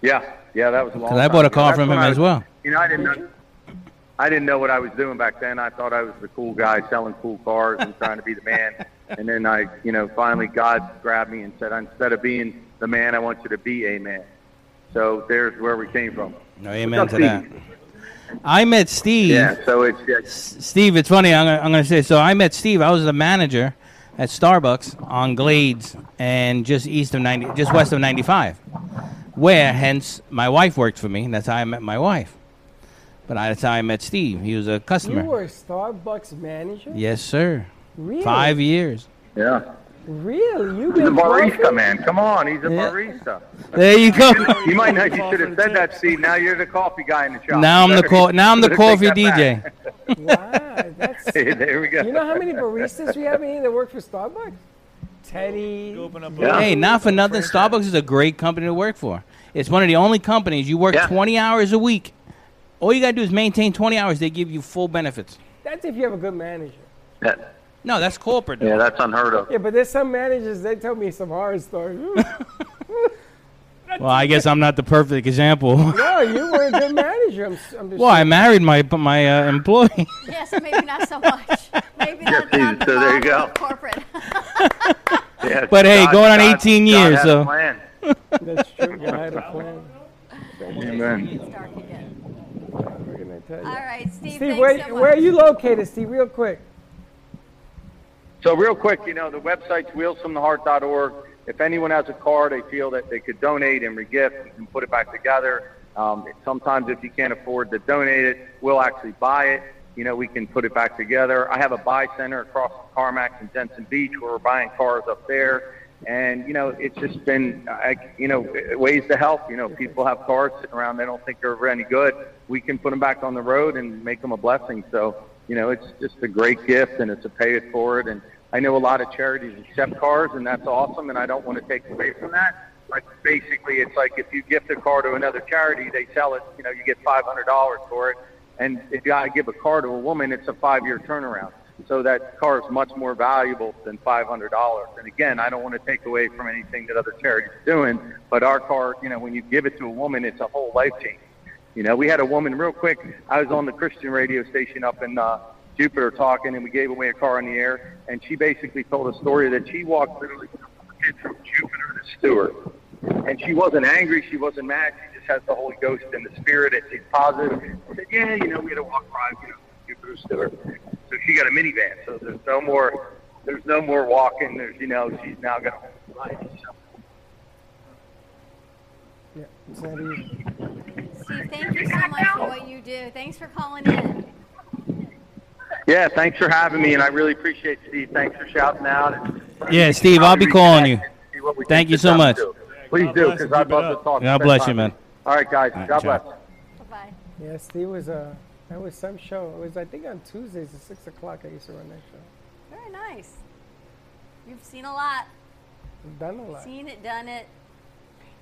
Speaker 15: Yeah, yeah, that was a long.
Speaker 1: 'Cause I bought a car
Speaker 15: That's
Speaker 1: from him
Speaker 15: I
Speaker 1: as well.
Speaker 15: You know, I didn't know. I didn't know what I was doing back then. I thought I was the cool guy selling cool cars and trying to be the man. And then I, you know, finally God grabbed me and said, instead of being the man, I want you to be a man. So there's where we came from.
Speaker 1: No, amen to
Speaker 15: up,
Speaker 1: that. I met Steve.
Speaker 15: Yeah, so it's yeah,
Speaker 1: Steve, it's funny. I'm gonna, I'm gonna say. So I met Steve. I was the manager at Starbucks on Glades and just east of 90, just west of 95, where hence my wife worked for me. That's how I met my wife. But I, that's how I met Steve. He was a customer.
Speaker 2: You were a Starbucks manager.
Speaker 1: Yes, sir.
Speaker 2: Really?
Speaker 1: Five years.
Speaker 15: yeah.
Speaker 2: Really? You've
Speaker 15: He's a
Speaker 2: been
Speaker 15: barista,
Speaker 2: coffee?
Speaker 15: man. Come on, he's a
Speaker 1: Yeah.
Speaker 15: barista.
Speaker 1: There you go.
Speaker 15: You might not. You should have said that, Steve. Now you're the coffee guy in the shop.
Speaker 1: Now I'm the co- now I'm the coffee DJ.
Speaker 2: Wow, that's.
Speaker 15: there we go.
Speaker 2: You know how many baristas we have in here that work for Starbucks? Teddy.
Speaker 1: Hey, not for nothing. Starbucks is a great company to work for. It's one of the only companies you work
Speaker 15: Yeah.
Speaker 1: 20 hours a week. All you gotta do is maintain 20 hours. They give you full benefits.
Speaker 2: That's if you have a good manager.
Speaker 15: That-
Speaker 1: No, that's corporate.
Speaker 15: yeah, that's unheard of.
Speaker 2: Yeah, but there's some managers. They tell me some horror stories.
Speaker 1: Well, I guess I'm not the perfect example.
Speaker 2: no, you were a good manager. I'm, s- I'm just
Speaker 1: well, I married my my uh, employee.
Speaker 3: Yeah, so maybe not so much. Maybe
Speaker 15: Yeah,
Speaker 3: not, not the
Speaker 15: so there you go.
Speaker 3: corporate.
Speaker 15: Yeah,
Speaker 1: But hey,
Speaker 15: God-
Speaker 1: going on
Speaker 15: God-
Speaker 1: 18
Speaker 15: God
Speaker 1: years,
Speaker 15: has
Speaker 1: so-
Speaker 15: a plan.
Speaker 2: That's true. I had a plan.
Speaker 15: Amen.
Speaker 3: It's dark again.
Speaker 2: What can I tell you?
Speaker 3: All right, Steve.
Speaker 2: Steve, where,
Speaker 3: so
Speaker 2: where are you located, Steve? Real quick.
Speaker 15: So real quick, you know, the website's wheelsfromtheheart.org. If anyone has a car they feel that they could donate and regift, we can put it back together. Um, sometimes if you can't afford to donate it, we'll actually buy it. You know, we can put it back together. I have a buy center across Carmack and Jensen Beach where we're buying cars up there. And, you know, it's just been, you know, ways to help. You know, people have cars sitting around, they don't think they're any good. We can put them back on the road and make them a blessing. So, you know, it's just a great gift and it's a pay it forward. And I know a lot of charities accept cars and that's awesome and I don't want to take away from that. But basically it's like if you gift a car to another charity, they sell it, you know, you get $500 for it. And if you gotta give a car to a woman, it's a five year turnaround. So that car is much more valuable than $500. And again, I don't want to take away from anything that other charities are doing, but our car, you know, when you give it to a woman, it's a whole life change. You know, we had a woman real quick. I was on the Christian radio station up in uh, Jupiter talking, and we gave away a car on the air. And she basically told a story that she walked literally from Jupiter to Stuart, and she wasn't angry, she wasn't mad. She just has the Holy Ghost and the Spirit, and she's positive. I said, "Yeah, you know, we had to walk by, you know, Jupiter to Stuart." So she got a minivan. So there's no more, there's no more walking. There's, you know, she's now got a life. So
Speaker 2: Yeah, it's not easy.
Speaker 3: Steve, thank you so much for what you do. Thanks for calling in.
Speaker 15: Yeah, thanks for having me, and I really appreciate Steve. Thanks for shouting out. And
Speaker 1: Yeah, Steve, I'll be calling you.
Speaker 15: see what we
Speaker 1: Thank you so much.
Speaker 15: do. Please do, because I'd love to talk.
Speaker 1: God bless you, man.
Speaker 15: All right, guys.
Speaker 1: All right,
Speaker 15: God
Speaker 1: ciao.
Speaker 15: bless.
Speaker 3: Bye.
Speaker 2: Yeah, Steve was a That was some show. It was, I think, on Tuesdays at 6 o'clock I used to run that show.
Speaker 3: Very nice. You've seen a lot.
Speaker 2: I've done a lot.
Speaker 3: Seen it, done it.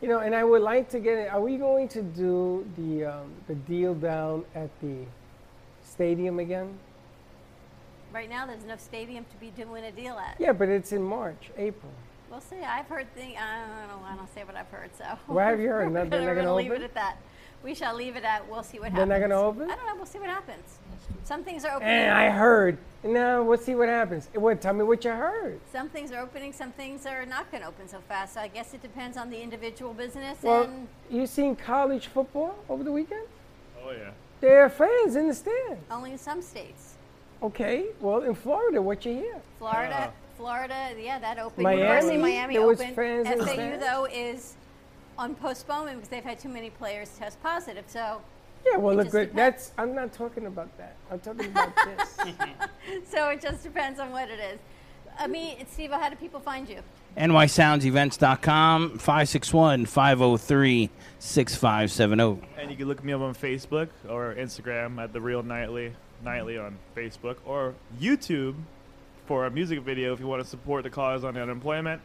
Speaker 2: You know, and I would like to get it. Are we going to do the um, the deal down at the stadium again?
Speaker 3: Right now, there's no stadium to be doing a deal at.
Speaker 2: Yeah, but it's in March, April.
Speaker 3: We'll see. I've heard things. I don't know. I don't say what I've heard. So.
Speaker 2: What have you heard?
Speaker 3: We're
Speaker 2: Not- they're not
Speaker 3: gonna
Speaker 2: gonna
Speaker 3: leave it at that. We shall leave it at. We'll see what happens.
Speaker 2: They're not gonna open?
Speaker 3: I don't know. We'll see what happens. Some things are opening.
Speaker 2: And I heard. Now, we'll see what happens. What? Tell me what you heard.
Speaker 3: Some things are opening. Some things are not going to open so fast. So I guess it depends on the individual business.
Speaker 2: Well,
Speaker 3: and
Speaker 2: you seen college football over the weekend?
Speaker 4: Oh yeah.
Speaker 2: There are fans in the stands.
Speaker 3: only in some states.
Speaker 2: Okay. Well, in Florida, what you hear?
Speaker 3: Florida, Florida, yeah, that opened.
Speaker 2: Miami,
Speaker 3: University of Miami
Speaker 2: there was
Speaker 3: opened.
Speaker 2: fans in the
Speaker 3: though is on postponement because they've had too many players test positive. So,
Speaker 2: Yeah. Well, look
Speaker 3: just
Speaker 2: good. That's. I'm not talking about that. I'm talking about this.
Speaker 3: so it just depends on what it is. I mean, Steve, how do people find you?
Speaker 1: nysoundsevents.com 561-503-6570
Speaker 4: And you can look me up on Facebook or Instagram at the Real Nightly, Nightly on Facebook or YouTube for a music video if you want to support the cause on unemployment.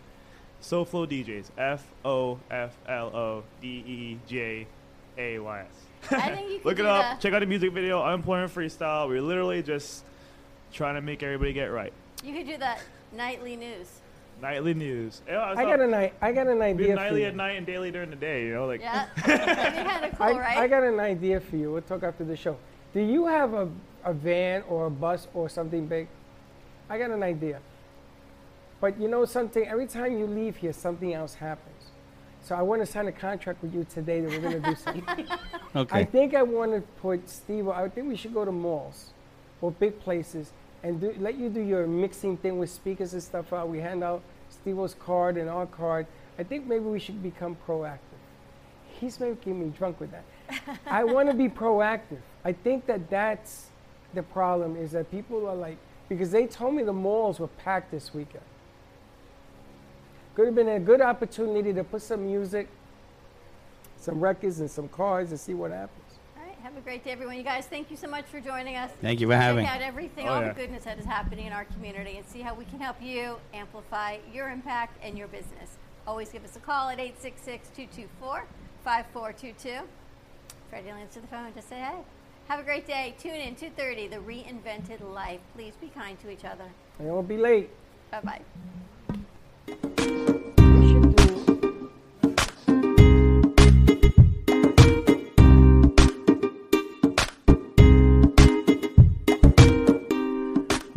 Speaker 4: SoFlo DJs, F O F L O D E J A Y S.
Speaker 3: I think you could
Speaker 4: Look it up.
Speaker 3: the-
Speaker 4: Check out the music video, Unemployment Freestyle. We're literally just trying to make everybody get right.
Speaker 3: You could do that nightly news.
Speaker 4: Nightly news. Yeah,
Speaker 2: I got a night. I got an
Speaker 4: Be
Speaker 2: idea for
Speaker 4: nightly
Speaker 2: you.
Speaker 4: at night and daily during the day. You know, like
Speaker 3: Yeah, that'd be kind of cool,
Speaker 2: I,
Speaker 3: right?
Speaker 2: I got an idea for you. We'll talk after the show. Do you have a, a van or a bus or something big? I got an idea. But you know something? Every time you leave here, something else happens. So I want to sign a contract with you today that we're going to do something.
Speaker 1: Okay.
Speaker 2: I think I want to put Steve. I think we should go to malls or big places and do, let you do your mixing thing with speakers and stuff out. We hand out Steve's card and our card. I think maybe we should become proactive. He's making me drunk with that. I want to be proactive. I think that that's the problem is that people are like, because they told me the malls were packed this weekend. Could have been a good opportunity to put some music, some records, and some cards and see what happens.
Speaker 3: All right, have a great day, everyone. You guys, thank you so much for joining us.
Speaker 1: Thank you for having.
Speaker 3: Check out everything,
Speaker 1: Oh,
Speaker 3: all
Speaker 1: yeah.
Speaker 3: the goodness that is happening in our community, and see how we can help you amplify your impact and your business. Always give us a call at 866-224-5422. Freddie will answer the phone. Just say hey. Have a great day. Tune in 2:30, The Reinvented Life. Please be kind to each other.
Speaker 2: I won't be late.
Speaker 3: Bye bye.